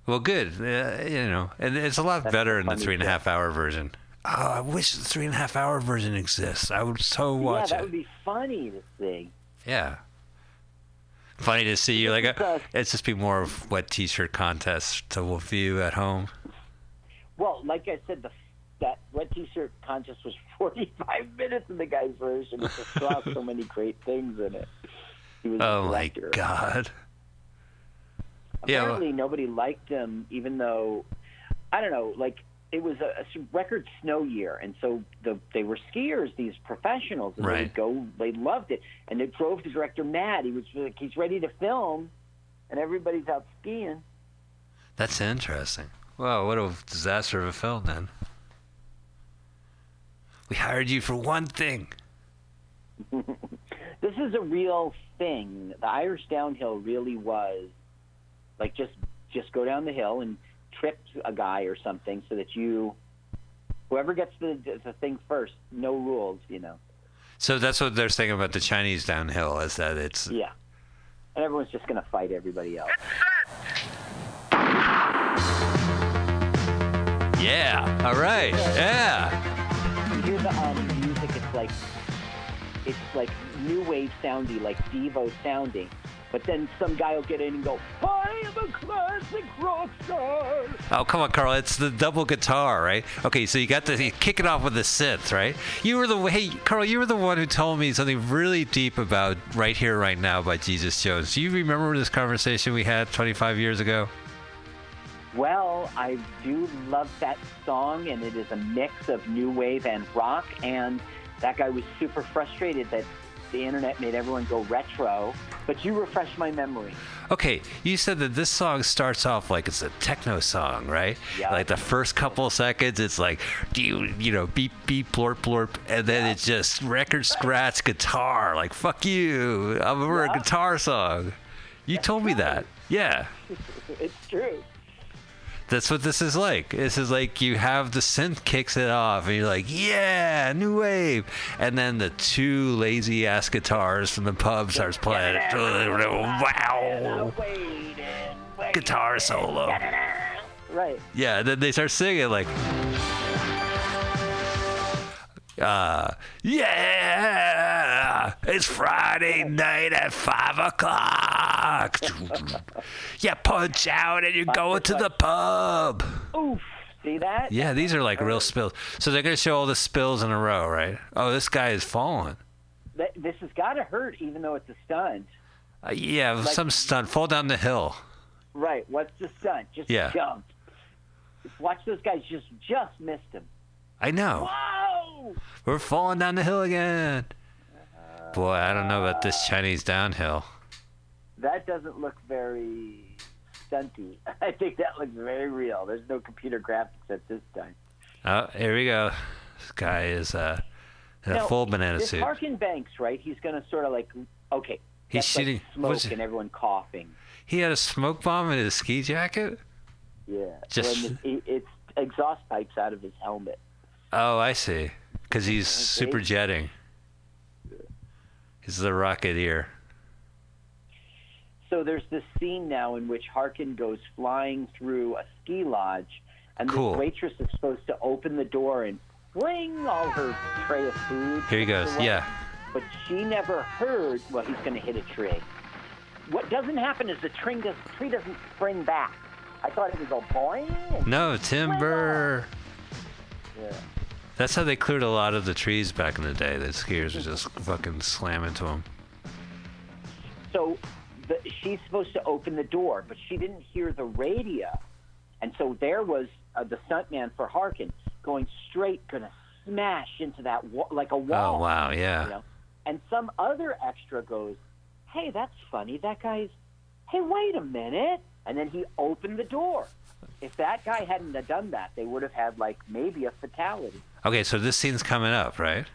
[SPEAKER 2] Well, good. Uh, you know, and it's a lot
[SPEAKER 1] That's
[SPEAKER 2] better
[SPEAKER 1] the
[SPEAKER 2] in the
[SPEAKER 1] funny
[SPEAKER 2] three and a
[SPEAKER 1] stuff.
[SPEAKER 2] half hour version. Oh, I wish the three and a half hour version exists. I would so watch
[SPEAKER 1] yeah, that
[SPEAKER 2] it.
[SPEAKER 1] would be funny to see.
[SPEAKER 2] Yeah. Funny to see you like
[SPEAKER 1] It's, uh,
[SPEAKER 2] a, it's just be more of wet t-shirt contest to view at home.
[SPEAKER 1] Well, like I said, the that wet T-shirt contest was 45 minutes in the guy's version. It just saw so many great things in it. He was
[SPEAKER 2] Oh my
[SPEAKER 1] director.
[SPEAKER 2] God. Yeah, well-
[SPEAKER 1] Apparently, nobody liked them, even though I don't know. Like it was a record snow year, and so the they were skiers, these professionals, and they
[SPEAKER 2] Right.
[SPEAKER 1] would go. They loved it, and it drove the director mad. He was like, he's ready to film, and everybody's out skiing.
[SPEAKER 2] That's interesting. Wow, what a disaster of a film then. We hired you for one thing.
[SPEAKER 1] this is a real thing. The Irish downhill really was like just just go down the hill and trip a guy or something so that you whoever gets the the thing first, no rules, you know.
[SPEAKER 2] So that's what they're saying about the Chinese downhill is that it's
[SPEAKER 1] Yeah. And everyone's just going to fight everybody else.
[SPEAKER 2] yeah. All right. Yeah.
[SPEAKER 1] You hear the um, music, it's like it's like new wave soundy, like Devo sounding. But then some guy will get in and go, I am a classic rock star.
[SPEAKER 2] Oh, come on, Carl. It's the double guitar, right? Okay, so you got to kick it off with the synth, right? You were the hey, Carl. You were the one who told me something really deep about "Right Here, Right Now" by Jesus Jones. Do you remember this conversation we had 25 years ago?
[SPEAKER 1] Well, I do love that song, and it is a mix of new wave and rock. And that guy was super frustrated that the internet made everyone go retro. But you refresh my memory.
[SPEAKER 2] Okay, you said that this song starts off like it's a techno song, right?
[SPEAKER 1] Yeah.
[SPEAKER 2] Like the first couple seconds, it's like, do you, you know, beep beep blorp blorp, and then it's just record scratch guitar, like fuck you, I'm over a guitar song. You told me that, yeah.
[SPEAKER 1] it's true.
[SPEAKER 2] That's what this is like. This is like you have the synth kicks it off, and you're like, yeah, new wave, and then the two lazy ass guitars from the pub starts playing. Wow,
[SPEAKER 1] Wait and wait.
[SPEAKER 2] guitar solo.
[SPEAKER 1] Right.
[SPEAKER 2] Yeah, then they start singing like, uh, yeah, it's Friday night at five o'clock. you punch out and you're going to the pub.
[SPEAKER 1] Oof. See that?
[SPEAKER 2] Yeah, these are like real spills. So they're gonna show all the spills in a row, right? Oh, this guy is falling.
[SPEAKER 1] This has got to hurt, even though it's a stunt.
[SPEAKER 2] Uh, yeah,
[SPEAKER 1] Like-
[SPEAKER 2] some stunt. Fall down the hill.
[SPEAKER 1] Right. What's the stunt? Just
[SPEAKER 2] Yeah.
[SPEAKER 1] jump. Watch those guys just just missed him.
[SPEAKER 2] I know.
[SPEAKER 1] Whoa!
[SPEAKER 2] We're falling down the hill again. Boy, I don't know about this Chinese downhill.
[SPEAKER 1] That doesn't look very stunty. I think that looks very real. There's no computer graphics at this time.
[SPEAKER 2] Oh, here we go. This guy is uh, in a full banana
[SPEAKER 1] this
[SPEAKER 2] suit.
[SPEAKER 1] Harkin Banks, right? He's going to sort of like, okay,
[SPEAKER 2] He's
[SPEAKER 1] that's like
[SPEAKER 2] shooting-
[SPEAKER 1] smoke and everyone coughing.
[SPEAKER 2] He had a smoke bomb in his ski jacket.
[SPEAKER 1] Yeah.
[SPEAKER 2] Just-
[SPEAKER 1] it, it's exhaust pipes out of his helmet.
[SPEAKER 2] Oh, I see. Because he's
[SPEAKER 1] Okay.
[SPEAKER 2] super jetting. He's the rocketeer.
[SPEAKER 1] So there's this scene now in which Harkin goes flying through a ski lodge, and
[SPEAKER 2] Cool.
[SPEAKER 1] this waitress is supposed to open the door and fling all her tray of food.
[SPEAKER 2] Here he goes. Yeah.
[SPEAKER 1] but she never heard. Well, he's going to hit a tree. What doesn't happen is the tree does tree doesn't spring back. I thought it would go boing.
[SPEAKER 2] No, timber.
[SPEAKER 1] Yeah.
[SPEAKER 2] That's how they cleared a lot of the trees back in the day. The skiers would just fucking slam into them.
[SPEAKER 1] So the, she's supposed to open the door, but she didn't hear the radio, and so there was uh, the stuntman for Harkin going straight, gonna smash into that wa- like a wall.
[SPEAKER 2] Oh wow, yeah.
[SPEAKER 1] you know. And some other extra goes, "Hey, that's funny. That guy's. Hey, wait a minute!" And then he opened the door. If that guy hadn't have done that, they would have had like maybe a fatality.
[SPEAKER 2] Okay, so this scene's coming up, right?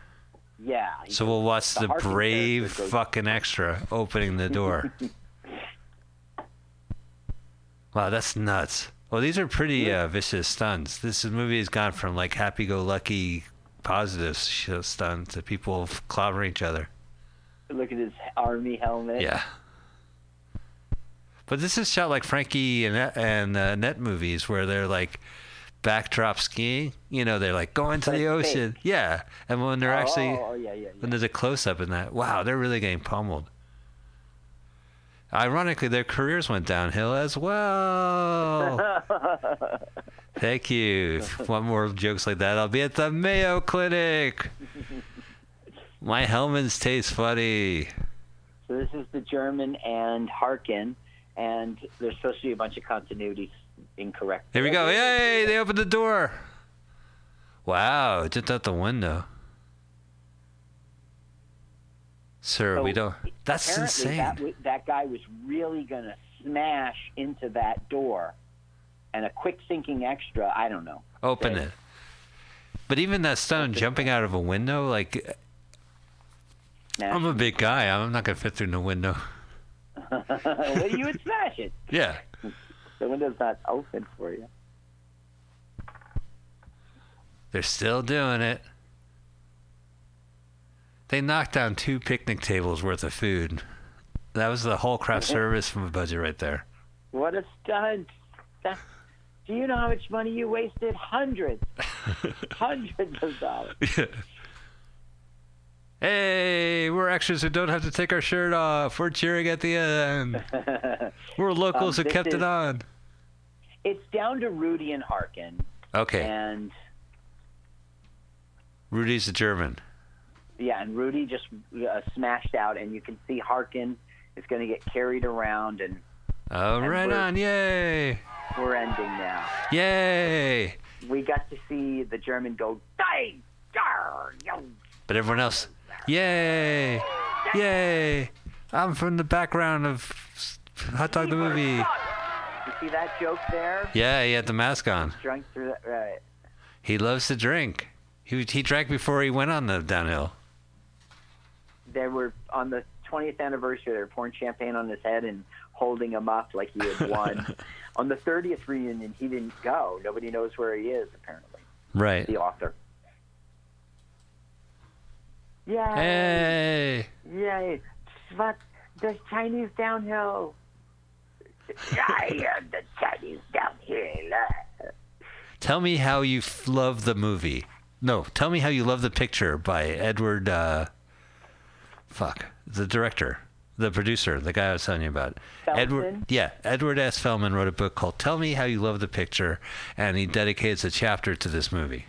[SPEAKER 1] Yeah.
[SPEAKER 2] So we'll watch the
[SPEAKER 1] Harkin
[SPEAKER 2] brave fucking extra opening the door. wow, that's nuts. Well, these are pretty uh, vicious stunts. This movie has gone from like happy-go-lucky positive stunts to people clobbering each other.
[SPEAKER 1] Look at his army helmet.
[SPEAKER 2] Yeah. But this is shot like Frankie and and uh, Net movies where they're like backdrop skiing. You know, they're like going to the
[SPEAKER 1] fake.
[SPEAKER 2] ocean. Yeah, and when they're
[SPEAKER 1] Oh,
[SPEAKER 2] actually
[SPEAKER 1] oh, yeah, yeah,
[SPEAKER 2] when there's a close up in that, wow, they're really getting pummeled. Ironically, their careers went downhill as well. Thank you. One more jokes like that. I'll be at the Mayo Clinic. My Hellmann's taste funny.
[SPEAKER 1] So this is the German and Harkin, and there's supposed to be a bunch of continuity incorrect.
[SPEAKER 2] Here we go. Yay! They opened the door. Wow, just out the window. Sir, we don't. That's insane.
[SPEAKER 1] That, that guy was really going to smash into that door, and a quick thinking extra. I don't know.
[SPEAKER 2] Open
[SPEAKER 1] said-
[SPEAKER 2] it. But even that stunt of jumping out of a window, like. I'm a big guy. I'm not gonna fit through no window.
[SPEAKER 1] well, you would smash it.
[SPEAKER 2] Yeah.
[SPEAKER 1] The window's not open for you.
[SPEAKER 2] They're still doing it. They knocked down two picnic tables worth of food. That was the whole craft service from a budget right there.
[SPEAKER 1] What a stunt! That- do you know how much money you wasted? Hundreds, hundreds of dollars.
[SPEAKER 2] Hey, we're extras who don't have to take our shirt off. We're cheering at the end. We're locals
[SPEAKER 1] Um,
[SPEAKER 2] who kept
[SPEAKER 1] is-
[SPEAKER 2] it on.
[SPEAKER 1] It's down to Rudy and Harkin,
[SPEAKER 2] Okay,
[SPEAKER 1] and
[SPEAKER 2] Rudy's a German.
[SPEAKER 1] yeah, and Rudy just uh, smashed out, and you can see Harkin is going to get carried around, and
[SPEAKER 2] Oh,
[SPEAKER 1] And
[SPEAKER 2] right on. Yay.
[SPEAKER 1] we're ending now.
[SPEAKER 2] Yay.
[SPEAKER 1] We got to see the German go, die, dar, yo.
[SPEAKER 2] But everyone else, yay. Yay. I'm from the background of Hot Dog the movie.
[SPEAKER 1] You see that joke there?
[SPEAKER 2] Yeah, he had the mask on.
[SPEAKER 1] Drunk through that, right?
[SPEAKER 2] He loves to drink. He, he drank before he went on the downhill.
[SPEAKER 1] They were on the 20th anniversary. They were pouring champagne on his head and holding him up like he had won. on the 30th reunion, he didn't go. Nobody knows where he is, apparently.
[SPEAKER 2] Right.
[SPEAKER 1] The author. Yay!
[SPEAKER 2] Hey.
[SPEAKER 1] Yay! What? The Chinese downhill. I am the Chinese downhill.
[SPEAKER 2] Tell me how you f- love the movie. No, tell me how you love the picture by Edward. Uh, fuck, the director, the producer, the guy I was telling you about. Edward.
[SPEAKER 1] Feldman?
[SPEAKER 2] Yeah, Edward S. Feldman wrote a book called "Tell Me How You Love the Picture," and he dedicates a chapter to this movie.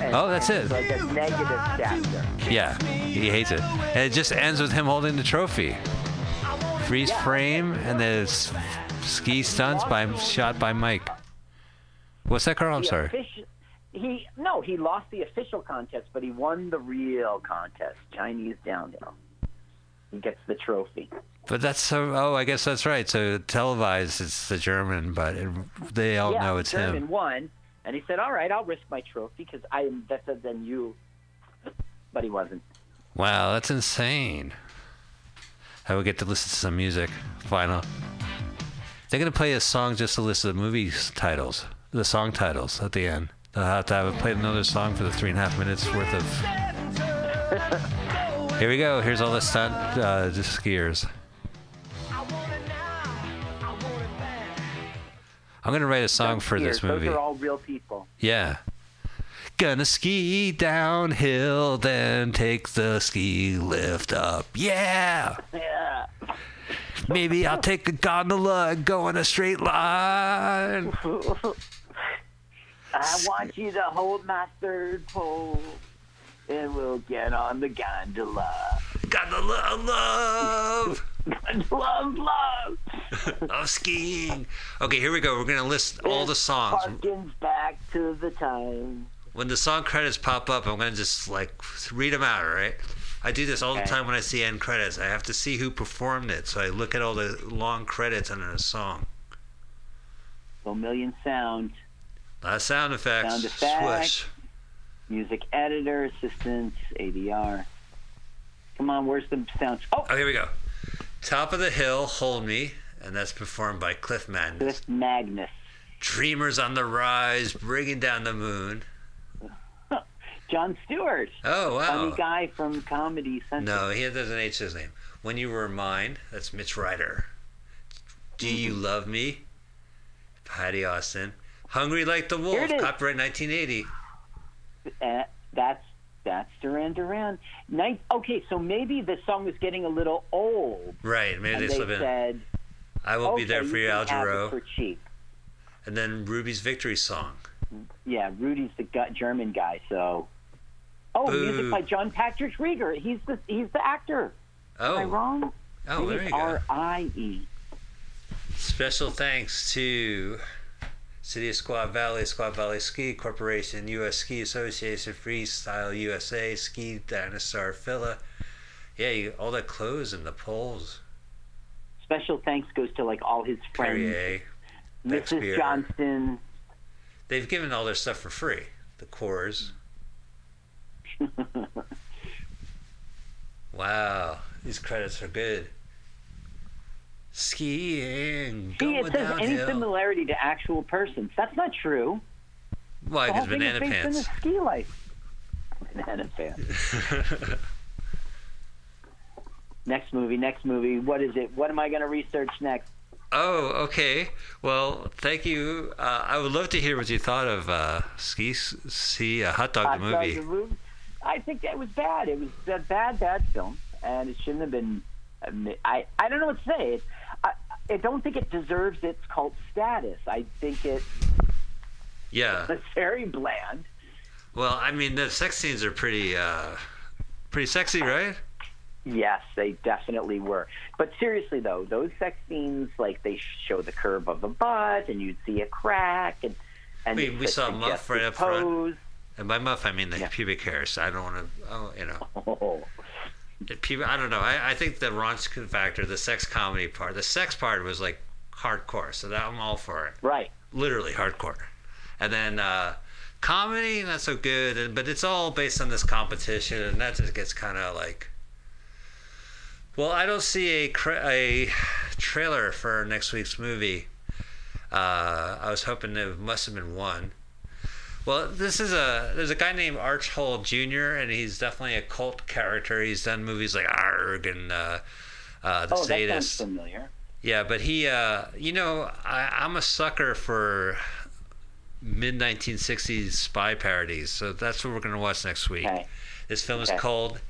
[SPEAKER 1] And-
[SPEAKER 2] Oh, that's it.
[SPEAKER 1] Like a negative chapter.
[SPEAKER 2] Yeah, he hates it, and it just ends with him holding the trophy. Freeze frame and the ski stunts by shot by Mike. What's that, Carl? I'm sorry.
[SPEAKER 1] he no, he lost the official contest, but he won the real contest, Chinese downhill. He gets the trophy.
[SPEAKER 2] But that's so. Oh, I guess that's right. So televised, it's the German, but it, they all
[SPEAKER 1] yeah,
[SPEAKER 2] know it's
[SPEAKER 1] German
[SPEAKER 2] him.
[SPEAKER 1] won, and he said, "All right, I'll risk my trophy because I am better than you." But he wasn't.
[SPEAKER 2] Wow, that's insane. I would get to listen to some music. Final. They're gonna play a song just to list the movie titles, the song titles at the end. They'll have to have play another song for the three and a half minutes worth of. Here we go. Here's all the stunt uh, just skiers. I'm gonna write a song for this movie.
[SPEAKER 1] Those are all real people.
[SPEAKER 2] Yeah. Gonna ski downhill, then take the ski lift up. Yeah.
[SPEAKER 1] Yeah.
[SPEAKER 2] Maybe I'll take a gondola and go in a straight line.
[SPEAKER 1] I want you to hold my third pole, and we'll get on the gondola.
[SPEAKER 2] Of love.
[SPEAKER 1] love, love.
[SPEAKER 2] of oh, skiing. Okay, here we go. We're gonna list all the songs.
[SPEAKER 1] Back to the time.
[SPEAKER 2] When the song credits pop up, I'm gonna just like read them out. All right. I do this all the time when I see end credits. I have to see who performed it, so I look at all the long credits under a song.
[SPEAKER 1] A million sound.
[SPEAKER 2] Last sound effects.
[SPEAKER 1] Sound effects. Music editor, assistants, ADR. Come on, where's the sound? Oh,
[SPEAKER 2] Oh, here we go. Top of the Hill, Hold Me, and that's performed by Cliff Madness.
[SPEAKER 1] Cliff Magnus.
[SPEAKER 2] Dreamers on the Rise, Bringing Down the Moon.
[SPEAKER 1] John Stewart.
[SPEAKER 2] Oh, wow.
[SPEAKER 1] Funny guy from Comedy Central.
[SPEAKER 2] No, he doesn't H his name. When You Were Mine, that's Mitch Ryder. Do You
[SPEAKER 1] Mm-hmm.
[SPEAKER 2] Love Me? Patti Austin. Hungry Like the Wolf, copyright 1980.
[SPEAKER 1] Uh, that's that's Duran Duran. Night. Okay, so maybe the song was getting a little old,
[SPEAKER 2] Right, maybe
[SPEAKER 1] and
[SPEAKER 2] they
[SPEAKER 1] they
[SPEAKER 2] slip in.
[SPEAKER 1] said,
[SPEAKER 2] I Will Be There for You, Al Jarreau.
[SPEAKER 1] for cheap.
[SPEAKER 2] And then Ruby's Victory Song.
[SPEAKER 1] Yeah, Rudy's the German guy. So, oh,
[SPEAKER 2] Boo.
[SPEAKER 1] music by John Patrick Rieger. He's the he's the actor. Am I
[SPEAKER 2] Oh,
[SPEAKER 1] wrong?
[SPEAKER 2] oh
[SPEAKER 1] Maybe
[SPEAKER 2] there you go.
[SPEAKER 1] R I E.
[SPEAKER 2] Special thanks to City of Squaw Valley, Squaw Valley Ski Corporation, U.S. Ski Association, Freestyle USA, Ski Dinosaur Filla. Yeah, you, all the clothes and the poles.
[SPEAKER 1] Special thanks goes to like all his friends,
[SPEAKER 2] Perrier.
[SPEAKER 1] Mrs.
[SPEAKER 2] Beer.
[SPEAKER 1] Johnston.
[SPEAKER 2] They've given all their stuff for free. The Coors. Wow, these credits are good. Skiing,
[SPEAKER 1] See, it says any similarity to actual persons. That's not true.
[SPEAKER 2] Why? Because banana
[SPEAKER 1] is based in
[SPEAKER 2] pants.
[SPEAKER 1] the ski life. Banana pants. Next movie, next movie. What is it? What am I going to research next?
[SPEAKER 2] Oh, okay. Well, thank you. Uh, I would love to hear what you thought of uh, Ski See uh, Hot Dog
[SPEAKER 1] Hot
[SPEAKER 2] the
[SPEAKER 1] Dog
[SPEAKER 2] movie.
[SPEAKER 1] the movie. I think that was bad. It was a bad, bad film, and it shouldn't have been. I I don't know what to say. It, I don't think it deserves its cult status. I think it,
[SPEAKER 2] Yeah.
[SPEAKER 1] it's very bland.
[SPEAKER 2] Well, I mean, the sex scenes are pretty, uh, pretty sexy, right?
[SPEAKER 1] Yes, they definitely were. But seriously, though, those sex scenes, like they show the curve of a butt, and you'd see a crack, and and
[SPEAKER 2] I mean,
[SPEAKER 1] it's
[SPEAKER 2] we saw a muff right up
[SPEAKER 1] suggestive
[SPEAKER 2] front.
[SPEAKER 1] pose.
[SPEAKER 2] And by muff, I mean the
[SPEAKER 1] Yeah.
[SPEAKER 2] pubic hair. So I don't want to, oh, you know,
[SPEAKER 1] Oh,
[SPEAKER 2] pubic. I don't know. I, I think the raunch factor, the sex comedy part, the sex part was like hardcore. So that I'm all for it.
[SPEAKER 1] right.
[SPEAKER 2] literally hardcore. And then uh, comedy, not so good, and, but it's all based on this competition, and that just gets kind of like. Well, I don't see a a trailer for next week's movie. Uh, I was hoping it must have been one. Well, this is a there's a guy named Arch Hall Jr. and he's definitely a cult character. He's done movies like Arg and uh, uh, The
[SPEAKER 1] Oh, that sounds familiar.
[SPEAKER 2] Yeah, but he, uh, you know, I, I'm a sucker for mid 1960s spy parodies, so that's what we're going to watch next week.
[SPEAKER 1] Okay.
[SPEAKER 2] This film
[SPEAKER 1] Okay.
[SPEAKER 2] is called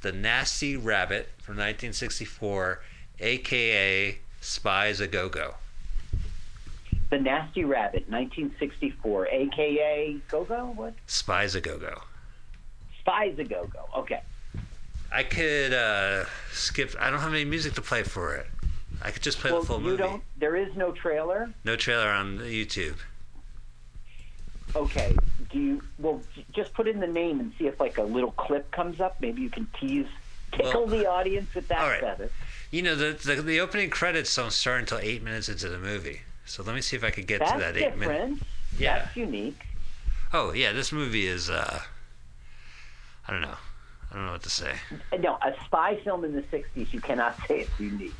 [SPEAKER 2] The Nasty Rabbit from 1964, aka Spies a Go Go.
[SPEAKER 1] The Nasty Rabbit, 1964, aka Go Go. What?
[SPEAKER 2] Spies a Go Go.
[SPEAKER 1] Spies a Go Go. Okay.
[SPEAKER 2] I could uh, skip, I don't have any music to play for it. I could just play
[SPEAKER 1] well,
[SPEAKER 2] the full
[SPEAKER 1] you
[SPEAKER 2] movie.
[SPEAKER 1] don't. There is no trailer.
[SPEAKER 2] No trailer on YouTube.
[SPEAKER 1] Okay. Do you? Well, just put in the name and see if like a little clip comes up. Maybe you can tease, tickle
[SPEAKER 2] Well,
[SPEAKER 1] the audience with that
[SPEAKER 2] all right.
[SPEAKER 1] feather.
[SPEAKER 2] You know, the, the the opening credits don't start until eight minutes into the movie. So let me see if I could get
[SPEAKER 1] That's
[SPEAKER 2] to that eight minutes.
[SPEAKER 1] different.
[SPEAKER 2] Yeah.
[SPEAKER 1] That's unique.
[SPEAKER 2] Oh yeah, this movie is. uh I don't know. I don't know what to say.
[SPEAKER 1] No, a spy film in the 60s, you cannot say it's unique.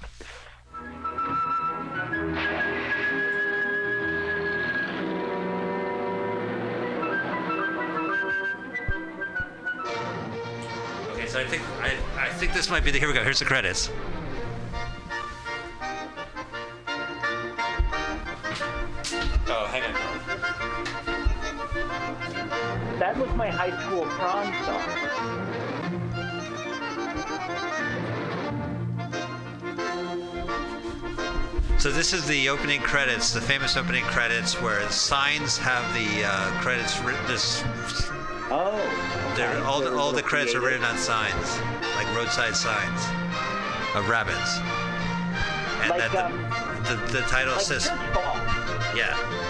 [SPEAKER 2] Okay, so I think I, I think this might be the. Here we go. Here's the credits.
[SPEAKER 1] That was my high school prom song.
[SPEAKER 2] So this is the opening credits, the famous opening credits, where signs have the uh, credits written. This,
[SPEAKER 1] Oh. okay.
[SPEAKER 2] all the, all the credits are written on signs, like roadside signs of rabbits. And
[SPEAKER 1] Like,
[SPEAKER 2] that
[SPEAKER 1] um,
[SPEAKER 2] the, the, the title
[SPEAKER 1] Like
[SPEAKER 2] says, yeah.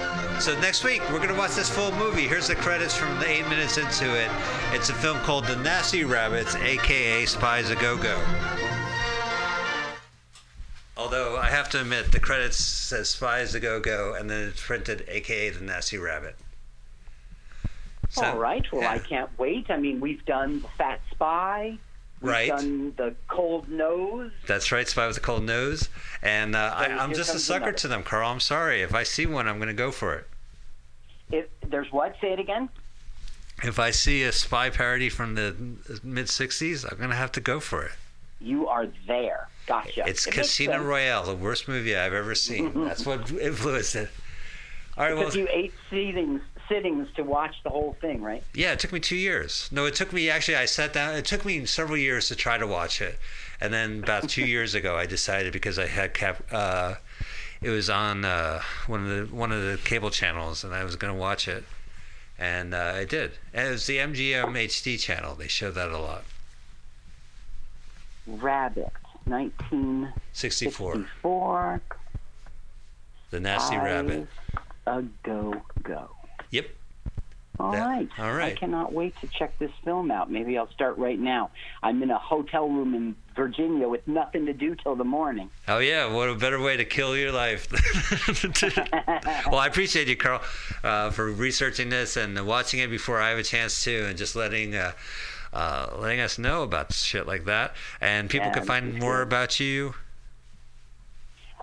[SPEAKER 2] So next week we're gonna watch this full movie. Here's the credits from the eight minutes into it. It's a film called The Nasty Rabbits, aka Spies a Go Go. Although I have to admit, the credits says Spies a Go Go, and then it's printed aka The Nasty Rabbit. So-
[SPEAKER 1] All right. Well, I can't wait. I mean, we've done the Fat Spy. We've
[SPEAKER 2] Right.
[SPEAKER 1] done the Cold Nose.
[SPEAKER 2] That's right, Spy with a Cold Nose. And uh, I,
[SPEAKER 1] So
[SPEAKER 2] I'm just a sucker
[SPEAKER 1] another.
[SPEAKER 2] to them, Carl. I'm sorry. If I see one, I'm going to go for it.
[SPEAKER 1] If there's what? Say it again.
[SPEAKER 2] If I see a spy parody from the mid 60s, I'm going to have to go for it.
[SPEAKER 1] You are there. Gotcha.
[SPEAKER 2] It's
[SPEAKER 1] It
[SPEAKER 2] Casino. Royale, the worst movie I've ever seen. That's what influenced it. All right, well,
[SPEAKER 1] Because you eight sittings, sittings to watch the whole thing, right?
[SPEAKER 2] yeah, it took me two years. No, it took me actually. I sat down. It took me several years to try to watch it, and then about two years ago, I decided because I had cap. Uh, it was on uh, one of the one of the cable channels, and I was going to watch it, and uh, I did. And it was the MGM HD channel. They showed that a lot.
[SPEAKER 1] Rabbit, 1964.
[SPEAKER 2] the nasty rabbit.
[SPEAKER 1] A go go. All
[SPEAKER 2] That-
[SPEAKER 1] right.
[SPEAKER 2] all right.
[SPEAKER 1] I cannot wait to check this film out. Maybe I'll start right now. I'm in a hotel room in Virginia with nothing to do till the morning.
[SPEAKER 2] Oh yeah, what a better way to kill your life. well, I appreciate you, Carl, uh, for researching this and watching it before I have a chance to, and just letting uh, uh, letting us know about shit like that. And people
[SPEAKER 1] Yeah,
[SPEAKER 2] can find more about you.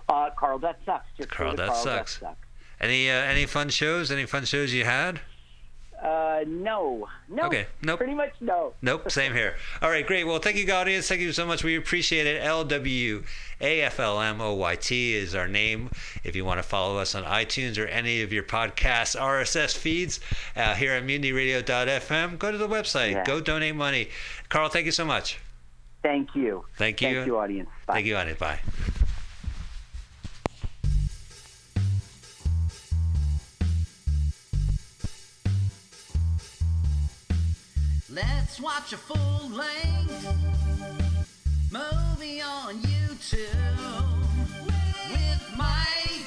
[SPEAKER 1] Uh, Carl, that sucks. Just
[SPEAKER 2] Carl, that
[SPEAKER 1] Carl,
[SPEAKER 2] sucks.
[SPEAKER 1] That sucks.
[SPEAKER 2] Any uh, any fun shows? Any fun shows you had?
[SPEAKER 1] Uh, no. No.
[SPEAKER 2] Okay, nope.
[SPEAKER 1] Pretty much no.
[SPEAKER 2] Nope, same here. All right, great. Well, thank you, audience. Thank you so much. We appreciate it. L W A F L M O Y T is our name. If you want to follow us on iTunes or any of your podcast RSS feeds uh, here at MutinyRadio.fm, go to the website.
[SPEAKER 1] Yeah.
[SPEAKER 2] Go donate money. Carl, thank you so much.
[SPEAKER 1] Thank you.
[SPEAKER 2] Thank you.
[SPEAKER 1] Thank you, audience. Bye.
[SPEAKER 2] Thank you, audience. Bye.
[SPEAKER 10] Let's watch a full length movie on YouTube with Mike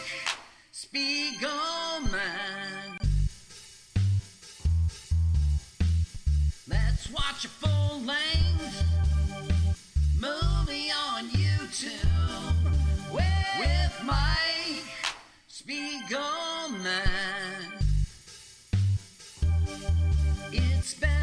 [SPEAKER 10] Spiegelman. Let's watch a full length movie on YouTube with Mike Spiegelman. It's been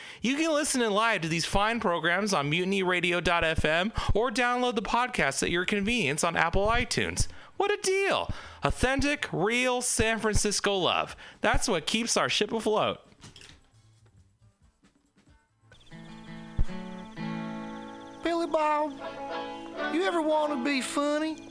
[SPEAKER 11] You can listen in live to these fine programs on mutinyradio.fm or download the podcast at your convenience on Apple iTunes. What a deal! Authentic, real San Francisco love. That's what keeps our ship afloat.
[SPEAKER 5] Billy Bob, you ever want to be funny?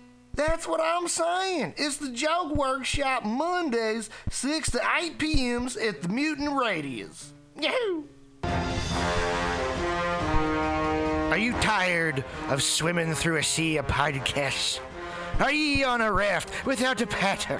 [SPEAKER 5] That's what I'm saying. It's the Joke Workshop Mondays, 6 to 8 p.m.s at the Mutant Radius. Yahoo! Are you tired of swimming through a sea of podcasts? Are ye on a raft without a paddle?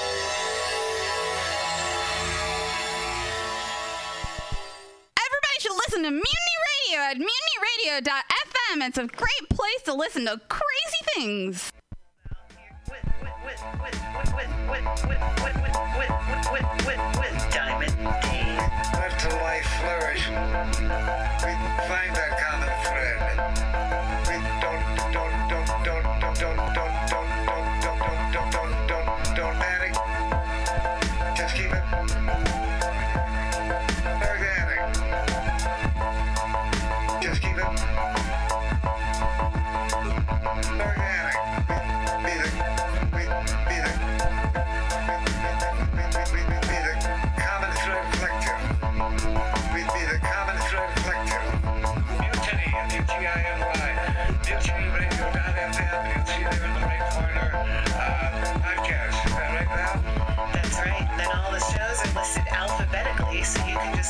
[SPEAKER 12] listen to Mutiny Radio at mutinyradio.fm. It's a great place to listen to crazy things.
[SPEAKER 13] Let the life flourish. We find common thread.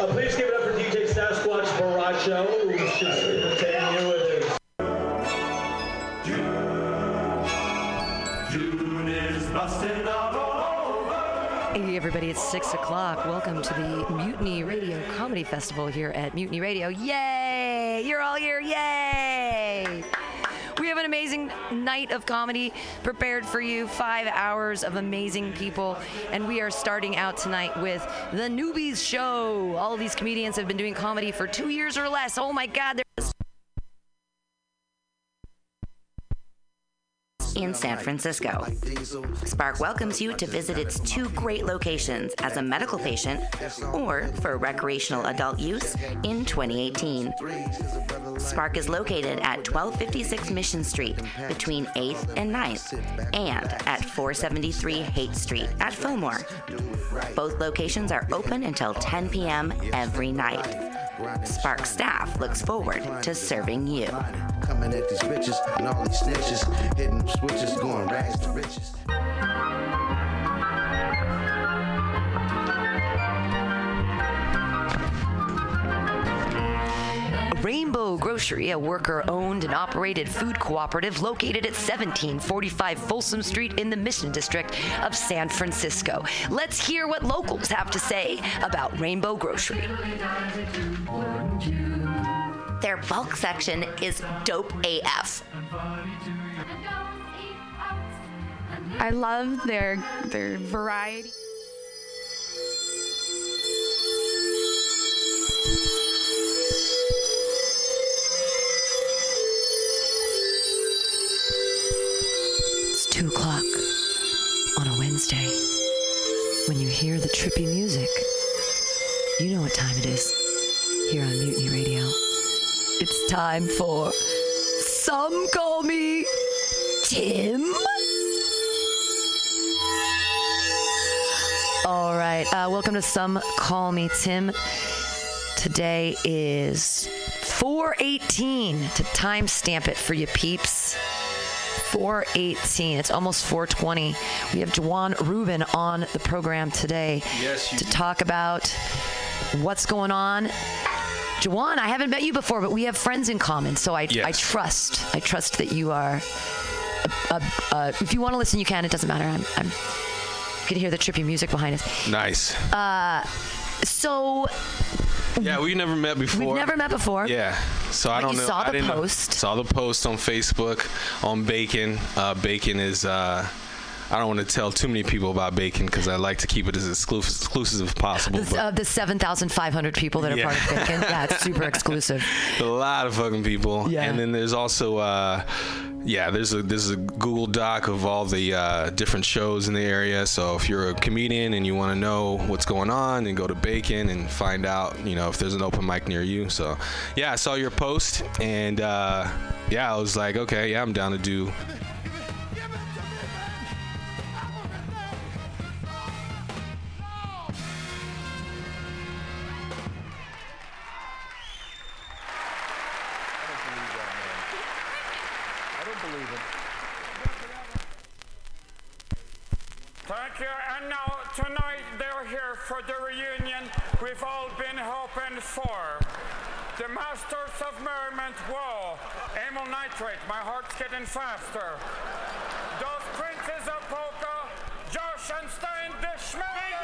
[SPEAKER 14] Uh, please give it up for DJ Sasquatch Baracho, who should entertain you with his.
[SPEAKER 15] June is busting over.
[SPEAKER 16] Hey, everybody, it's 6 o'clock. Welcome to the Mutiny Radio Comedy Festival here at Mutiny Radio. Yay! You're all here. Yay! We have an amazing night of comedy prepared for you. Five hours of amazing people. And we are starting out tonight with The Newbies Show. All of these comedians have been doing comedy for two years or less. Oh my God, there's
[SPEAKER 17] in San Francisco. Spark welcomes you to visit its two great locations as a medical patient or for recreational adult use in 2018. Spark is located at 1256 Mission Street between 8th and 9th and at 473 Haight Street at Fillmore. Both locations are open until 10 p.m. every night. Spark staff looks forward to serving you.
[SPEAKER 18] Coming at these bitches and all these snitches, hitting switches, going rags to riches.
[SPEAKER 16] Rainbow Grocery, a worker owned and operated food cooperative located at 1745 Folsom Street in the Mission District of San Francisco. Let's hear what locals have to say about Rainbow Grocery.
[SPEAKER 17] Their bulk section is dope AF.
[SPEAKER 12] I love their their variety.
[SPEAKER 16] 2 o'clock on a Wednesday, when you hear the trippy music, you know what time it is here on Mutiny Radio. It's time for Some Call Me Tim. All right, uh, welcome to Some Call Me Tim. Today is 418 to timestamp it for you peeps. 418. It's almost 420. We have Juwan Rubin on the program today
[SPEAKER 2] Yes,
[SPEAKER 16] to
[SPEAKER 2] do.
[SPEAKER 16] talk about what's going on. Juwan, I haven't met you before, but we have friends in common, so I, I trust. I trust that you are. Uh, uh, uh, if you want to listen, you can. It doesn't matter. I'm. I'm can hear the trippy music behind us.
[SPEAKER 19] Nice.
[SPEAKER 16] Uh, so
[SPEAKER 19] Yeah, we've never met before.
[SPEAKER 16] we've never met before.
[SPEAKER 19] Yeah, so I
[SPEAKER 16] But
[SPEAKER 19] don't
[SPEAKER 16] you
[SPEAKER 19] know.
[SPEAKER 16] saw
[SPEAKER 19] I
[SPEAKER 16] the
[SPEAKER 19] didn't know-
[SPEAKER 16] post.
[SPEAKER 19] saw the post on Facebook on Bacon. Uh, Bacon is. Uh, I don't want to tell too many people about Bacon because I like to keep it as exclusive, exclusive as possible.
[SPEAKER 16] The, uh, the 7,500 people that are
[SPEAKER 19] Yeah.
[SPEAKER 16] part of Bacon. Yeah, it's super exclusive.
[SPEAKER 19] a lot of fucking people.
[SPEAKER 16] Yeah.
[SPEAKER 19] And then there's also, uh, yeah, there's a there's a Google Doc of all the uh, different shows in the area. So if you're a comedian and you want to know what's going on, then go to Bacon and find out, you know, if there's an open mic near you. So yeah, I saw your post and uh, yeah, I was like, okay, yeah, I'm down to do.
[SPEAKER 20] And now, tonight, they're here for the reunion we've all been hoping for. The Masters of Merriment, whoa. Amyl Nitrate, my heart's getting faster. Those Princes of Polka, Josh and Stein, the Schmelly.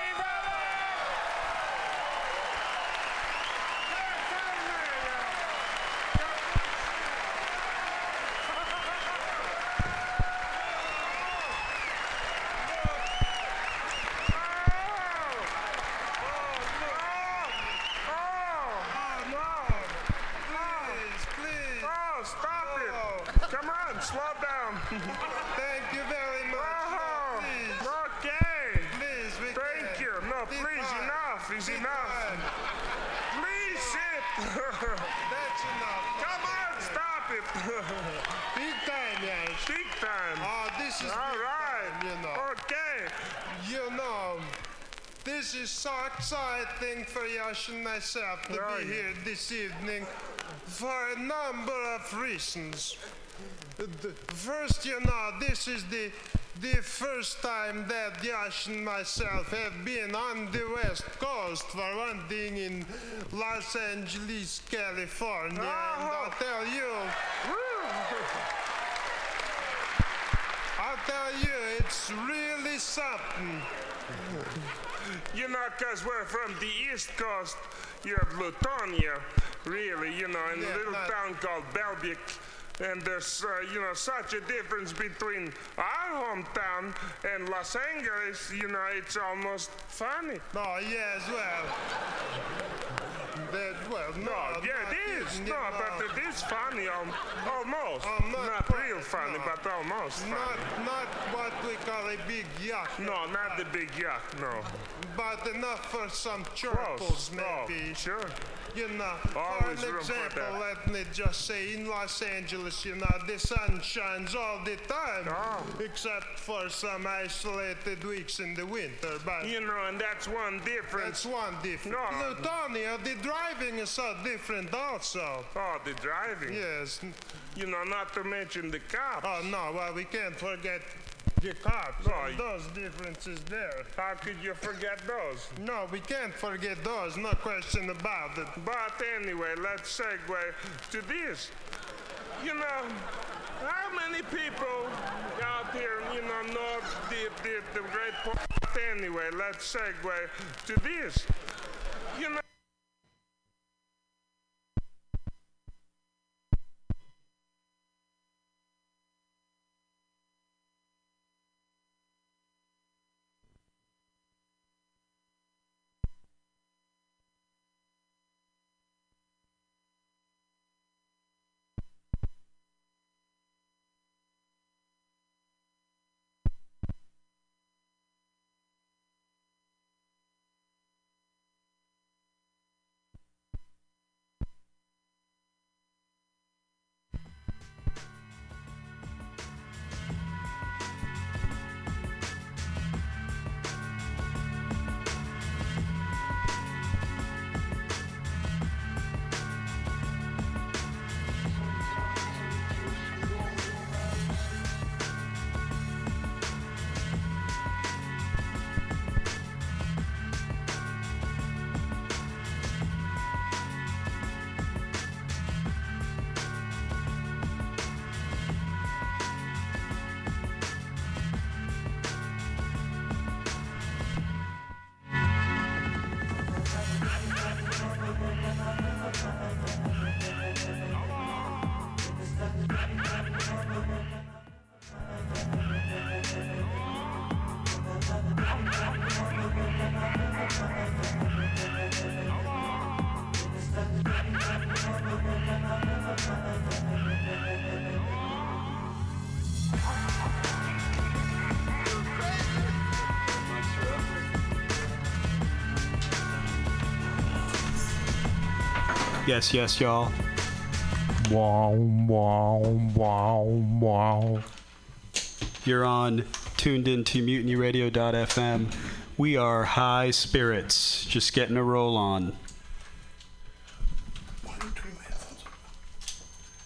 [SPEAKER 21] Oh, stop it. Come on, slow down. Thank you very much. Okay. Please, Thank you. No, please, enough is enough. Please sit. That's enough. Come on, stop it. big time, yes. Big time. Oh, this is All right. you know. Okay. You know, this is so exciting for Yash and myself to
[SPEAKER 20] Oh,
[SPEAKER 21] be here this evening for a number of reasons. First, you know, this is the the first time that Yash and myself have been on the West Coast for one thing in Los Angeles, California. And I'll tell you, I'll tell you, it's really something.
[SPEAKER 20] You know, because we're from the East Coast, you have Lutonia, really, you know, in a little town called Belvic. And there's, uh, you know, such a difference between our hometown and Los Angeles, you know, it's almost funny.
[SPEAKER 21] Oh, yes, well. That, well, no.
[SPEAKER 20] No, yeah, it is. No,
[SPEAKER 21] you
[SPEAKER 20] but
[SPEAKER 21] know.
[SPEAKER 20] it is funny, um, almost.
[SPEAKER 21] Um, not
[SPEAKER 20] not
[SPEAKER 21] quite,
[SPEAKER 20] real funny,
[SPEAKER 21] no.
[SPEAKER 20] but almost funny.
[SPEAKER 21] Not, not what we call a big yuck.
[SPEAKER 20] No, not the big yuck, no.
[SPEAKER 21] But enough for some chortles,
[SPEAKER 20] Oh,
[SPEAKER 21] maybe.
[SPEAKER 20] sure.
[SPEAKER 21] You know,
[SPEAKER 20] Always
[SPEAKER 21] for an
[SPEAKER 20] room for
[SPEAKER 21] example, let me just say, in Los Angeles, you know, the sun shines all the time,
[SPEAKER 20] Oh.
[SPEAKER 21] except for some isolated weeks in the winter. But
[SPEAKER 20] You know, and that's one difference.
[SPEAKER 21] that's one difference.
[SPEAKER 20] No.
[SPEAKER 21] Lutonia, the driving is so different also.
[SPEAKER 20] Oh, the driving.
[SPEAKER 21] Yes.
[SPEAKER 20] You know, not to mention the cops.
[SPEAKER 21] Oh no, well we can't forget the cops.
[SPEAKER 20] No,
[SPEAKER 21] those differences there.
[SPEAKER 20] How could you forget those?
[SPEAKER 21] No, we can't forget those. No question about it.
[SPEAKER 20] But anyway, let's segue to this. You know, how many people out here, you know, know the, the, the great point? Anyway, let's segue to this. You know,
[SPEAKER 22] Yes, yes, y'all. Wow, wow, wow, wow. You're on tuned into mutinyradio.fm. We are high spirits, just getting a roll on.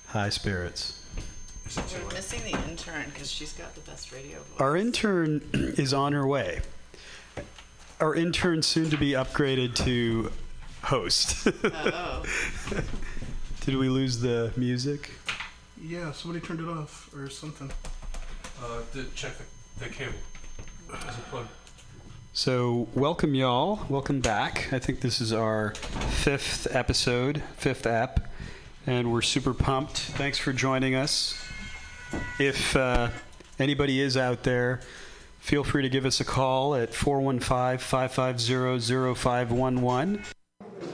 [SPEAKER 22] High spirits.
[SPEAKER 23] We're missing the intern because she's got the best radio voice.
[SPEAKER 22] Our intern is on her way. Our intern soon to be upgraded to host.
[SPEAKER 23] Oh.
[SPEAKER 22] Did we lose the music?
[SPEAKER 24] Yeah, somebody turned it off or something.
[SPEAKER 25] Uh, to check the, the cable. Is it plugged?
[SPEAKER 22] So, welcome, y'all. Welcome back. I think this is our fifth episode, fifth app, and we're super pumped. Thanks for joining us. If uh, anybody is out there, feel free to give us a call at 415 550 0511.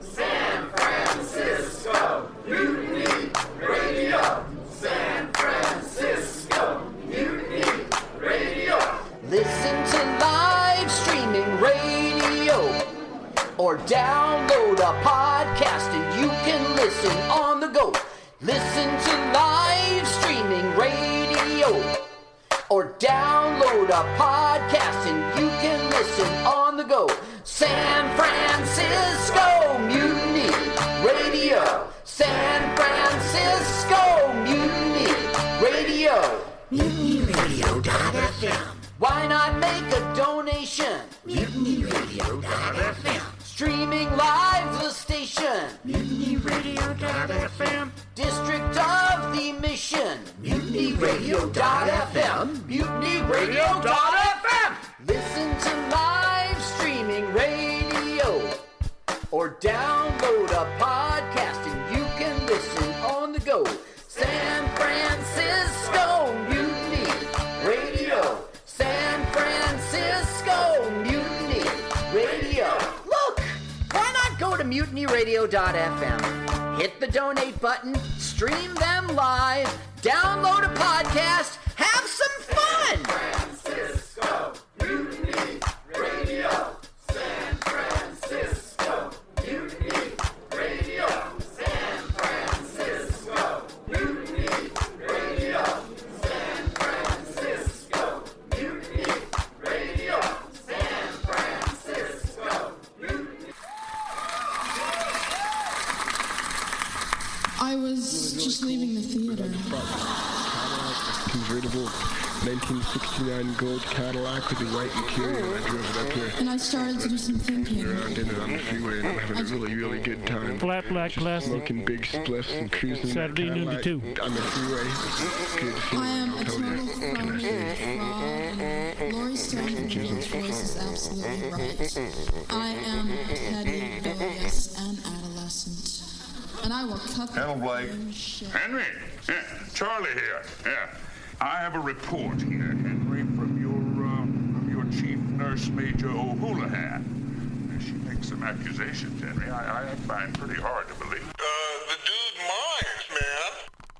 [SPEAKER 26] San Francisco Mutiny Radio. San Francisco Mutiny Radio.
[SPEAKER 10] Listen to live streaming radio or download a podcast and you can listen on the go. Listen to live streaming radio or download a podcast and you San Francisco Mutiny Radio. San Francisco Mutiny Radio. MutinyRadio.fm. Why not make a donation? MutinyRadio.fm. Streaming live the station. MutinyRadio.fm. District of the Mission. MutinyRadio.fm. MutinyRadio.fm. Listen to live radio or download a podcast and you can listen on the go. San Francisco Mutiny Radio. San Francisco Mutiny Radio. Look, why not go to mutinyradio.fm? Hit the donate button, stream them live, download a podcast, have some fun.
[SPEAKER 26] San Francisco Mutiny Radio.
[SPEAKER 27] 1969 gold Cadillac with the white interior. I drove it up here.
[SPEAKER 28] And I started to do some thinking.
[SPEAKER 27] Around in it on the freeway and I'm having a really, really good time.
[SPEAKER 29] Flat black glasses.
[SPEAKER 27] Smoking big spliffs and cruising
[SPEAKER 29] Saturday noon to two.
[SPEAKER 27] on the freeway. Good feeling.
[SPEAKER 28] I am a
[SPEAKER 27] Tell
[SPEAKER 28] total fraud,
[SPEAKER 27] Can I say?
[SPEAKER 28] fraud. Laurie Stone's voice is absolutely right. I am petty, rebellious, and adolescent. And I will cut the
[SPEAKER 30] Hello, Blake. Henry, yeah, Charlie here. Yeah, I have a report here, Henry, from your, uh, from your chief nurse, Major O'Houlihan. She makes some accusations, Henry, I, I find pretty hard to believe.
[SPEAKER 13] Uh, the dude minds, man.